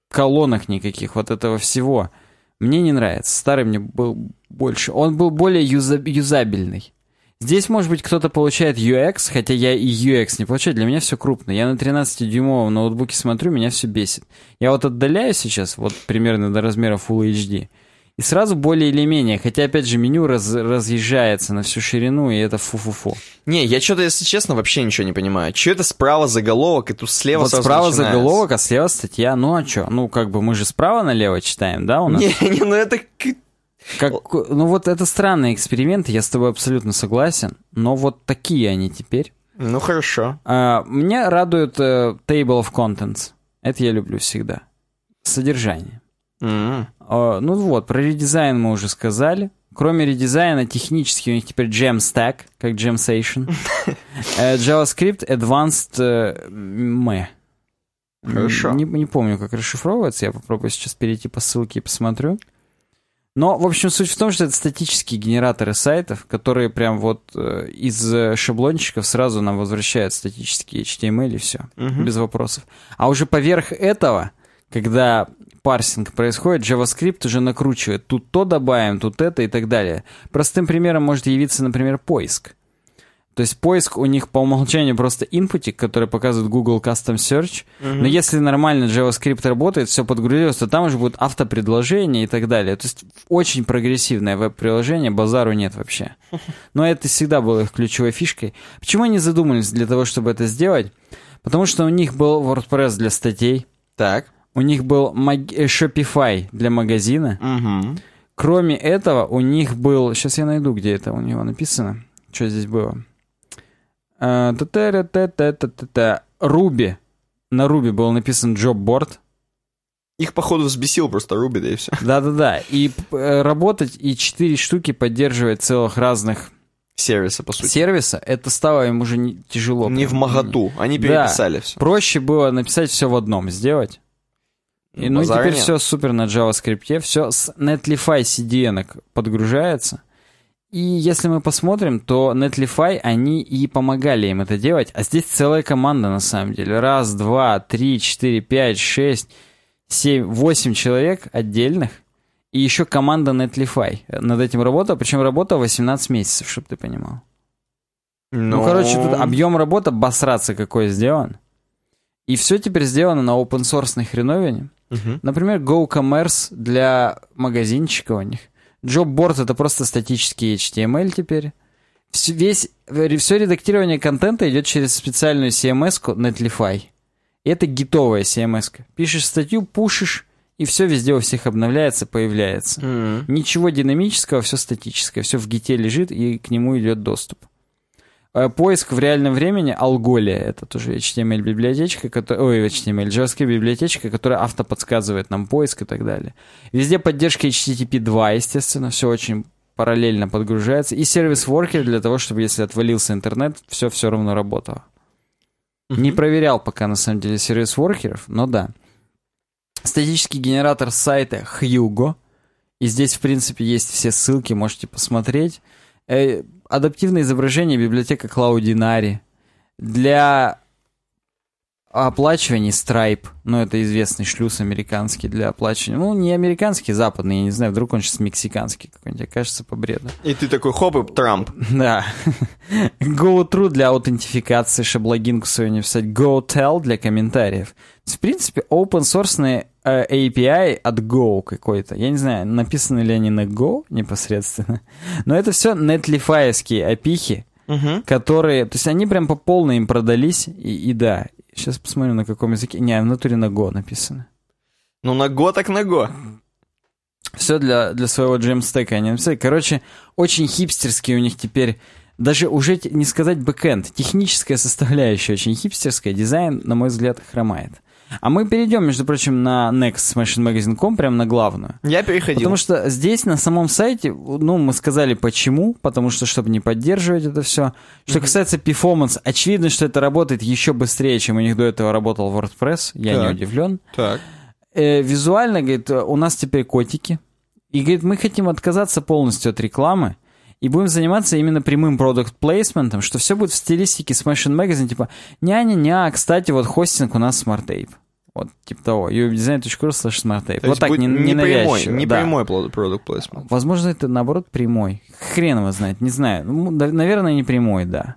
колонок никаких, вот этого всего. Мне не нравится. Старый мне был больше. Он был более юза- юзабельный. Здесь, может быть, кто-то получает UX, хотя я и UX не получаю. Для меня все крупно. Я на 13-дюймовом ноутбуке смотрю, меня все бесит. Я вот отдаляю сейчас, вот примерно до размера Full HD, и сразу более или менее, хотя, опять же, меню раз- разъезжается на всю ширину, и это фу-фу-фу. Не, я что-то, если честно, вообще ничего не понимаю. Че это справа заголовок, и тут слева вот справа начинается? заголовок, а слева статья. Ну а что? Ну, как бы мы же справа налево читаем, да, у нас? Не, *laughs* не, ну это... Как, ну вот это странные эксперименты, я с тобой абсолютно согласен, но вот такие они теперь. Ну хорошо. А, меня радует э, Table of Contents. Это я люблю всегда. Содержание. М. А, ну вот, про редизайн мы уже сказали. Кроме редизайна, технически у них теперь Jamstack, как Jamstation. *laughs* Э, JavaScript Advanced э, ME. Хорошо. Не, не помню, как расшифровывается. Я попробую сейчас перейти по ссылке и посмотрю. Но, в общем, суть в том, что это статические генераторы сайтов, которые прям вот э, из э, шаблончиков сразу нам возвращают статические HTML и все, Мгм. без вопросов. А уже поверх этого, когда парсинг происходит, JavaScript уже накручивает. Тут то добавим, тут это и так далее. Простым примером может явиться, например, поиск. То есть поиск у них по умолчанию просто инпутик, который показывает Google Custom Search. Но если нормально JavaScript работает, все подгрузилось, то там уже будет автопредложение и так далее. То есть очень прогрессивное веб-приложение, базару нет вообще. *laughs* Но это всегда было их ключевой фишкой. Почему они задумались для того, чтобы это сделать? Потому что у них был WordPress для статей, Так. У них был маг- э, Shopify для магазина. Мгм. Кроме этого, у них был... Сейчас я найду, где это у него написано. Что здесь было? Та-та-ра-та-та-та-та-та. Руби. На Руби был написан джобборд. Их, походу, взбесил просто Руби, да и все. Да-да-да. И э, работать, и четыре штуки поддерживать целых разных Сервиса, по сути. сервиса, это стало им уже не, тяжело. Не в моготу. Они Да. переписали все. Проще было написать все в одном, сделать. И, ну теперь нет. все супер на JavaScript. Все с Netlify CDN подгружается. И если мы посмотрим, то Netlify, они и помогали им это делать. А здесь целая команда на самом деле. Раз, два, три, четыре, пять, шесть, семь, восемь человек отдельных. И еще команда Netlify над этим работала. Причем работа 18 месяцев, чтобы ты понимал. Ну, короче, тут объем работы басраться какой сделан. И все теперь сделано на open source хреновине. Мгм. Например, GoCommerce для магазинчика у них. Jobboard это просто статический HTML теперь. Всё- весь, все редактирование контента идет через специальную CMS-ку Netlify. Это гитовая CMS. -ка. Пишешь статью, пушишь, и все везде у всех обновляется, появляется. Мгм. Ничего динамического, все статическое. Все в гите лежит, и к нему идет доступ. Э, Поиск в реальном времени, Algolia, это тоже HTML-библиотечка, которая, ой, HTML, JavaScript-библиотечка, которая автоподсказывает нам поиск и так далее. Везде поддержка HTTP 2, естественно, все очень параллельно подгружается. И сервис-воркер для того, чтобы, если отвалился интернет, все все равно работало. Не проверял пока, на самом деле, сервис-воркеров, но да. Статический генератор сайта Hugo. И здесь, в принципе, есть все ссылки, можете посмотреть. Э, адаптивное изображение библиотека Cloudinari. Для оплачивании Stripe. Ну, это известный шлюз американский для оплачивания. Ну, не американский, западный, я не знаю, вдруг он сейчас мексиканский какой-нибудь, кажется, по бреду. И ты такой, хоп, и Трамп. *laughs* Да. GoTrue для аутентификации, чтобы логинку свою не писать. GoTell для комментариев. В принципе, open source API от Go какой-то. Я не знаю, написаны ли они на Go непосредственно. *laughs* Но это все нетлифаевские опихи, Угу. которые... То есть они прям по полной им продались, и, и да. Сейчас посмотрим, на каком языке. Не, в натуре на Go написано. Ну, на го так на го. Все для, для своего джемстека они написали. Короче, очень хипстерский у них теперь... Даже уже не сказать бэкэнд. Техническая составляющая очень хипстерская. Дизайн, на мой взгляд, хромает. А мы перейдем, между прочим, на Next Smashing Magazine.com, прям на главную. Я переходил. Потому что здесь на самом сайте, ну, мы сказали почему, потому что, чтобы не поддерживать это все. Что касается performance, очевидно, что это работает еще быстрее, чем у них до этого работал WordPress, я не Так. удивлен. Так. Э, визуально, говорит, у нас теперь котики. И, говорит, мы хотим отказаться полностью от рекламы и будем заниматься именно прямым продукт плейсментом, что все будет в стилистике Smashing Magazine, типа «Ня-ня-ня, кстати, вот хостинг у нас Smart Tape». Вот, типа того. uwebdesign.ru slash smarttape. Вот так, не, не прямой, не да. прямой продукт плейсмент. Возможно, это, наоборот, прямой. Хрен его знает, не знаю. Ну, да, наверное, не прямой, да.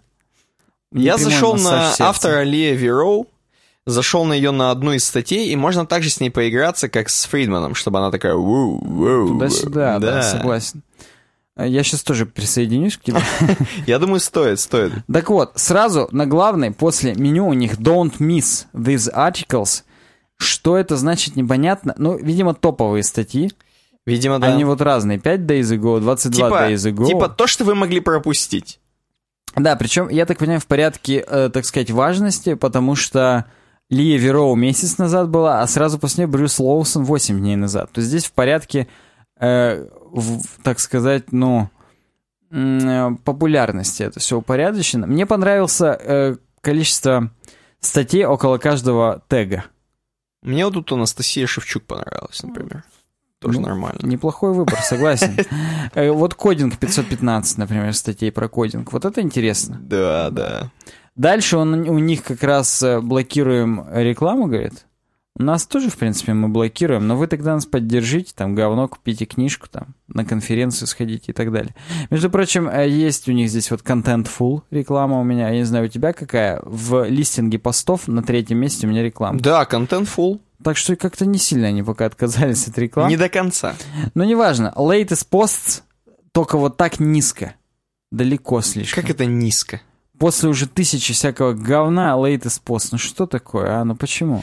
Не Я прямой зашел на автора Лия Вероу, зашел на ее на одну из статей, и можно также с ней поиграться, как с Фридманом, чтобы она такая. Туда-сюда, да, согласен. А Я сейчас тоже присоединюсь к тебе. *laughs* Я думаю, стоит, стоит. Так вот, сразу на главной, после меню у них Don't miss these articles. Что это значит, непонятно. Ну, видимо, топовые статьи. Видимо, да. Они вот разные. 5 days ago, 22 типа, days ago. типа то, что вы могли пропустить. Да, причем, я так понимаю, в порядке, э, так сказать, важности, потому что Лия Вероу месяц назад была, а сразу после нее Брюс Лоусон 8 дней назад. То есть здесь в порядке, э, в- так сказать, ну, э, популярности это все упорядочено. Мне понравился э, количество статей около каждого тега. Мне вот тут Анастасия Шевчук понравилась, например. Тоже Ну, нормально. Неплохой выбор, согласен. *laughs* Э, Вот кодинг 515, например, статей про кодинг. Вот это интересно. Да, да. Дальше он, у них как раз э, блокируем рекламу, говорит. Нас тоже, в принципе, мы блокируем, но вы тогда нас поддержите, там, говно, купите книжку, там, на конференцию сходите и так далее. Между прочим, э, есть у них здесь вот Contentful реклама у меня, я не знаю, у тебя какая? В листинге постов на третьем месте у меня реклама. Да, контент full. Так что как-то не сильно они пока отказались от рекламы. Не до конца. Но неважно, latest posts только вот так низко. Далеко слишком. Как это низко. После уже тысячи всякого говна, latest post. Ну что такое, а? Ну почему?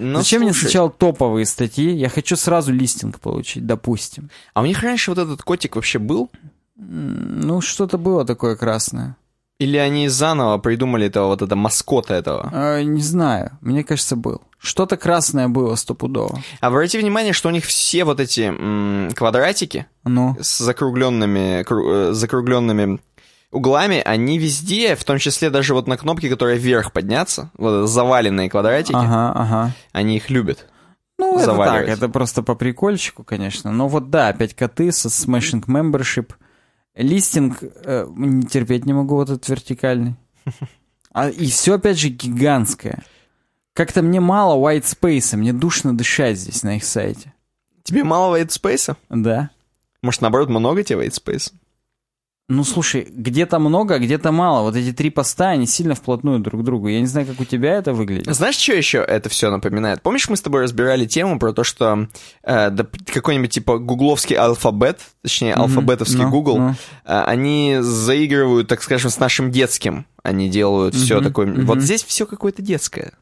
Ну, Зачем мне слушай, сначала топовые статьи? Я хочу сразу листинг получить, допустим. А у них раньше вот этот котик вообще был? Ну, что-то было такое красное. Или они заново придумали этого вот это маскота этого? Э, не знаю, мне кажется, был. Что-то красное было стопудово. Обрати внимание, что у них все вот эти м, квадратики Ну, с закругленными, кру- э, закругленными углами, они везде, в том числе даже вот на кнопке, которая вверх подняться, вот заваленные квадратики, ага, ага. они их любят. Ну, это так, это просто по прикольчику, конечно. Но вот да, опять коты со Smashing Membership. Листинг э, не терпеть не могу, вот этот вертикальный. *laughs* А, и все, опять же, гигантское. Как-то мне мало white space, мне душно дышать здесь на их сайте. Тебе мало white space? Да. Может, наоборот, много тебе white space? Ну, слушай, где-то много, а где-то мало. Вот эти три поста, они сильно вплотную друг к другу. Я не знаю, как у тебя это выглядит. Знаешь, что еще это все напоминает? Помнишь, мы с тобой разбирали тему про то, что э, да, какой-нибудь типа гугловский алфабет, точнее, Мгм. алфабетовский Ну, Google, ну. э, они заигрывают, так скажем, с нашим детским. Они делают все Мгм, такое. мгм. Вот здесь все какое-то детское.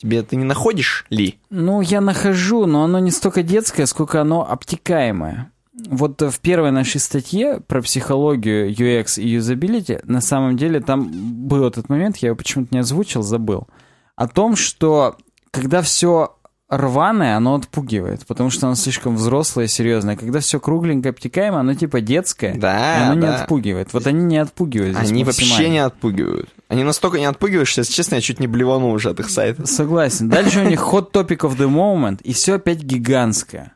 Тебе ты не находишь ли? Ну, я нахожу, но оно не столько детское, сколько оно обтекаемое. Вот э, в первой нашей статье про психологию UX и юзабилити, на самом деле там был этот момент, я его почему-то не озвучил, забыл, о том, что когда все рваное, оно отпугивает, потому что оно слишком взрослое и серьезное. Когда все кругленькое, обтекаемое, оно типа детское, и Да, оно не да. отпугивает. Вот они не отпугивают здесь Они вообще не отпугивают. Они настолько не отпугивают, что, если честно, я чуть не блеванул уже от их сайта. Согласен. Дальше у них hot topic of the moment, и все опять гигантское.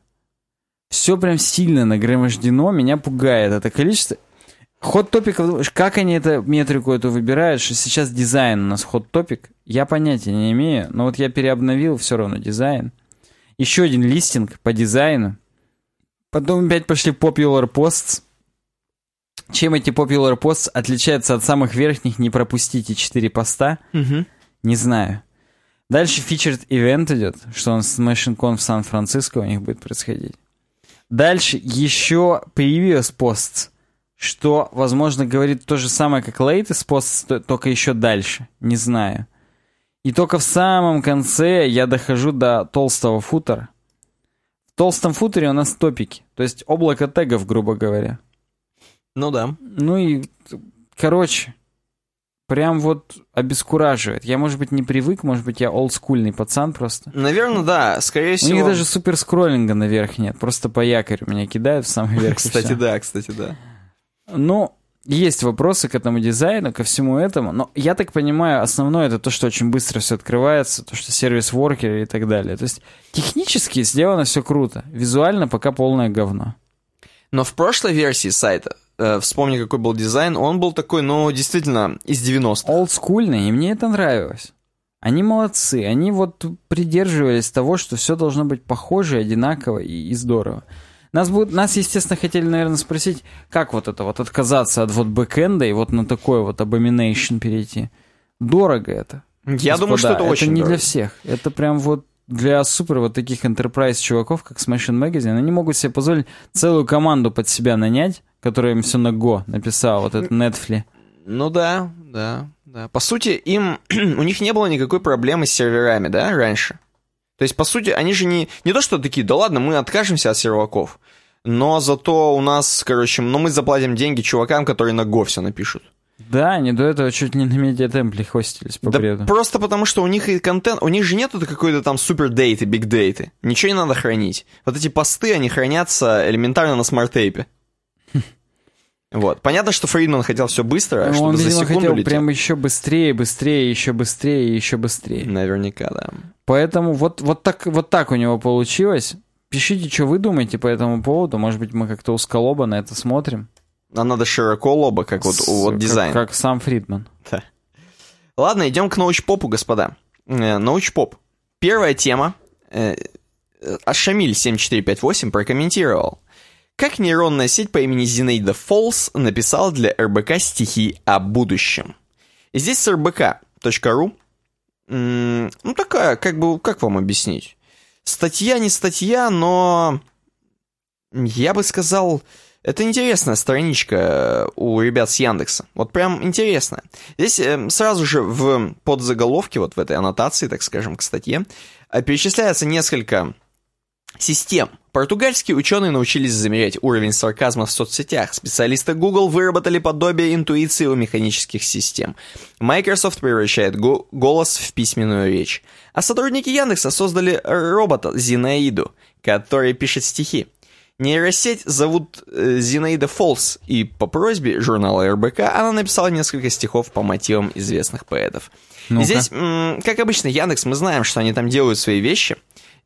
Все прям сильно нагромождено, меня пугает это количество. Of the- как они это метрику эту выбирают, что сейчас дизайн у нас hot topic, Я понятия не имею, но вот я переобновил все равно дизайн. Еще один листинг по дизайну. Потом опять пошли popular posts. Чем эти popular posts отличаются от самых верхних, не пропустите 4 поста. Угу. Не знаю. Дальше featured event идет, что он с Con в Сан-Франциско у них будет происходить. Дальше еще previous posts, что, возможно, говорит то же самое, как latest posts, только еще дальше. Не знаю. И только в самом конце я дохожу до толстого футера. В толстом футере у нас топики, то есть облако тегов, грубо говоря. Ну да. Ну и, короче, прям вот обескураживает. Я, может быть, не привык, может быть, я олдскульный пацан просто. Наверное, да, скорее всего. У них даже супер скроллинга наверх нет, просто по якорю меня кидают в самый верх. *laughs* Кстати, да, кстати, да. Ну, есть вопросы к этому дизайну, ко всему этому, но я так понимаю, основное это то, что очень быстро все открывается, то, что сервис-воркеры и так далее. То есть технически сделано все круто, визуально пока полное говно. Но в прошлой версии сайта, э, вспомни, какой был дизайн, он был такой, ну, действительно, из 90-х. Олдскульный, и мне это нравилось. Они молодцы, они вот придерживались того, что все должно быть похоже, одинаково и, и здорово. Нас, будет, нас, естественно, хотели, наверное, спросить, как вот это вот отказаться от вот бэкэнда и вот на такой вот abomination перейти. Дорого это. Я Господа, думаю, что это, это очень Это не дорого. для всех. Это прям вот для супер вот таких enterprise чуваков, как Smashing Magazine, они могут себе позволить целую команду под себя нанять, которая им все на Go написала, вот этот Netflix. Ну да, да, да. По сути, им, *clears throat* у них не было никакой проблемы с серверами, да, раньше? То есть, по сути, они же не, не то, что такие, да ладно, мы откажемся от серваков, но зато у нас, короче, ну мы заплатим деньги чувакам, которые на Go все напишут. Да, они до этого чуть не на Media Temple хостились по да бреду. просто потому, что у них и контент, у них же нету какой-то там супер data ы, big data ы. Ничего не надо хранить. Вот эти посты, они хранятся элементарно на SmartTape е. *laughs* Вот. Понятно, что Фридман хотел все быстро, Ну, чтобы он, за видимо, секунду хотел летел. прям еще быстрее, быстрее, еще быстрее, еще быстрее. Наверняка, да. Поэтому вот, вот, так, вот так у него получилось. Пишите, что вы думаете по этому поводу. Может быть, мы как-то узколобо на это смотрим. А надо широко лоба, как вот, С- вот как- дизайн. Как, сам Фридман. Да. Ладно, идем к научпопу, господа. Э, Научпоп. Первая тема. Э, э, а Шамиль 7458 прокомментировал. Как нейронная сеть по имени Зинаида Фолс написала для РБК стихи о будущем. И здесь с rbk.ru ну такая, как бы, как вам объяснить? Статья не статья, но я бы сказал, это интересная страничка э, у ребят с Яндекса. Вот прям интересная. Здесь э, сразу же в подзаголовке, вот в этой аннотации, так скажем, к статье, э, перечисляется несколько систем. Португальские ученые научились замерять уровень сарказма в соцсетях. Специалисты Google выработали подобие интуиции у механических систем. Microsoft превращает го- голос в письменную речь. А сотрудники Яндекса создали робота Зинаиду, который пишет стихи. Нейросеть зовут э, Зинаида Фолс, и по просьбе журнала РБК она написала несколько стихов по мотивам известных поэтов. Ну-ка. здесь, как обычно, Яндекс, мы знаем, что они там делают свои вещи,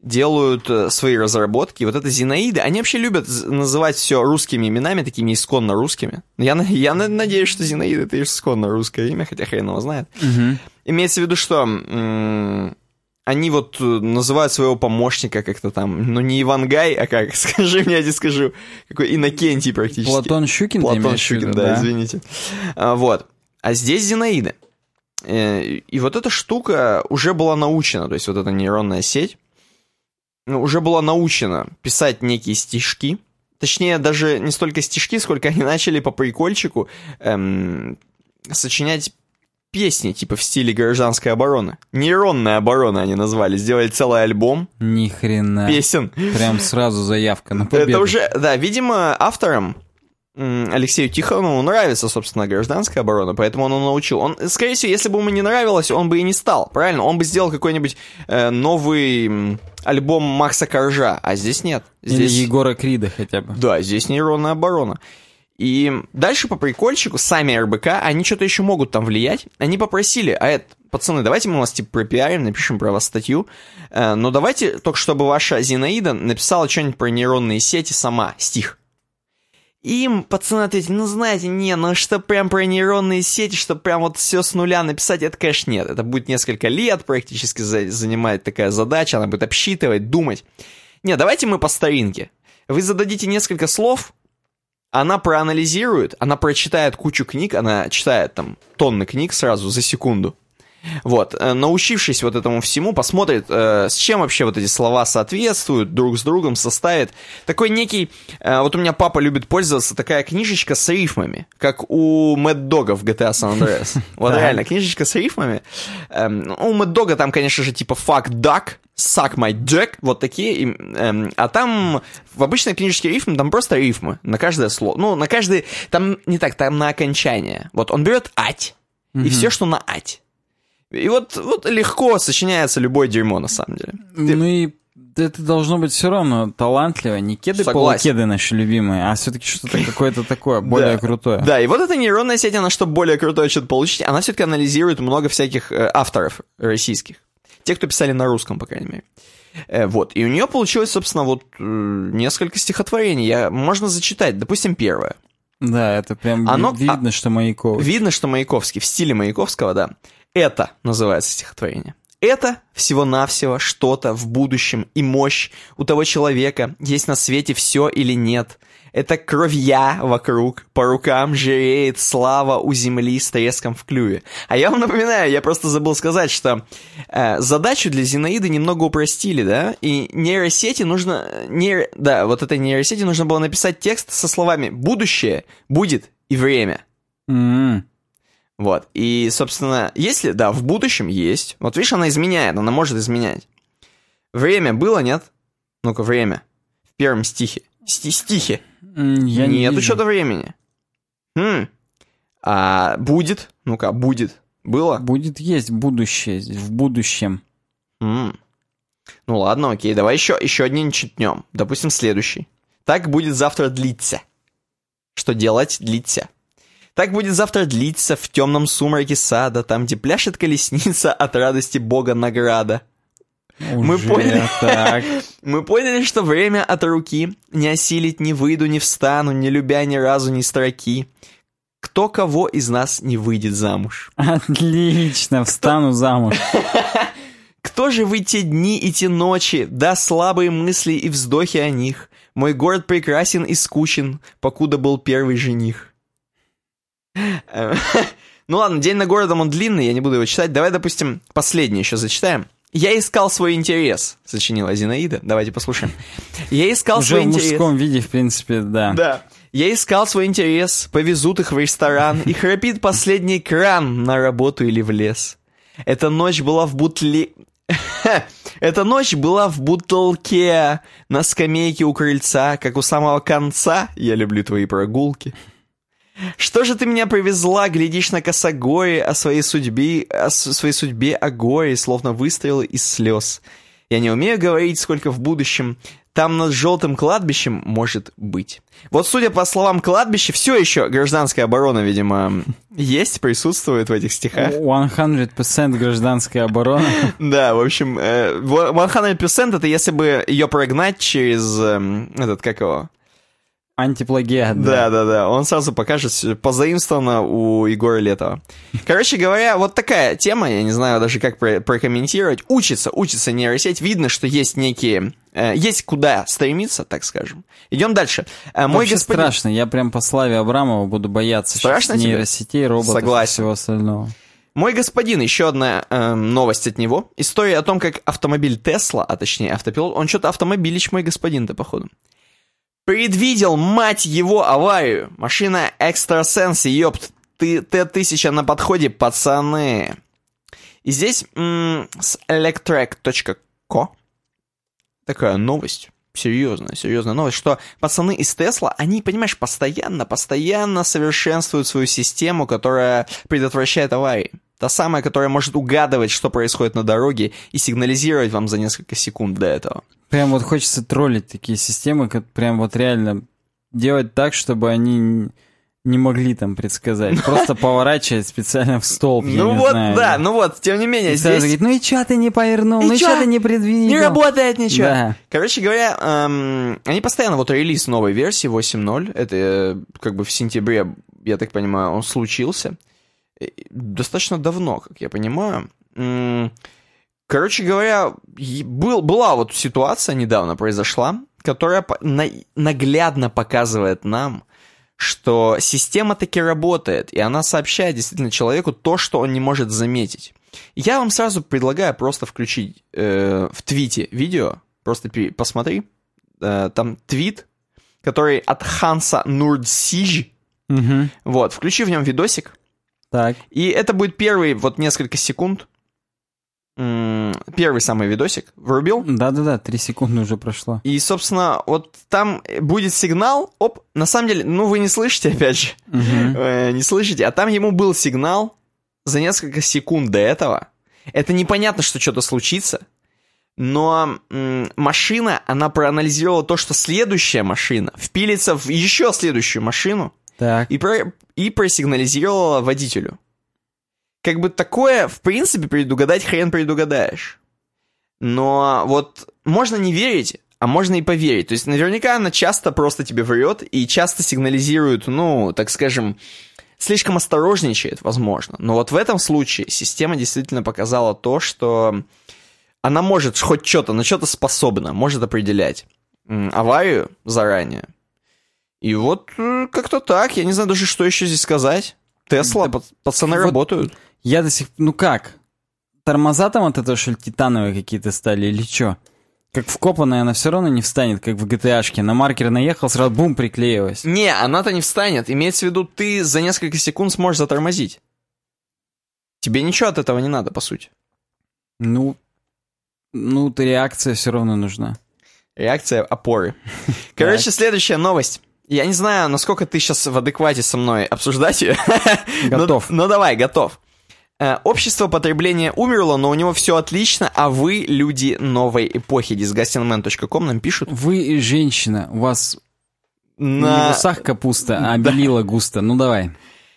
делают э, свои разработки. Вот это Зинаида, они вообще любят называть все русскими именами, такими исконно русскими. Я, я на- надеюсь, что Зинаида это исконно русское имя, хотя хрен его знает. Мгм. Имеется в виду, что они вот э, называют своего помощника как-то там, ну не Ивангай, а как, *laughs* скажи мне, я тебе скажу, какой Иннокентий практически. Платон Щукин, Платон Щукин, виду, да, извините. А, вот. А здесь Зинаида. Э, И вот эта штука уже была научена, то есть вот эта нейронная сеть, ну, уже была научена писать некие стишки. Точнее, даже не столько стишки, сколько они *laughs* начали по прикольчику эм, сочинять песни, типа в стиле гражданской обороны. Нейронная оборона они назвали. Сделали целый альбом Ни хрена. песен. Прям сразу заявка на победу. Это уже, да, видимо, авторам м, Алексею Тихонову нравится, собственно, гражданская оборона, поэтому он его научил. Он, скорее всего, если бы ему не нравилось, он бы и не стал, правильно? Он бы сделал какой-нибудь э, новый альбом Макса Коржа, а здесь нет. Или Здесь... Егора Крида хотя бы. Да, здесь нейронная оборона. И дальше по прикольчику сами РБК, они что-то еще могут там влиять. Они попросили, а это, пацаны, давайте мы вас типа пропиарим, напишем про вас статью, э, но давайте только чтобы ваша Зинаида написала что-нибудь про нейронные сети сама, стих. им пацаны ответили, ну знаете, не, ну что прям про нейронные сети, что прям вот все с нуля написать, это, конечно, нет. Это будет несколько лет практически за занимает такая задача, она будет обсчитывать, думать. Не, давайте мы по старинке. Вы зададите несколько слов, она проанализирует, она прочитает кучу книг, она читает там тонны книг сразу за секунду. Вот, э, научившись вот этому всему, посмотрит, э, с чем вообще вот эти слова соответствуют, друг с другом составит. Такой некий, э, вот у меня папа любит пользоваться, такая книжечка с рифмами, как у Мэтт Дога в GTA San Andreas. Вот реально, книжечка с рифмами. Эм, у Мэтт Дога там, конечно же, типа fuck duck, suck my dick, вот такие. Эм, а там в обычной книжечке рифм, там просто рифмы на каждое слово. Ну, на каждый, там не так, там на окончание. Вот он берет ать, и все, что на ать. И вот, вот легко сочиняется любое дерьмо, на самом деле. Ну и это должно быть все равно талантливо. Не кеды полукеды наши любимые, а все-таки что-то *laughs* какое-то такое более да. крутое. Да, и вот эта нейронная сеть, она чтобы более крутое что-то получить, она все-таки анализирует много всяких э, авторов российских. Те, кто писали на русском, по крайней мере. Э, вот. И у нее получилось, собственно, вот э, несколько стихотворений. Я, можно зачитать. Допустим, первое. Да, это прям Оно, видно, а, что Маяковский. Видно, что Маяковский. В стиле Маяковского, да. Это называется стихотворение. Это всего-навсего что-то в будущем и мощь у того человека, есть на свете все или нет. Это кровья вокруг, по рукам жиреет слава у земли с треском в клюве. А я вам напоминаю, я просто забыл сказать, что э, задачу для Зинаиды немного упростили, да, и нейросети нужно, нейро, да, вот этой нейросети нужно было написать текст со словами «будущее будет и время». Mm-hmm. Вот. И, собственно, если, да, в будущем есть. Вот видишь, она изменяет, она может изменять. Время было, нет? Ну-ка, время. В первом стихе. Сти стихе. Я Нету не что-то времени. Хм. А будет? Ну-ка, будет. Было? Будет есть будущее, в будущем. М. Ну ладно, окей, давай еще, еще один читнем. Допустим, следующий. Так будет завтра длиться. Что делать? Длиться. Так будет завтра длиться в темном сумраке сада, там, где пляшет колесница от радости Бога награда. Уже мы поняли, так. *laughs* мы поняли, что время от руки, не осилить, не выйду, не встану, не любя ни разу ни строки. Кто кого из нас не выйдет замуж? Отлично, встану Кто... замуж. *laughs* Кто же в эти дни и те ночи, да слабые мысли и вздохи о них? Мой город прекрасен и скучен, покуда был первый жених. Ну ладно, день на городом он длинный, я не буду его читать. Давай, допустим, последний еще зачитаем. Я искал свой интерес, сочинила Зинаида. Давайте послушаем. Я искал Уже свой в интерес. в мужском виде, в принципе, да. Да. Я искал свой интерес, повезут их в ресторан, и храпит последний кран на работу или в лес. Эта ночь была в бутле... *laughs* Эта ночь была в бутылке на скамейке у крыльца, как у самого конца. Я люблю твои прогулки. Что же ты меня привезла, глядишь на косогоре о своей судьбе, о своей судьбе, о горе, словно выстрелы из слез. Я не умею говорить, сколько в будущем там над желтым кладбищем может быть. Вот судя по словам кладбища, все еще гражданская оборона, видимо, есть, присутствует в этих стихах. 100% гражданская оборона. *laughs* Да, в общем, 100% э, это если бы ее прогнать через эм, этот, как его, Антиплагиат, да. Да, да, да. Он сразу покажет, позаимствовано у Егора Летова. Короче говоря, вот такая тема, я не знаю даже как про прокомментировать. Учится, учится нейросеть. Видно, что есть некие... Э, есть куда стремиться, так скажем. Идем дальше. Э, мой господин... страшно. Я прям по Славе Абрамова буду бояться страшно нейросетей, роботов Согласен. и всего остального. Мой господин, еще одна э, новость от него. История о том, как автомобиль Тесла, а точнее автопилот, он что-то автомобилич мой господин-то, походу. Предвидел, мать его, аварию. Машина экстрасенс, ёпт. Ты Т-1000 на подходе, пацаны. И здесь с electrek.co такая новость. Серьезная, серьезная новость, что пацаны из Тесла, они, понимаешь, постоянно, постоянно совершенствуют свою систему, которая предотвращает аварии. Та самая, которая может угадывать, что происходит на дороге, и сигнализировать вам за несколько секунд до этого. Прям вот хочется троллить такие системы, как прям вот реально делать так, чтобы они не могли там предсказать. Просто *laughs* поворачивать специально в столб, я Ну не вот, знаю. да, ну вот, тем не менее, И сразу здесь говорит, ну и чё ты не повернул, И ну и чё? чё ты не предвидел? не работает ничего. Да. Короче говоря, эм, они постоянно, вот релиз новой версии 8.0, это э, как бы в сентябре, я так понимаю, он случился. Э, Достаточно давно, как я понимаю. Короче говоря, был, была вот ситуация недавно произошла, которая наглядно показывает нам, что система таки работает, и она сообщает действительно человеку то, что он не может заметить. Я вам сразу предлагаю просто включить э, в твите видео, просто посмотри, Э, там твит, который от Ханса Нурдсиж, Мгм. вот, включи в нем видосик, Так. и это будет первый вот несколько секунд, первый самый видосик, врубил, Да-да-да, три секунды уже прошло. и, собственно, вот там будет сигнал, оп, на самом деле, ну вы не слышите, опять же, э, не слышите, а там ему был сигнал за несколько секунд до этого. Это непонятно, что что-то случится, но машина, она проанализировала то, что следующая машина впилится в еще следующую машину Так. и, про- и просигнализировала водителю. Как бы такое, в принципе, предугадать хрен предугадаешь. Но вот можно не верить, а можно и поверить. То есть наверняка она часто просто тебе врет и часто сигнализирует, ну, так скажем, слишком осторожничает, возможно. Но вот в этом случае система действительно показала то, что она может хоть что-то, на что-то способна, может определять аварию заранее. И вот э, как-то так, я не знаю даже, что еще здесь сказать. Тесла, Да пац- пацаны вот- работают. Я до сих... Ну как? Тормоза там от этого, что ли, титановые какие-то стали или что? Как вкопанная она все равно не встанет, как в GTA-шке. На маркер наехал, сразу бум, приклеилась. Не, она-то не встанет. Имеется в виду, ты за несколько секунд сможешь затормозить. Тебе ничего от этого не надо, по сути. Ну, ну, то реакция все равно нужна. Реакция опоры. Короче, следующая новость. Я не знаю, насколько ты сейчас в адеквате со мной обсуждать ее. *laughs* Готов. Ну, ну давай, готов. Э, Общество потребления умерло, но у него все отлично, а вы люди новой эпохи. disgustingman.com нам пишут. Вы женщина, у вас не в На... усах капуста, а белила густо. Ну давай.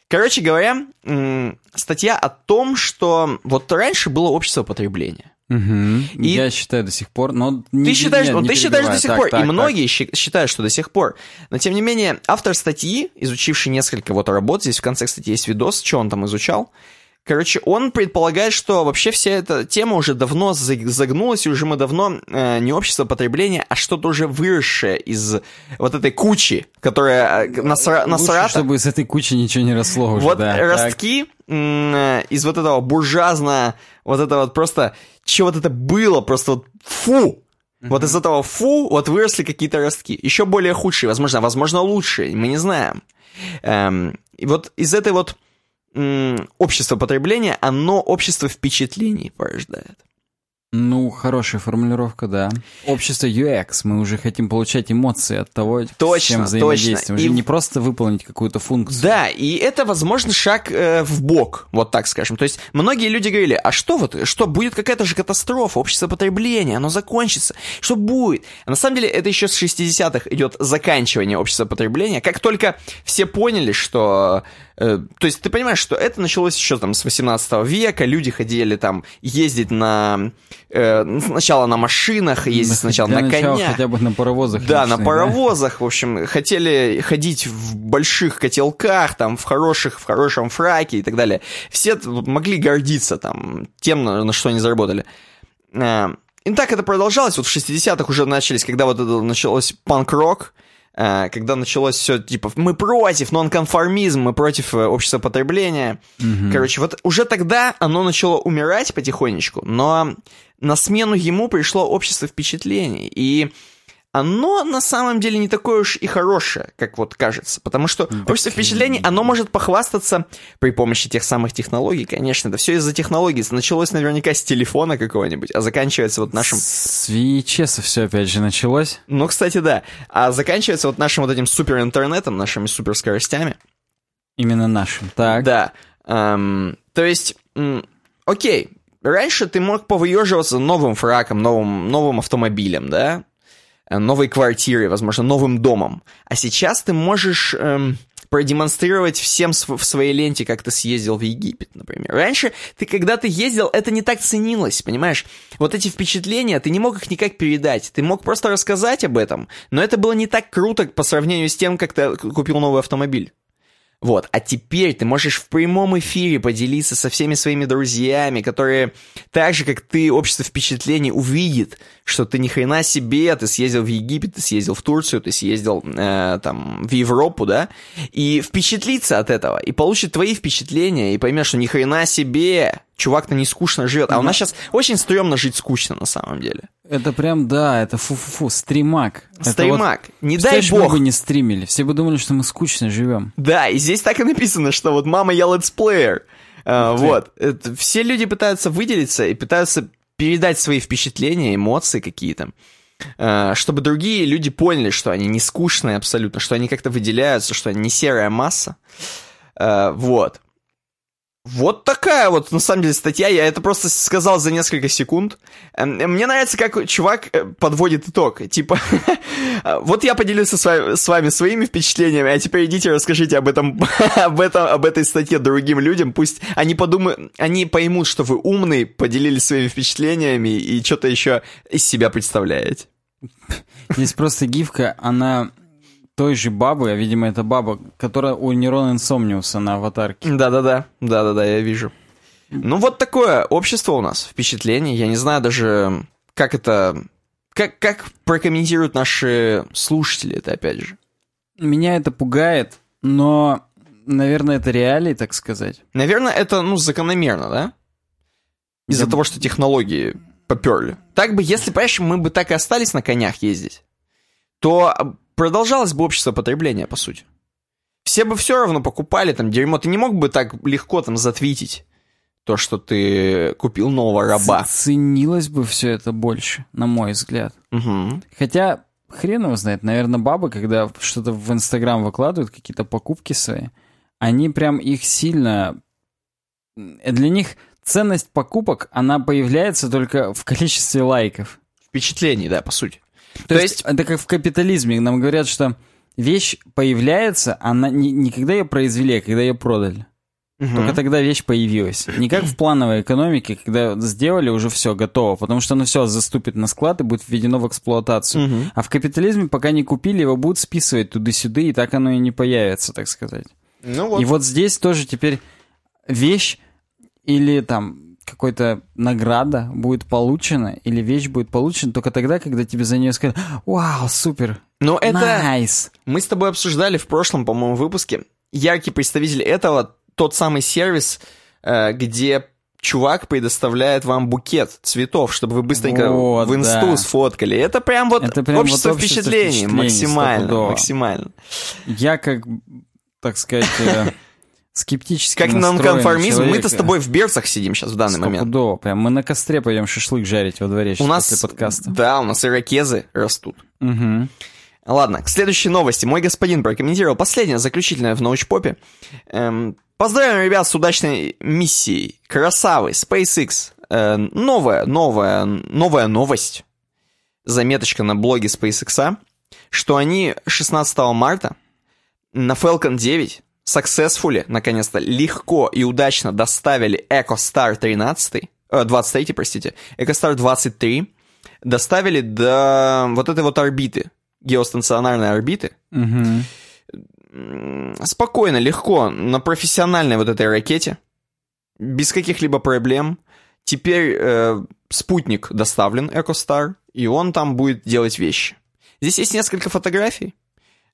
Короче говоря, статья о том, что вот раньше было общество потребления. Мгм. И- Я считаю до сих пор, но... не- Ты считаешь, ну, не ты считаешь до сих Так, пор, так, и так. многие считают, что до сих пор. Но тем не менее, автор статьи, изучивший несколько вот работ, здесь в конце, кстати, есть видос, что он там изучал. Короче, он предполагает, что вообще вся эта тема уже давно за- загнулась, и уже мы давно э, не общество потребления, а что-то уже выросшее из вот этой кучи, которая э, насра- Лучше, насрата. чтобы из этой кучи ничего не росло уже, Вот да. так. ростки м, э, из вот этого буржуазно, вот это вот просто, что вот это было, просто вот фу. Вот из этого фу вот выросли какие-то ростки. Еще более худшие, возможно, возможно лучшие, мы не знаем. Эм, и вот из этой вот м, общества потребления, оно общество впечатлений порождает. Ну, хорошая формулировка, да. Общество UX. Мы уже хотим получать эмоции от того, с Точно, чем взаимодействуем. точно. Уже И- не просто выполнить какую-то функцию. Да, и это, возможно, шаг э, в бок, вот так скажем. То есть многие люди говорили, а что вот, что будет какая-то же катастрофа, общество потребления, оно закончится, что будет? А на самом деле это еще с 60-х идет заканчивание общества потребления. Как только все поняли, что... э, то есть ты понимаешь, что это началось еще там с 18 века, люди ходили там ездить на... э, сначала на машинах, ездить Да, сначала для на конях. хотя бы на паровозах. Да, на личных, паровозах, в общем, хотели ходить в больших котелках, там, в хороших, в хорошем фраке и так далее. Все могли гордиться там тем, на, на что они заработали. Э, И так это продолжалось, вот в 60-х уже начались, когда вот это началось панк-рок, э, когда началось все, типа, мы против нонконформизм, мы против э, общества потребления. Короче, вот уже тогда оно начало умирать потихонечку, но на смену ему пришло общество впечатлений. И оно на самом деле не такое уж и хорошее, как вот кажется. Потому что общество впечатлений, оно может похвастаться при помощи тех самых технологий, конечно. Это все из-за технологий. Началось наверняка с телефона какого-нибудь, а заканчивается вот нашим... С VHS все опять же началось. Ну, кстати, да. А заканчивается вот нашим вот этим суперинтернетом, нашими суперскоростями. Именно нашим. Так. Да. Эм, то есть, м, окей, раньше ты мог повыеживаться новым фраком, новым, новым автомобилем, да? Э, Новой квартирой, возможно, новым домом. А сейчас ты можешь эм, продемонстрировать всем в своей ленте, как ты съездил в Египет, например. Раньше ты, когда ты ездил, это не так ценилось, понимаешь? Вот эти впечатления, ты не мог их никак передать. Ты мог просто рассказать об этом, но это было не так круто по сравнению с тем, как ты купил новый автомобиль. Вот, а теперь ты можешь в прямом эфире поделиться со всеми своими друзьями, которые так же, как ты, общество впечатлений увидит, что ты ни хрена себе, ты съездил в Египет, ты съездил в Турцию, ты съездил э, там в Европу, да, и впечатлится от этого, и получит твои впечатления, и поймет, что ни хрена себе, чувак-то не скучно живет. А у нас сейчас очень стрёмно жить скучно на самом деле. Это прям, да, это фу-фу-фу, стримак. Это Стримак. вот- Не дай Представляешь, мы бог. бы не стримили, все бы думали, что мы скучно живем. Да, и здесь так и написано, что вот мама я летсплеер. А, вот. Это- все люди пытаются выделиться и пытаются передать свои впечатления, эмоции какие-то. а, Чтобы другие люди поняли, что они не скучные абсолютно, что они как-то выделяются, что они не серая масса. А, Вот. Вот такая вот, на самом деле, статья. Я это просто сказал за несколько секунд. Эм, Мне нравится, как чувак э, подводит итог. Типа, *laughs* вот я поделился с вами своими впечатлениями, а теперь идите расскажите об этом, *laughs* об этом, об этой статье другим людям. Пусть они подумают, они поймут, что вы умный, поделились своими впечатлениями и что-то еще из себя представляете. Здесь просто гифка, она той же бабы, а, видимо, это баба, которая у Нерон Инсомниуса на аватарке. Да-да-да, да-да-да, я вижу. Ну вот такое общество у нас, впечатление. Я не знаю даже, как это... Как, как прокомментируют наши слушатели это, опять же. Меня это пугает, но, наверное, это реалии, так сказать. Наверное, это, ну, закономерно, да? Из-за Да. того, что технологии поперли. Так бы, если, понимаешь, мы бы так и остались на конях ездить, то а, продолжалось бы общество потребления, по сути. Все бы все равно покупали там дерьмо. Ты не мог бы так легко там затвитить то, что ты купил нового раба. Ценилось бы все это больше, на мой взгляд. Мгм. Хотя, хрен его знает, наверное, бабы, когда что-то в Инстаграм выкладывают, какие-то покупки свои, они прям их сильно... Для них ценность покупок, она появляется только в количестве лайков. Впечатлений, да, по сути. То, есть, это как в капитализме. Нам говорят, что вещь появляется, она не, не когда ее произвели, а когда ее продали. Мгм. Только тогда вещь появилась. Не как в плановой экономике, когда сделали, уже все готово, потому что оно все заступит на склад и будет введено в эксплуатацию. Мгм. А в капитализме, пока не купили, его будут списывать туда-сюда, и так оно и не появится, так сказать. Ну вот. И вот здесь тоже теперь вещь или там какой-то награда будет получена, или вещь будет получена только тогда, когда тебе за нее скажут «Вау, супер! Но это... Nice!» Мы с тобой обсуждали в прошлом, по-моему, выпуске. Яркий представитель этого тот самый сервис, э, где чувак предоставляет вам букет цветов, чтобы вы быстренько Вот, в инсту да. сфоткали. Это прям вот Это прям вот общество общество впечатлений. впечатлений, Максимально, максимально. Я как, так сказать, э, *laughs* скептически Как нонконформизм. Мы-то с тобой в берцах сидим сейчас в данный момент. Стопудово. Прям мы на костре пойдем шашлык жарить во дворе У нас, после подкаста. да, у нас ирокезы растут. Мгм. Ладно, к следующей новости. Мой господин прокомментировал последнее, заключительное в научпопе. Эм, поздравляем ребят с удачной миссией. Красавы, SpaceX. Э, новая, новая, новая новость. Заметочка на блоге SpaceX, что они 16 марта на Falcon 9 successfully, наконец-то, легко и удачно доставили EcoStar 13, э, 23, простите, EcoStar 23, доставили до вот этой вот орбиты, геостационарной орбиты, м, спокойно, легко, на профессиональной вот этой ракете, без каких-либо проблем. Теперь э, спутник доставлен, EcoStar, и он там будет делать вещи. Здесь есть несколько фотографий.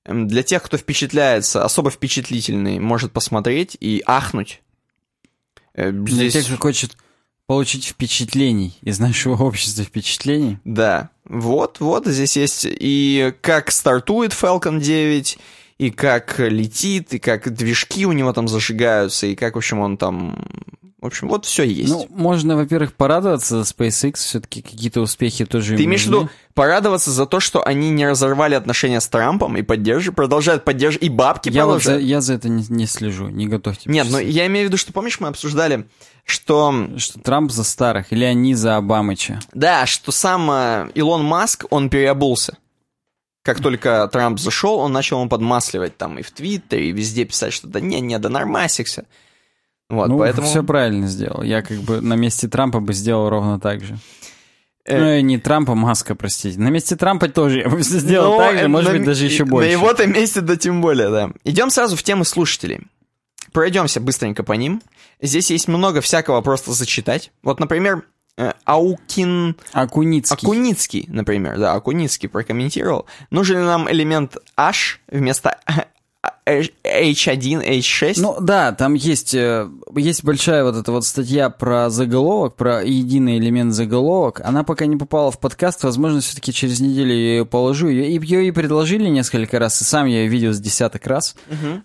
Эм, Для тех, кто впечатляется, особо впечатлительный, может посмотреть и ахнуть. Э, Для Здесь... тех, кто хочет получить впечатлений из нашего общества впечатлений. Да, вот, вот здесь есть и как стартует Falcon 9, и как летит, и как движки у него там зажигаются, и как, в общем, он там... В общем, вот все есть. Ну, можно, во-первых, порадоваться за SpaceX, все-таки какие-то успехи тоже Ты им имеешь в виду порадоваться за то, что они не разорвали отношения с Трампом и поддерживают, продолжают поддерживать, и бабки Я вот за, продолжают? я за это не, не слежу, не готовьте. Нет, часы. я имею в виду, что, помнишь, мы обсуждали, что... Что Трамп за старых, или они за Обамыча. Да, что сам э, Илон Маск, он переобулся. Как только Трамп зашел, он начал ему подмасливать там и в Твиттере, и везде писать, что да не, не, да нормасикся. Вот, ну, поэтому... все правильно сделал. Я как бы на месте Трампа бы сделал ровно так же. Ну, и не Трампа, Маска, простите. На месте Трампа тоже я бы *laughs* сделал Ну, так же, э, может на быть, даже еще На больше. его-то месте, да тем более, да. Идем сразу в темы слушателей. Пройдемся быстренько по ним. Здесь есть много всякого просто зачитать. Вот, например, э, Аукин... Акуницкий. Акуницкий, например, да, Акуницкий прокомментировал. Нужен ли нам элемент H вместо *laughs* H1, H6? Ну да, там есть, э, есть большая вот эта вот статья про заголовок, про единый элемент заголовок. Она пока не попала в подкаст, возможно, все-таки через неделю я ее положу. Ее, ее и предложили несколько раз, и сам я ее видел с десяток раз.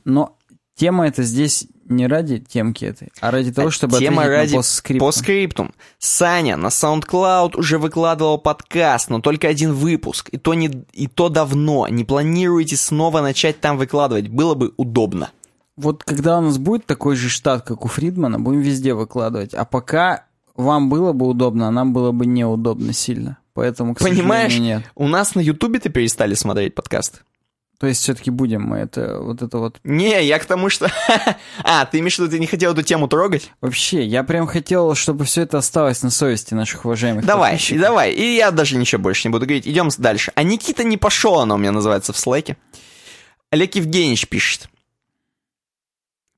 Но тема это здесь не ради темки этой, а ради того, чтобы Тема ради на постскриптум. постскриптум. Саня на SoundCloud уже выкладывал подкаст, но только один выпуск. И то, не, и то давно. Не планируете снова начать там выкладывать. Было бы удобно. Вот когда у нас будет такой же штат, как у Фридмана, будем везде выкладывать. А пока вам было бы удобно, а нам было бы неудобно сильно. Поэтому, к Понимаешь, нет. у нас на Ютубе-то перестали смотреть подкасты. То есть все-таки будем мы это вот это вот. Не, я к тому, что... *laughs* А, ты имеешь в виду, ты не хотел эту тему трогать? Вообще, я прям хотел, чтобы все это осталось на совести наших уважаемых Давай, и давай. И я даже ничего больше не буду говорить. Идем дальше. А Никита не пошел, она у меня называется в слэке. Олег Евгеньевич пишет.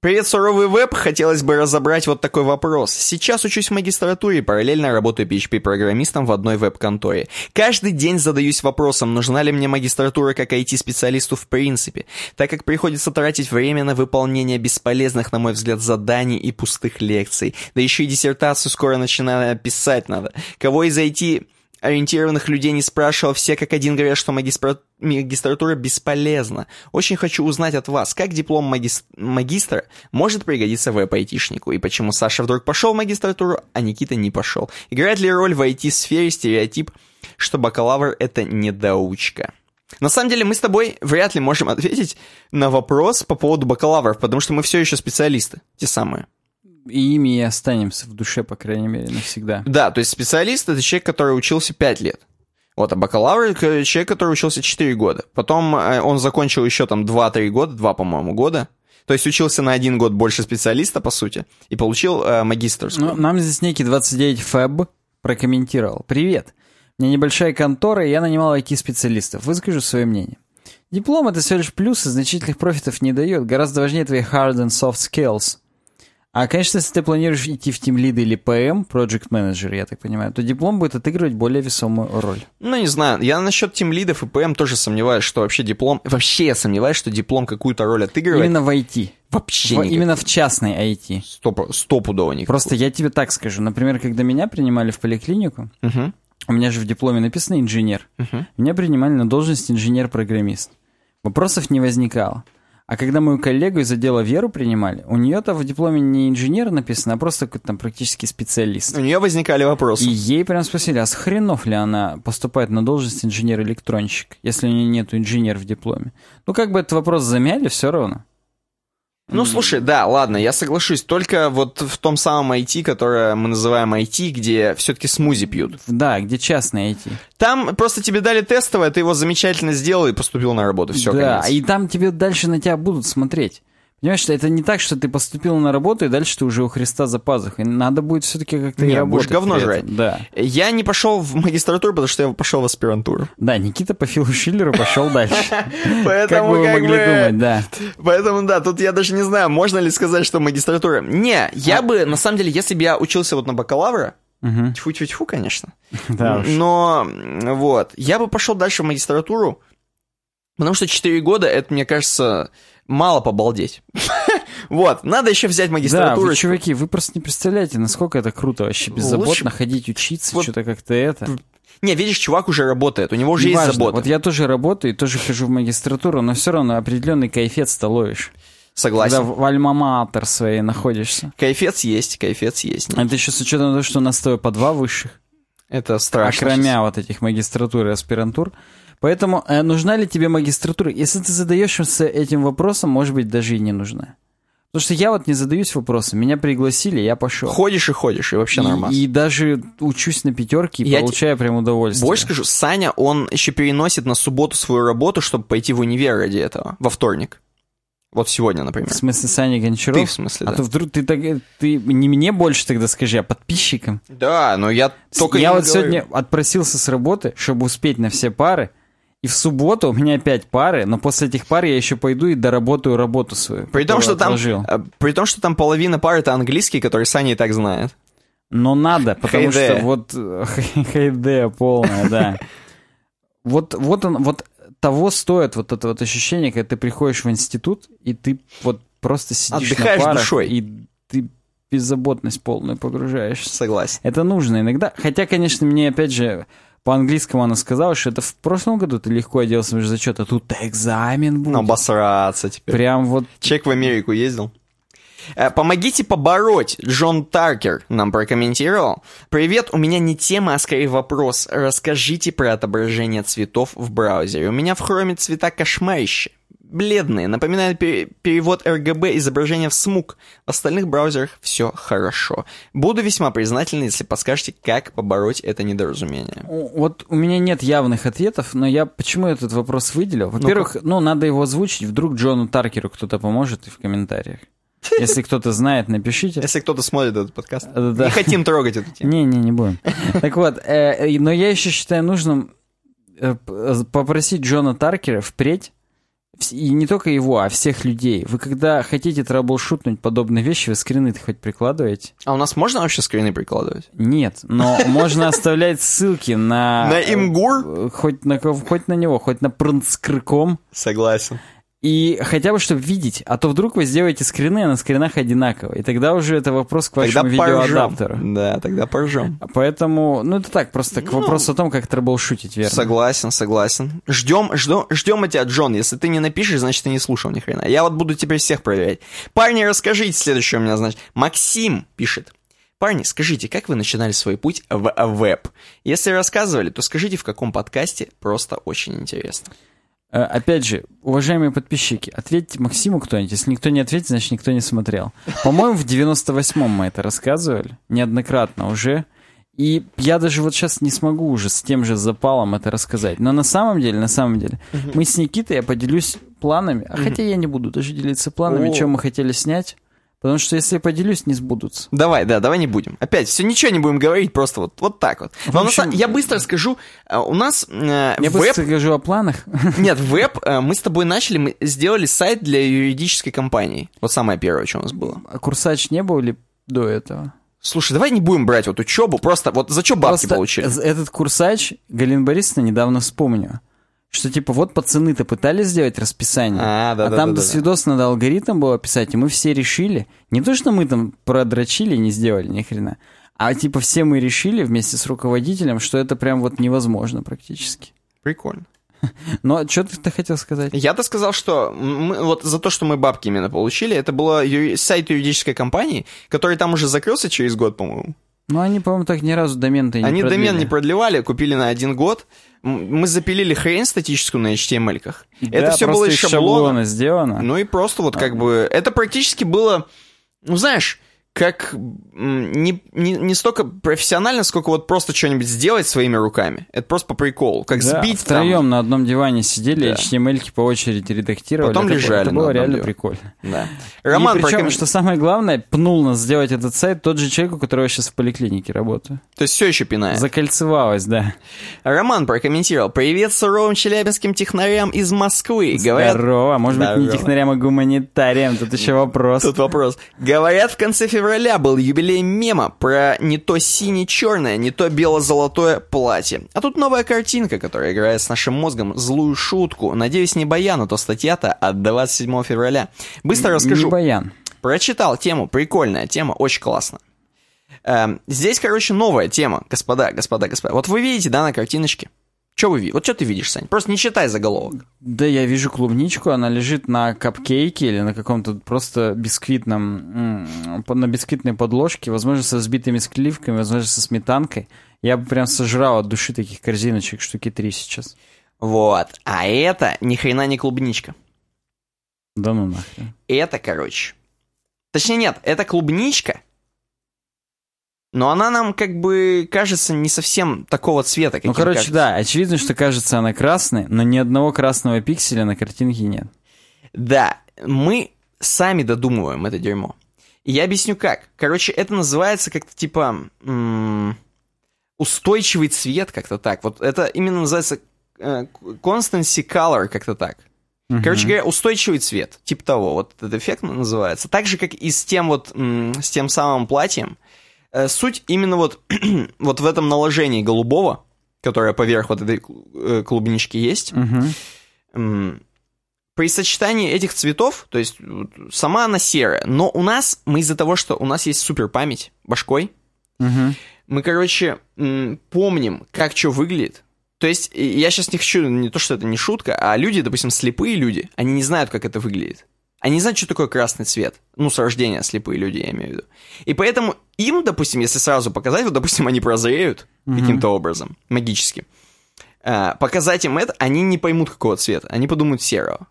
Привет, суровый веб. Хотелось бы разобрать вот такой вопрос. Сейчас учусь в магистратуре параллельно работаю PHP-программистом в одной веб-конторе. Каждый день задаюсь вопросом, нужна ли мне магистратура как IT-специалисту в принципе, так как приходится тратить время на выполнение бесполезных, на мой взгляд, заданий и пустых лекций. Да еще и диссертацию скоро начинаю писать надо. Кого из IT ориентированных людей не спрашивал, все как один говорят, что магистра- магистратура бесполезна. Очень хочу узнать от вас, как диплом магис- магистра может пригодиться веб-айтишнику, и почему Саша вдруг пошел в магистратуру, а Никита не пошел. Играет ли роль в IT-сфере стереотип, что бакалавр — это недоучка? На самом деле мы с тобой вряд ли можем ответить на вопрос по поводу бакалавров, потому что мы все еще специалисты, те самые. И ими и останемся в душе, по крайней мере, навсегда. Да, то есть специалист это человек, который учился 5 лет. Вот, а бакалавр человек, который учился 4 года. Потом э, он закончил еще там 2-3 года, 2, по-моему, года. То есть учился на один год больше специалиста, по сути, и получил э, магистрскую. Ну, нам здесь некий 29 фэб прокомментировал. Привет. У меня небольшая контора, и я нанимал IT-специалистов. Выскажу свое мнение. Диплом — это всего лишь плюс, и значительных профитов не дает. Гораздо важнее твои hard and soft skills. А, конечно, если ты планируешь идти в Team Lead или PM, Project Manager, я так понимаю, то диплом будет отыгрывать более весомую роль. Ну, не знаю, я насчет тимлидов и ПМ тоже сомневаюсь, что вообще диплом... Вообще я сомневаюсь, что диплом какую-то роль отыгрывает. Именно в IT. Вообще В- именно в частной IT. Стоп- стопудово никакой. Просто я тебе так скажу. Например, когда меня принимали в поликлинику, Мгм. у меня же в дипломе написано инженер. Меня принимали на должность инженер-программист. Вопросов не возникало. А когда мою коллегу из отдела Веру принимали, у нее-то в дипломе не инженер написано, а просто какой-то там практически специалист. У нее возникали вопросы. И ей прям спросили, а с хренов ли она поступает на должность инженер-электронщик, если у нее нет инженер в дипломе? Ну, как бы этот вопрос замяли, все равно. Ну, слушай, да, ладно, я соглашусь. Только вот в том самом IT, которое мы называем IT, где все-таки смузи пьют. Да, где частный IT. Там просто тебе дали тестовое, ты его замечательно сделал и поступил на работу. Все, да, конец. и там тебе дальше на тебя будут смотреть. Понимаешь, это не так, что ты поступил на работу, и дальше ты уже у Христа за пазухой. Надо будет все-таки как-то Не, работать. будешь говно жрать. Да. Я не пошел в магистратуру, потому что я пошел в аспирантуру. Да, Никита по Филу Шиллеру пошел дальше. *laughs* Как Поэтому, бы вы как могли думать, да. Поэтому, да, тут я даже не знаю, можно ли сказать, что магистратура. Не, я бы, на самом деле, если бы я учился вот на бакалавра, тьфу-тьфу-тьфу, конечно, *laughs* Да но, вот, я бы пошел дальше в магистратуру, потому что 4 года, это, мне кажется, мало побалдеть. *laughs* Вот, надо еще взять Да, магистратуру. вы, чуваки, вы просто не представляете, насколько это круто вообще беззаботно Лучше- ходить учиться, Вот- что-то как-то это. Не, видишь, чувак уже работает, у него уже есть Неважно. забота. Вот я тоже работаю и тоже хожу в магистратуру, но все равно определенный кайфец-то ловишь. Согласен. Когда в альма-матер своей находишься. Кайфец есть, кайфец есть. Это еще с учетом того, что у нас с тобой по два высших. Это страшно. Окромя вот этих магистратур и аспирантур. Поэтому э, нужна ли тебе магистратура? Если ты задаешься этим вопросом, может быть, даже и не нужна. Потому что я вот не задаюсь вопросом. Меня пригласили, я пошел. Ходишь и ходишь, и вообще нормально. И, и даже учусь на пятерке и Я получаю прям удовольствие. Больше скажу, Саня, он еще переносит на субботу свою работу, чтобы пойти в универ ради этого, во вторник. Вот сегодня, например. В смысле, Саня Гончаров? Ты, в смысле, А да. то вдруг ты, так, ты не мне больше тогда скажи, а подписчикам. Да, но я только я вот говорю. сегодня отпросился с работы, чтобы успеть на все пары. И в субботу у меня опять пары, но после этих пар я еще пойду и доработаю работу свою. При том, что там, отложил. э, при том, что там половина пар это английский, который Саня и так знает. Но надо, потому Хайде. что вот э, *laughs* хайде полная, да. Вот, вот он, вот того стоит вот это вот ощущение, когда ты приходишь в институт, и ты вот просто сидишь Отдыхаешь на парах, душой. и ты беззаботность полную погружаешься. Согласен. Это нужно иногда. Хотя, конечно, мне опять же по-английскому она сказала, что это в прошлом году ты легко оделся в зачет, а тут экзамен будет. Обосраться теперь. Прям вот Человек в Америку ездил. Э, Помогите побороть. Джон Таркер нам прокомментировал. Привет, у меня не тема, а скорее вопрос. Расскажите про отображение цветов в браузере. У меня в хроме цвета кошмарище. Бледные, напоминают пере- перевод RGB изображения в смуг. В остальных браузерах все хорошо. Буду весьма признателен, если подскажете, как побороть это недоразумение. Вот у меня нет явных ответов, но я почему этот вопрос выделил? Во-первых, ну, надо его озвучить, вдруг Джону Таркеру кто-то поможет и в комментариях. *laughs* Если кто-то знает, напишите. Если кто-то смотрит этот подкаст, да. не хотим трогать эту тему. Не-не, не будем. Так вот, э, э, но я еще считаю нужным э, попросить Джона Таркера впредь, и не только его, а всех людей. Вы когда хотите траблшутнуть подобные вещи, вы скрины хоть прикладываете? А у нас можно вообще скрины прикладывать? Нет, но можно оставлять ссылки на... На имгур? э, Хоть на, хоть на него, хоть на прнскрком. Согласен. И хотя бы, чтобы видеть, а то вдруг вы сделаете скрины, а на скринах одинаково. И тогда уже это вопрос к Тогда вашему поржем. видеоадаптеру. Да, тогда поржем. Поэтому, ну это так, просто к Ну, вопросу о том, как трэблшутить, верно? Согласен, согласен. Ждем, ждем, ждем тебя, Джон. Если ты не напишешь, значит, ты не слушал ни хрена. Я вот буду теперь всех проверять. Парни, расскажите следующее у меня, значит. Максим пишет. Парни, скажите, как вы начинали свой путь в веб? Если рассказывали, то скажите, в каком подкасте, просто очень интересно. Э, Опять же, уважаемые подписчики, ответьте Максиму кто-нибудь. Если никто не ответит, значит никто не смотрел. По-моему, в 98-м мы это рассказывали, неоднократно уже. И я даже вот сейчас не смогу уже с тем же запалом это рассказать. Но на самом деле, на самом деле, мы с Никитой, я поделюсь планами. А хотя я не буду даже делиться планами, что мы хотели снять. Потому что если я поделюсь, не сбудутся. Давай, да, давай не будем. Опять, все, ничего не будем говорить, просто вот, вот так вот. Но на общем, я быстро скажу, э, у нас э, Я веб быстро скажу о планах. *laughs* Нет, веб, э, мы с тобой начали, мы сделали сайт для юридической компании. Вот самое первое, что у нас было. А Курсач не был ли до этого? Слушай, давай не будем брать вот учебу, просто вот за что бабки Просто получили? Этот курсач Галина Борисовна недавно вспомнила. Что типа вот пацаны-то пытались сделать расписание, А, да, да, там да, до да, надо алгоритм было писать, и мы все решили, не то что мы там продрочили и не сделали ни хрена, а типа все мы решили вместе с руководителем, что это прям вот невозможно практически. Прикольно. *laughs* Но что ты хотел сказать? Я-то сказал, что мы, вот за то, что мы бабки именно получили, это был сайт юридической компании, который там уже закрылся через год, по-моему. Ну они, по-моему, так ни разу домен-то не Они продлили. домен не продлевали, купили на один год. Мы запилили хрень статическую на HTML-ках. Да, это все было из из шаблона. шаблона сделано. Ну и просто вот как бы... Это практически было, ну знаешь, как не, не, не столько профессионально, сколько вот просто что-нибудь сделать своими руками. Это просто по приколу. Как Да, сбить втроем там. на одном диване сидели, Да. HTML-ки по очереди редактировали. Потом это, лежали Это было реально диване. прикольно. Да. И Роман, причем, проком- что самое главное, пнул нас сделать этот сайт тот же человек, у которого сейчас в поликлинике работаю. То есть все еще пинает. Закольцевалось, да. Роман прокомментировал. Привет суровым челябинским технарям из Москвы. Говорят, Здорово. Может быть, не Здорово. технарям, а гуманитариям. Тут еще вопрос. Тут вопрос. Говорят, в конце февраля был юбилей мема про не то сине-черное, не то бело-золотое платье. А тут новая картинка, которая играет с нашим мозгом злую шутку. Надеюсь, не Баян, а то статья-то от 27 февраля. Быстро Не расскажу. баян. Прочитал тему, прикольная тема, очень классно. Эм, здесь, короче, новая тема, господа, господа, господа. Вот вы видите, да, на картиночке? Что вы видите? Вот что ты видишь, Сань? Просто не читай заголовок. Да, я вижу клубничку, она лежит на капкейке или на каком-то просто бисквитном, на бисквитной подложке, возможно, со взбитыми сливками, возможно, со сметанкой. Я бы прям сожрал от души таких корзиночек штуки три сейчас. Вот. А это ни хрена не клубничка. Да ну нахрен. Это, короче, Точнее, нет, это клубничка, но она нам как бы кажется не совсем такого цвета, Ну, короче, кажется. да, очевидно, что кажется она красной, но ни одного красного пикселя на картинке нет. Да, мы сами додумываем это дерьмо. И я объясню как. Короче, это называется как-то типа м- устойчивый цвет, как-то так. Вот это именно называется э, constancy color, как-то так. Угу. Короче говоря, устойчивый цвет, типа того, вот этот эффект называется. Так же, как и с тем вот, м- с тем самым платьем. Э, суть именно вот, *clears throat* вот в этом наложении голубого, которое поверх вот этой э, клубнички есть. Угу при сочетании этих цветов, то есть сама она серая, но у нас, мы из-за того, что у нас есть супер память башкой, угу. мы, короче, помним, как что выглядит. То есть я сейчас не хочу, не то, что это не шутка, а люди, допустим, слепые люди, они не знают, как это выглядит. Они не знают, что такое красный цвет. Ну, с рождения слепые люди, я имею в виду. И поэтому им, допустим, если сразу показать, вот, допустим, они прозреют угу. каким-то образом, магически, а, показать им это, они не поймут, какого цвета. Они подумают серого.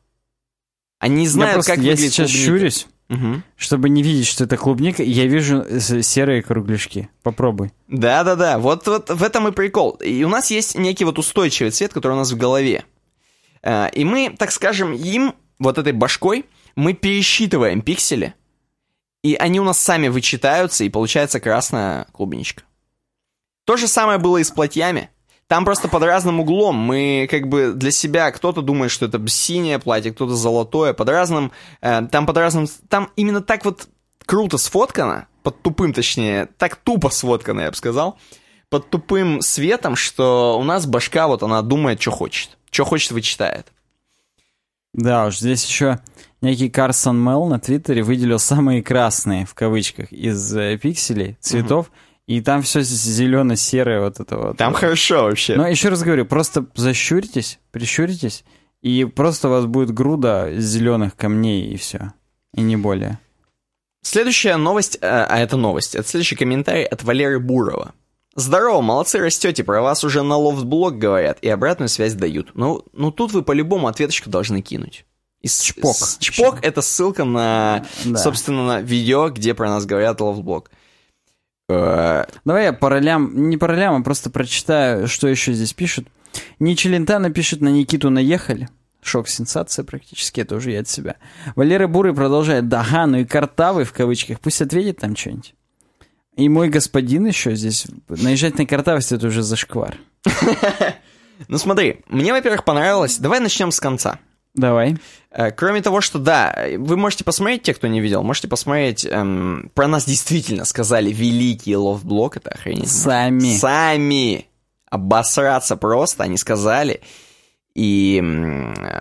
Они знают, я просто, как я сейчас клубника. щурюсь, угу. чтобы не видеть, что это клубника, я вижу серые кругляшки. Попробуй. Да-да-да, вот, вот в этом и прикол. И у нас есть некий вот устойчивый цвет, который у нас в голове. А, и мы, так скажем, им, вот этой башкой, мы пересчитываем пиксели, и они у нас сами вычитаются, и получается красная клубничка. То же самое было и с платьями. Там просто под разным углом мы как бы для себя, кто-то думает, что это синее платье, кто-то золотое, под разным, э, там под разным, там именно так вот круто сфоткано, под тупым точнее, так тупо сфоткано, я бы сказал, под тупым светом, что у нас башка вот она думает, что хочет, что хочет, вычитает. Да уж, здесь еще некий Карсон Мел на Твиттере выделил самые красные, в кавычках, из э, пикселей, цветов, угу и там все зелено-серое вот это вот. Там хорошо вообще. Но еще раз говорю, просто защуритесь, прищуритесь, и просто у вас будет груда зеленых камней, и все. И не более. Следующая новость, э, а это новость, это следующий комментарий от Валеры Бурова. Здорово, молодцы, растете, про вас уже на лофт-блог говорят и обратную связь дают. Ну, ну тут вы по-любому ответочку должны кинуть. И чпок. Чпок — это ссылка на, да. собственно, на видео, где про нас говорят лофт-блог. Э, Давай я по ролям, не по ролям, а просто прочитаю, что еще здесь пишут. Не Челентано пишет на Никиту наехали. Шок-сенсация практически, это уже я от себя. Валера Бурый продолжает. Да, ну и картавый в кавычках, пусть ответит там что-нибудь. И мой господин еще здесь, наезжать на картавость это уже зашквар. *laughs* Ну смотри, мне, во-первых, понравилось. Давай начнем с конца. Давай. Э, кроме того, что да, вы можете посмотреть, те, кто не видел, можете посмотреть, эм, про нас действительно сказали великий LoftBlog, это охренеть. Сами. Сами. Обосраться просто, они сказали. И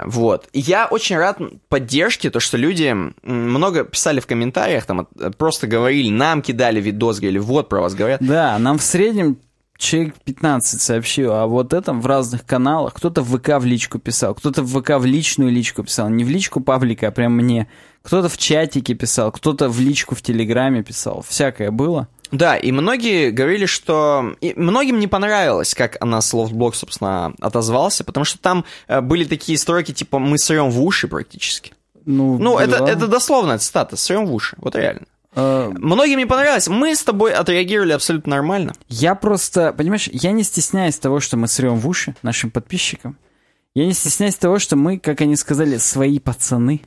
вот. Я очень рад поддержке, то, что люди много писали в комментариях, там просто говорили, нам кидали видос, говорили, вот про вас говорят. Да, нам в среднем человек 15 сообщил а вот этом в разных каналах. Кто-то в ВК в личку писал, кто-то в ВК в личную личку писал. Не в личку паблика, а прям мне. Кто-то в чатике писал, кто-то в личку в Телеграме писал. Всякое было. Да, и многие говорили, что... И многим не понравилось, как она с LoftBlog, собственно, отозвался, потому что там э, были такие строки, типа «мы срем в уши» практически. Ну, ну да. это, это дословная цитата «срем в уши», вот реально. Э, Многим не понравилось. Мы с тобой отреагировали абсолютно нормально. Я просто, понимаешь, я не стесняюсь того, что мы срем в уши нашим подписчикам. Я не стесняюсь того, что мы, как они сказали, свои пацаны.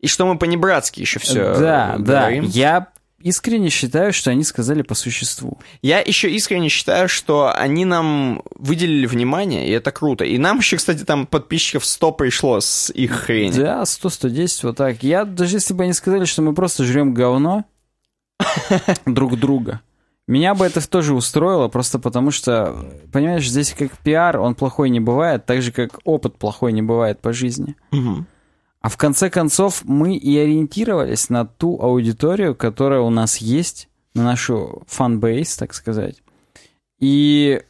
И что мы по-небратски еще все Да, говорим. да. Я искренне считаю, что они сказали по существу. Я еще искренне считаю, что они нам выделили внимание, и это круто. И нам еще, кстати, там подписчиков 100 пришло с их хрени. Да, 100-110, вот так. Я, даже если бы они сказали, что мы просто жрем говно, *laughs* друг друга. Меня бы это тоже устроило, просто потому что, понимаешь, здесь как пиар, он плохой не бывает, так же, как опыт плохой не бывает по жизни. А в конце концов мы и ориентировались на ту аудиторию, которая у нас есть, на нашу фанбейс, так сказать. И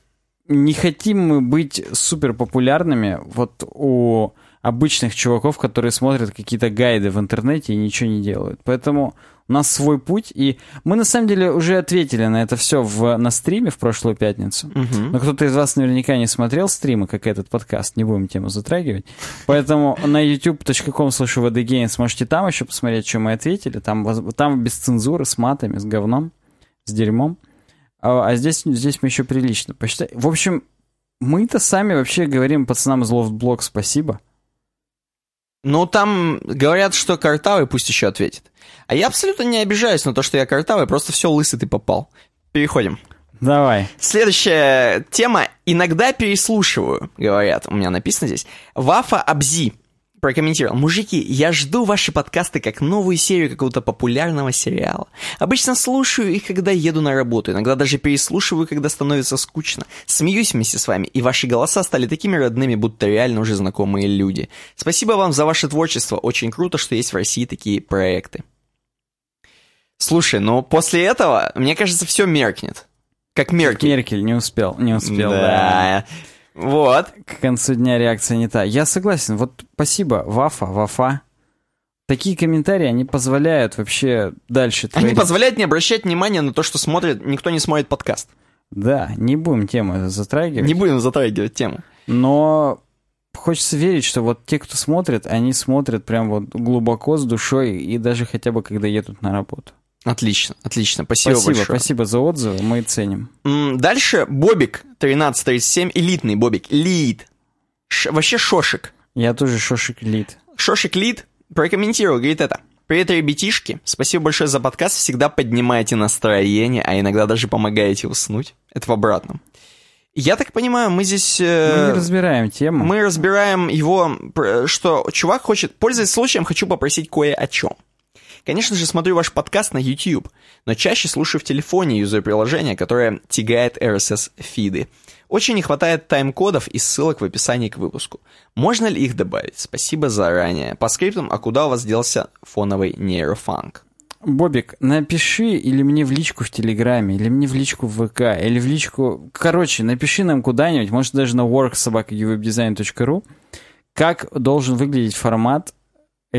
не хотим мы быть супер популярными. Вот у обычных чуваков, которые смотрят какие-то гайды в интернете и ничего не делают. Поэтому у нас свой путь, и мы на самом деле уже ответили на это все в, на стриме в прошлую пятницу. Угу. Но кто-то из вас наверняка не смотрел стримы, как этот подкаст, не будем тему затрагивать. Поэтому на youtube.com слэш VDGain сможете там еще посмотреть, что мы ответили. Там, там без цензуры, с матами, с говном, с дерьмом. А, а здесь, здесь мы еще прилично посчитали. В общем, мы-то сами вообще говорим пацанам из LoftBlog спасибо. Ну, там говорят, что Картавый пусть еще ответит. А я абсолютно не обижаюсь на то, что я Картавый, просто все лысый ты попал. Переходим. Давай. Следующая тема. Иногда переслушиваю, говорят. У меня написано здесь. Вафа Абзи прокомментировал. Мужики, я жду ваши подкасты как новую серию какого-то популярного сериала. Обычно слушаю их, когда еду на работу. Иногда даже переслушиваю, когда становится скучно. Смеюсь вместе с вами, и ваши голоса стали такими родными, будто реально уже знакомые люди. Спасибо вам за ваше творчество. Очень круто, что есть в России такие проекты. Слушай, ну после этого, мне кажется, все меркнет. Как Меркель. Меркель не успел, не успел, да. да. Вот. К концу дня реакция не та. Я согласен. Вот спасибо, Вафа, Вафа. Такие комментарии, они позволяют вообще дальше Они творить. позволяют не обращать внимания на то, что смотрит, никто не смотрит подкаст. Да, не будем тему затрагивать. Не будем затрагивать тему. Но хочется верить, что вот те, кто смотрит, они смотрят прям вот глубоко с душой и даже хотя бы когда едут на работу. Отлично, отлично. Спасибо, Спасибо, большое. спасибо за отзывы, мы ценим. Дальше Бобик 1337, элитный Бобик, лид. Ш- вообще Шошик. Я тоже шошик лид. Шошик Лид прокомментировал, говорит это. Привет, ребятишки. Спасибо большое за подкаст. Всегда поднимаете настроение, а иногда даже помогаете уснуть. Это в обратном. Я так понимаю, мы здесь... э, Мы не разбираем тему. мы разбираем его, что чувак хочет... Пользуясь случаем, хочу попросить кое о чем. Конечно же, смотрю ваш подкаст на YouTube, но чаще слушаю в телефоне, юзаю приложение, которое тягает RSS-фиды. Очень не хватает тайм-кодов и ссылок в описании к выпуску. Можно ли их добавить? Спасибо заранее. По скриптам, а куда у вас делся фоновый нейрофанк? Бобик, напиши или мне в личку в Телеграме, или мне в личку в ВК, или в личку... Короче, напиши нам куда-нибудь, может даже на worksobakawebdesign.ru, как должен выглядеть формат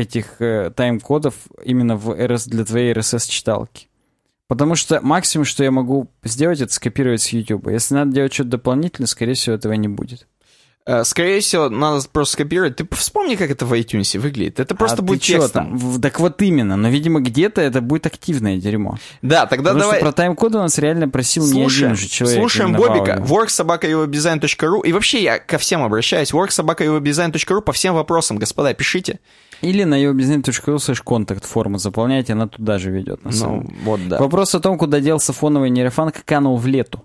этих э, тайм-кодов именно в RS, для твоей RSS-читалки. Потому что максимум, что я могу сделать, это скопировать с YouTube. Если надо делать что-то дополнительное, скорее всего, этого не будет. Э, Скорее всего, надо просто скопировать. Ты вспомни, как это в iTunes выглядит. Это просто а будет ты текстом. там? Так вот именно, но, видимо, где-то это будет активное дерьмо. Да, тогда Потому давай... что про тайм-коды у нас реально просил не Слушаем, один же человек. слушаем Бобика. аудио. worksobakawebdesign.ru И вообще я ко всем обращаюсь. worksobakawebdesign.ru по всем вопросам, господа, пишите. Или на yobusiness.ru slash контакт форму заполняйте, она туда же ведет, на самом Ну, вот да. Вопрос о том, куда делся фоновый нейрофанк, канул в лету.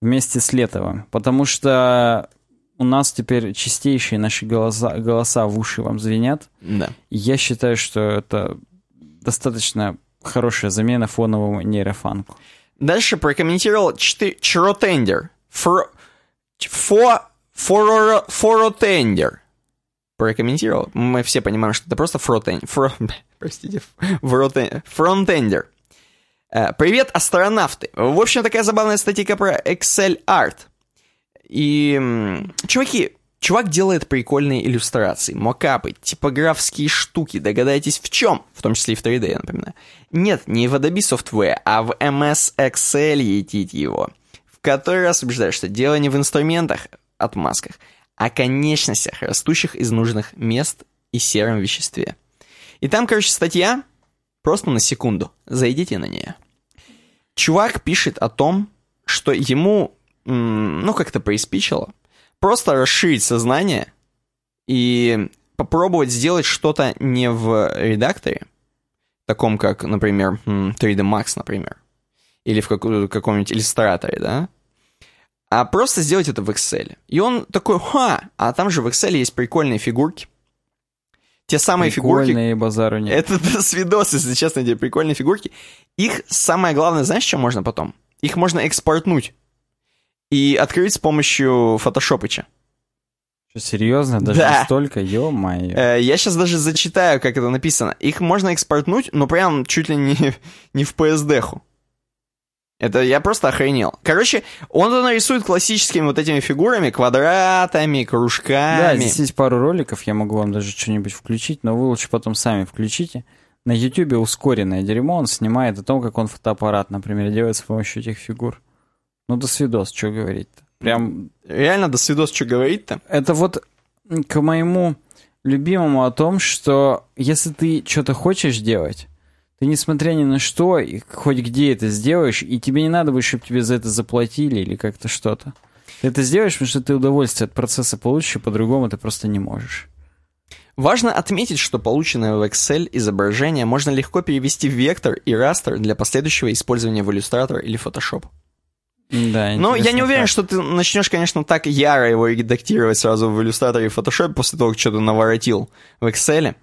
Вместе с Летовым. Потому что у нас теперь чистейшие наши голоса, голоса в уши вам звенят. Да. Я считаю, что это достаточно хорошая замена фоновому нейрофанку. Дальше прокомментировал. Форо... Форотендер. Прокомментировал. Мы все понимаем, что это просто фротендер. Фро... *laughs* Простите. Фротен- Фронтендер. Э, Привет, астронавты. В общем, такая забавная статья про Excel Art. И, чуваки, чувак делает прикольные иллюстрации, мокапы, типографские штуки. Догадайтесь, в чем? В том числе и в 3D, я напоминаю. Нет, не в Adobe Software, а в MS Excel етить его. В который раз убеждаю, что дело не в инструментах, отмазках, а конечностях, растущих из нужных мест и сером веществе. И там, короче, статья, просто на секунду, зайдите на нее. Чувак пишет о том, что ему, ну, как-то приспичило, просто расширить сознание и попробовать сделать что-то не в редакторе, таком как, например, м, 3D Max, например, или в каком-нибудь иллюстраторе, да, а просто сделать это в Excel. И он такой, ха, а там же в Excel есть прикольные фигурки. Те самые фигурки, Прикольные базару нет. это *laughs* свидос, если честно, эти прикольные фигурки. Их самое главное, знаешь, что можно потом? Их можно экспортнуть и открыть с помощью фотошопыча. Серьезно? Даже Да. настолько? Ё-моё. Э, я сейчас даже зачитаю, как это написано. Их можно экспортнуть, но прям чуть ли не, *laughs* не в PSD-ху. Это я просто охренел. Короче, он нарисует классическими вот этими фигурами, квадратами, кружками. Да, здесь есть пару роликов, я могу вам даже что-нибудь включить, но вы лучше потом сами включите. На Ютубе ускоренное дерьмо, он снимает о том, как он фотоаппарат, например, делает с помощью этих фигур. Ну, до свидос, что говорить-то. Прям... Реально до свидос, что говорить-то? Это вот к моему любимому о том, что если ты что-то хочешь делать, ты, несмотря ни на что, и хоть где это сделаешь, и тебе не надо будет, чтобы тебе за это заплатили или как-то что-то. Ты это сделаешь, потому что ты удовольствие от процесса получишь, и по-другому ты просто не можешь. Важно отметить, что полученное в Excel изображение можно легко перевести в вектор и растер для последующего использования в Illustrator или Photoshop. Да, *laughs* Но я не уверен, что ты начнешь, конечно, так яро его редактировать сразу в Illustrator и Photoshop после того, как что-то наворотил в Excel.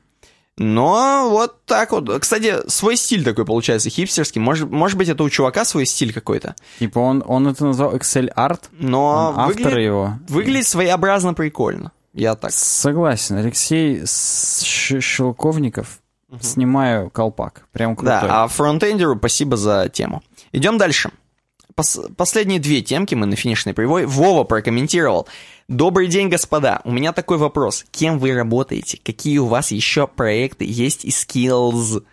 Но вот так вот. Кстати, свой стиль такой получается хипстерский. Может, может быть, это у чувака свой стиль какой-то. Типа он, он это назвал Excel Art, но он автор выглядит, его. Выглядит своеобразно прикольно. Я так. Согласен. Алексей Шелковников. Угу. Снимаю колпак. Прям крутой. Да, а фронтендеру спасибо за тему. Идем дальше. Пос последние две темки мы на финишной привой. Вова прокомментировал. Добрый день, господа. У меня такой вопрос. Кем вы работаете? Какие у вас еще проекты есть и skills?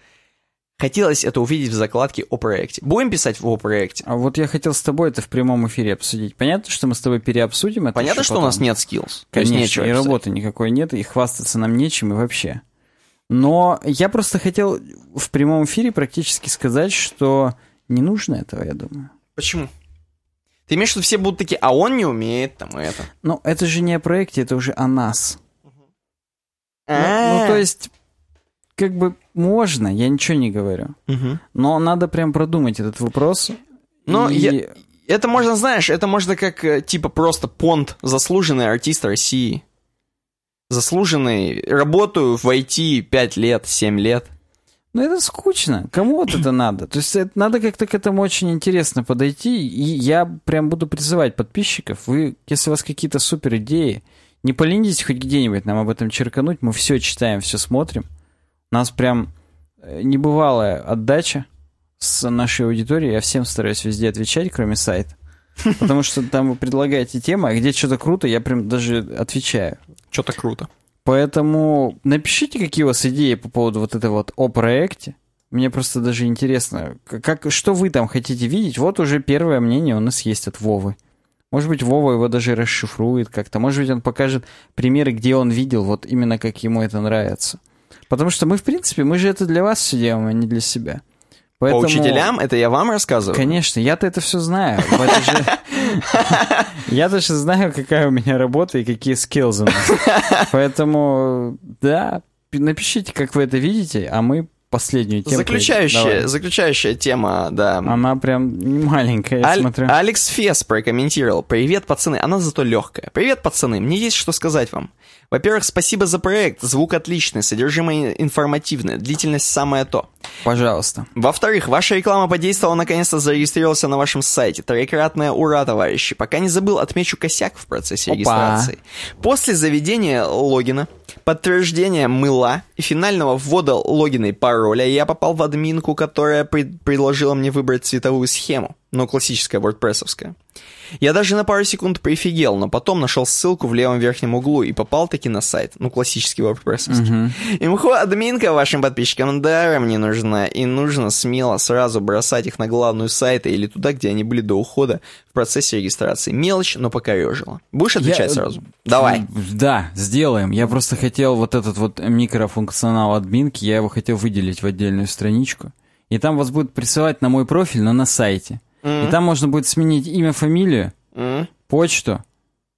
Хотелось это увидеть в закладке о проекте. Будем писать в о проекте? А вот я хотел с тобой это в прямом эфире обсудить. Понятно, что мы с тобой переобсудим это Понятно, что потом. у нас нет skills. Конечно, и работы никакой нет, и хвастаться нам нечем, и вообще. Но я просто хотел в прямом эфире практически сказать, что не нужно этого, я думаю. Почему? Ты имеешь в виду, все будут такие, а он не умеет, там, это. Ну, это же не о проекте, это уже о нас. Ну, А. ну, то есть, как бы можно, я ничего не говорю. Но надо прям продумать этот вопрос. Ну, и- я- Это можно, знаешь, это можно как, э, типа, просто понт, заслуженный артист России. Заслуженный, работаю в IT 5 лет, 7 лет. Ну, это скучно. Кому вот это надо? То есть это, надо как-то к этому очень интересно подойти. И я прям буду призывать подписчиков. Вы, если у вас какие-то супер идеи, не поленитесь хоть где-нибудь нам об этом черкануть. Мы все читаем, все смотрим. У нас прям э, небывалая отдача с нашей аудиторией. Я всем стараюсь везде отвечать, кроме сайта. Потому что там вы предлагаете темы, а где что-то круто, я прям даже отвечаю. Что-то круто. Поэтому напишите, какие у вас идеи по поводу вот этого вот о проекте. Мне просто даже интересно, как, что вы там хотите видеть. Вот уже первое мнение у нас есть от Вовы. Может быть, Вова его даже расшифрует как-то. Может быть, он покажет примеры, где он видел, вот именно как ему это нравится. Потому что мы, в принципе, мы же это для вас все делаем, а не для себя. Поэтому... По учителям, это я вам рассказываю? Конечно, я-то это все знаю. Я даже *laughs* знаю, какая у меня работа и какие скиллзы у нас. Поэтому, да, пи- напишите, как вы это видите, а мы последнюю тему. Заключающая, заключающая тема, да. Она прям не маленькая, я Аль- смотрю. Алекс Фес прокомментировал. Привет, пацаны. Она зато легкая. Привет, пацаны. Мне есть что сказать вам. Во-первых, спасибо за проект. Звук отличный, содержимое информативное, длительность самое то. Пожалуйста. Во-вторых, ваша реклама подействовала, наконец-то зарегистрировался на вашем сайте. Троекратное ура, товарищи. Пока не забыл, отмечу косяк в процессе Опа. регистрации. После заведения логина, подтверждения мыла и финального ввода логина и пароля я попал в админку, которая пред- предложила мне выбрать цветовую схему. Ну, классическая wordpressовская. Я даже на пару секунд прифигел, но потом нашел ссылку в левом верхнем углу и попал таки на сайт. Ну, классический wordpressовский. Имхо админка вашим подписчикам даром не нужна, и нужно смело сразу бросать их на главную сайта или туда, где они были до ухода в процессе регистрации. Мелочь, но покорежила. Будешь отвечать Я- сразу? Давай. Да, сделаем. Я просто хотел вот этот вот микрофункционал админки, я его хотел выделить в отдельную страничку. И там вас будут присылать на мой профиль, но на сайте. И там можно будет сменить имя, фамилию, М? почту,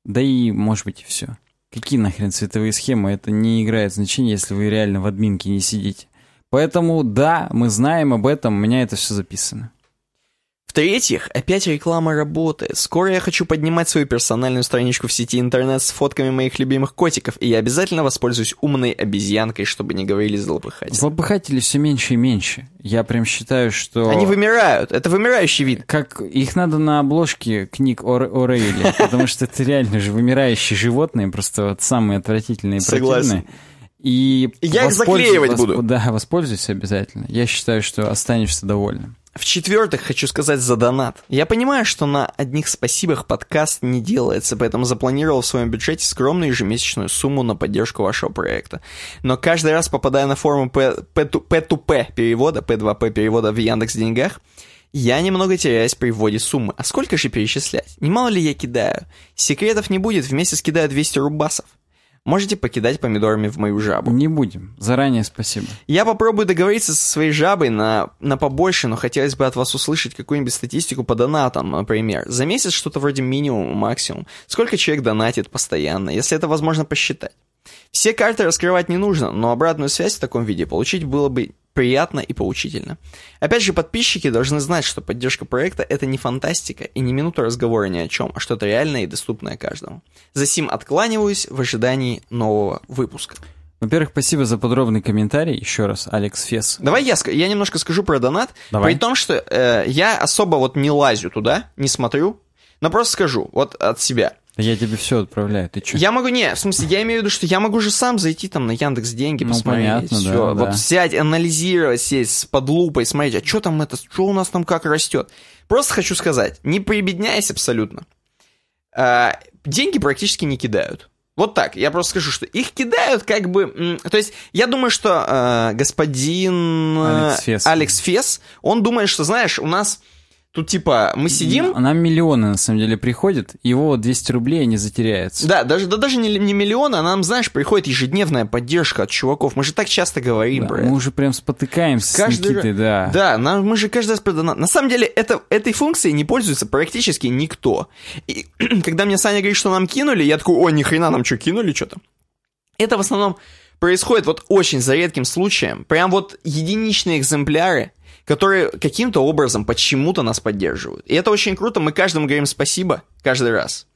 да и, может быть, и все. Какие нахрен цветовые схемы? Это не играет значения, если вы реально в админке не сидите. Поэтому, да, мы знаем об этом, у меня это все записано. В-третьих, опять реклама работает. Скоро я хочу поднимать свою персональную страничку в сети интернет с фотками моих любимых котиков, и я обязательно воспользуюсь умной обезьянкой, чтобы не говорили злопыхатели. Злопыхателей все меньше и меньше. Я прям считаю, что... Они вымирают. Это вымирающий вид. Как их надо на обложке книг о, о Рейли, *laughs* потому что это реально же вымирающие животные, просто вот самые отвратительные и противные. И Я их заклеивать буду. Да, воспользуйся обязательно. Я считаю, что останешься довольным. В-четвертых, хочу сказать за донат. Я понимаю, что на одних спасибах подкаст не делается, поэтому запланировал в своем бюджете скромную ежемесячную сумму на поддержку вашего проекта. Но каждый раз, попадая на форму P2P перевода, P2P перевода в Яндекс Деньгах, я немного теряюсь при вводе суммы. А сколько же перечислять? Немало ли я кидаю? Секретов не будет, в месяц кидаю 200 рубасов. Можете покидать помидорами в мою жабу. Не будем. Заранее спасибо. Я попробую договориться со своей жабой на, на побольше, но хотелось бы от вас услышать какую-нибудь статистику по донатам, например. За месяц что-то вроде минимум, максимум. Сколько человек донатит постоянно, если это возможно посчитать. Все карты раскрывать не нужно, но обратную связь в таком виде получить было бы приятно и поучительно. Опять же, подписчики должны знать, что поддержка проекта — это не фантастика и не минута разговора ни о чем, а что-то реальное и доступное каждому. За сим откланиваюсь в ожидании нового выпуска. Во-первых, спасибо за подробный комментарий. Еще раз, Алекс Фес. Давай я, я немножко скажу про донат. Давай. При том, что э, я особо вот не лазю туда, не смотрю, но просто скажу, вот от себя. Я тебе все отправляю, ты что? Я могу, не, в смысле, я имею в виду, что я могу же сам зайти там на Яндекс Деньги, Ну, посмотреть, понятно, всё. да, вот да. взять, анализировать, сесть с под лупой, смотреть, а что там это, что у нас там как растет. Просто хочу сказать, не прибедняясь абсолютно, а, деньги практически не кидают. Вот так, я просто скажу, что их кидают как бы... То есть, я думаю, что э, господин э, Алекс Фес. Алекс Фес, он думает, что, знаешь, у нас тут типа мы сидим... Нам миллионы, на самом деле, приходят, его 200 рублей не затеряется. Да, даже, да даже не, не миллион, а нам, знаешь, приходит ежедневная поддержка от чуваков. Мы же так часто говорим, Да, мы уже прям спотыкаемся Каждый с Никитой, раз- да. Да, нам, мы же каждый раз. На самом деле, это, этой функцией не пользуется практически никто. И *clears throat* когда мне Саня говорит, что нам кинули, я такой, о, ни хрена нам что, кинули что-то? Это в основном происходит вот очень за редким случаем. Прям вот единичные экземпляры, которые каким-то образом почему-то нас поддерживают. И это очень круто, мы каждому говорим спасибо каждый раз.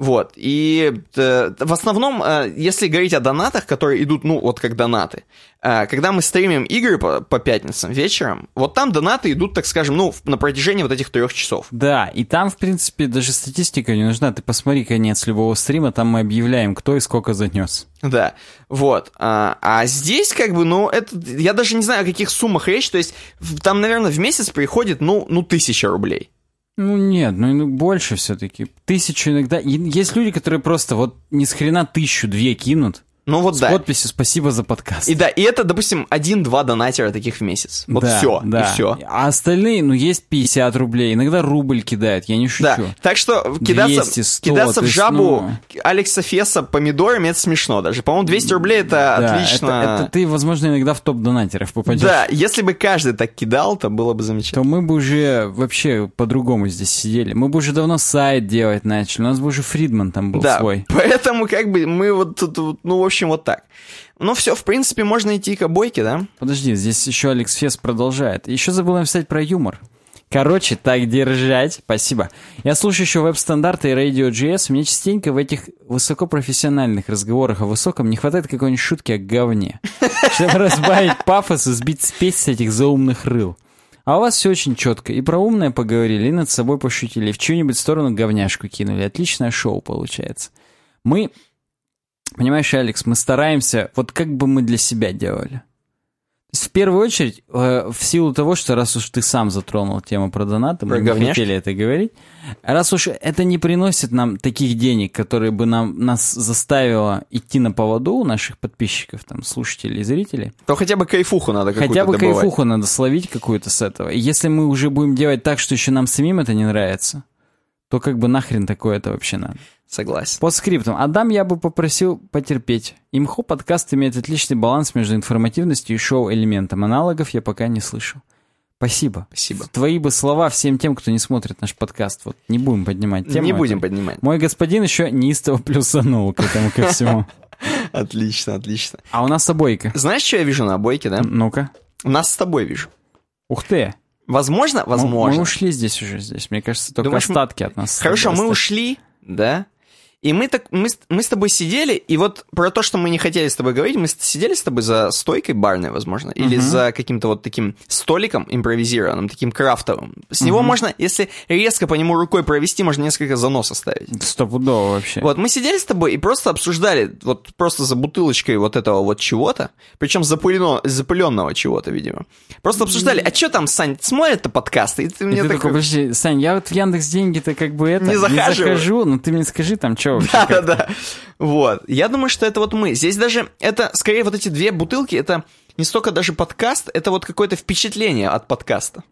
Вот, и э, в основном, э, если говорить о донатах, которые идут, ну, вот как донаты, э, когда мы стримим игры по, по пятницам вечером, вот там донаты идут, так скажем, ну, на протяжении вот этих трех часов. Да, и там, в принципе, даже статистика не нужна. Ты посмотри конец любого стрима, там мы объявляем, кто и сколько занес. Да, вот. А, а здесь, как бы, ну, это, я даже не знаю, о каких суммах речь, то есть там, наверное, в месяц приходит, ну, ну, тысяча рублей. Ну нет, ну ну, больше все-таки. Тысячу иногда. Есть люди, которые просто вот ни с хрена тысячу-две кинут. Ну, вот с да. подписью «Спасибо за подкаст». И да, и это, допустим, один-два донатера таких в месяц. Вот Да, все, да. и все. А остальные, ну, есть 50 рублей, иногда рубль кидают, я не шучу. Да, так что кидаться, 200, 100, кидаться в есть, жабу ну- Алекса Феса помидорами, это смешно даже. По-моему, 200 рублей это Да, отлично. Это, это ты, возможно, иногда в топ-донатеров попадешь. Да, если бы каждый так кидал, то было бы замечательно. то мы бы уже вообще по-другому здесь сидели. Мы бы уже давно сайт делать начали. У нас бы уже Фридман там был Да, свой. поэтому как бы мы вот тут, ну, в общем, вот так. Ну все, в принципе, можно идти к обойке, да? Подожди, здесь еще Алекс Фес продолжает. Еще забыл написать про юмор. Короче, так держать. Спасибо. Я слушаю еще веб-стандарты и Radio.js. Мне частенько в этих высокопрофессиональных разговорах о высоком не хватает какой-нибудь шутки о говне. *laughs* Чтобы разбавить пафос и сбить спесь с этих заумных рыл. А у вас все очень четко. И про умное поговорили, и над собой пошутили, и в чью-нибудь сторону говняшку кинули. Отличное шоу получается. Мы, понимаешь, Алекс, мы стараемся, вот как бы мы для себя делали. В первую очередь, э, в силу того, что раз уж ты сам затронул тему про донаты, мы не хотели это говорить, раз уж это не приносит нам таких денег, которые бы нам, нас заставило идти на поводу у наших подписчиков, там, слушателей и зрителей, То хотя бы кайфуху надо какую-то Хотя бы добывать. кайфуху надо словить какую-то с этого. И если мы уже будем делать так, что еще нам самим это не нравится, то как бы нахрен такое это вообще надо. Согласен. По скриптам. Адам я бы попросил потерпеть. Имхо подкаст имеет отличный баланс между информативностью и шоу-элементом. Аналогов я пока не слышал. Спасибо. Спасибо. Твои бы слова всем тем, кто не смотрит наш подкаст. Вот не будем поднимать тему. не эту. будем поднимать. Мой господин еще неистово плюсанул к этому ко всему. *laughs* Отлично, отлично. А у нас обойка. Знаешь, что я вижу на обойке, да? Ну-ка. Нас с тобой вижу. Ух ты. Возможно, Мы- возможно. Мы ушли здесь уже, здесь. Мне кажется, только Думаешь, мы- остатки от нас. Хорошо, мы остались. ушли, да? И мы, так, мы, мы с тобой сидели, и вот про то, что мы не хотели с тобой говорить, мы сидели с тобой за стойкой барной, возможно, или за каким-то вот таким столиком импровизированным, таким крафтовым. С него можно, если резко по нему рукой провести, можно несколько занос оставить. Стопудово вообще. Вот, мы сидели с тобой и просто обсуждали, вот просто за бутылочкой вот этого вот чего-то, причем запылено, запыленного чего-то, видимо. Просто обсуждали, а что там, Сань, смотрит-то подкасты? И ты И мне ты такой... такой, подожди, Сань, я вот в Яндекс деньги-то как бы это Не захаживаю. захожу, но ты мне скажи там, что вообще. как- Да-да-да. Вот. Я думаю, что это вот мы. Здесь даже, это, скорее, вот эти две бутылки, это не столько даже подкаст, это вот какое-то впечатление от подкаста.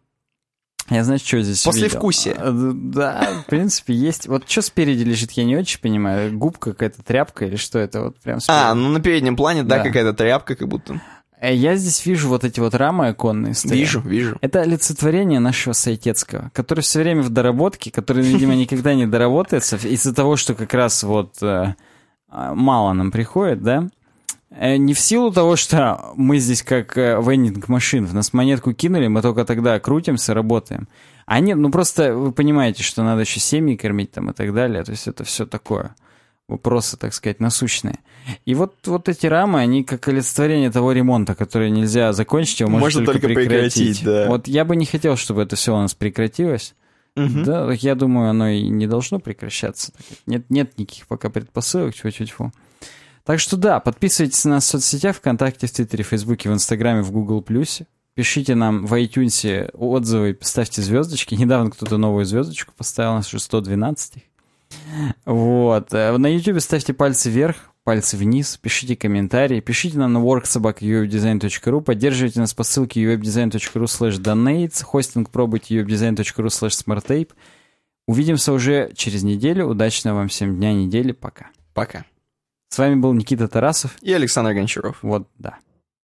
Я знаю, что здесь Послевкусие. видел. А, Да, в принципе, есть. Вот что спереди лежит, я не очень понимаю. Губка какая-то, тряпка или что это вот прям спереди? А, ну на переднем плане, да, Да. какая-то тряпка как будто. Э, Я здесь вижу вот эти вот рамы оконные. стоят. Вижу, вижу. Это олицетворение нашего Сайтецкого, который все время в доработке, который, видимо, никогда не доработается из-за того, что как раз вот э, а, мало нам приходит, да? Э, Не в силу того, что мы здесь как вендинг машин, в нас монетку кинули, мы только тогда крутимся, работаем. А нет, ну просто вы понимаете, что надо еще семьи кормить там и так далее, то есть это все такое. Вопросы, так сказать, насущные. И вот, вот эти рамы, они как олицетворение того ремонта, который нельзя закончить, его можно, Можно только, только прекратить. прекратить, да. Вот я бы не хотел, чтобы это все у нас прекратилось. Мгм. Да, я думаю, оно и не должно прекращаться. Нет, нет никаких пока предпосылок, чего-чего. Так что да, подписывайтесь на нас в соцсетях, ВКонтакте, в Твиттере, в Фейсбуке, в Инстаграме, в Гугл Плюсе. Пишите нам в iTunes отзывы, ставьте звездочки. Недавно кто-то новую звездочку поставил, у нас уже 112. Вот. Э, На YouTube ставьте пальцы вверх, пальцы вниз, пишите комментарии, пишите нам на worksobak.uwebdesign.ru, поддерживайте нас по ссылке uwebdesign.ru slash donates, хостинг пробуйте uwebdesign.ru slash smarttape. Увидимся уже через неделю. Удачного вам всем дня недели. Пока. Пока. С вами был Никита Тарасов. И Александр Гончаров. Вот, да.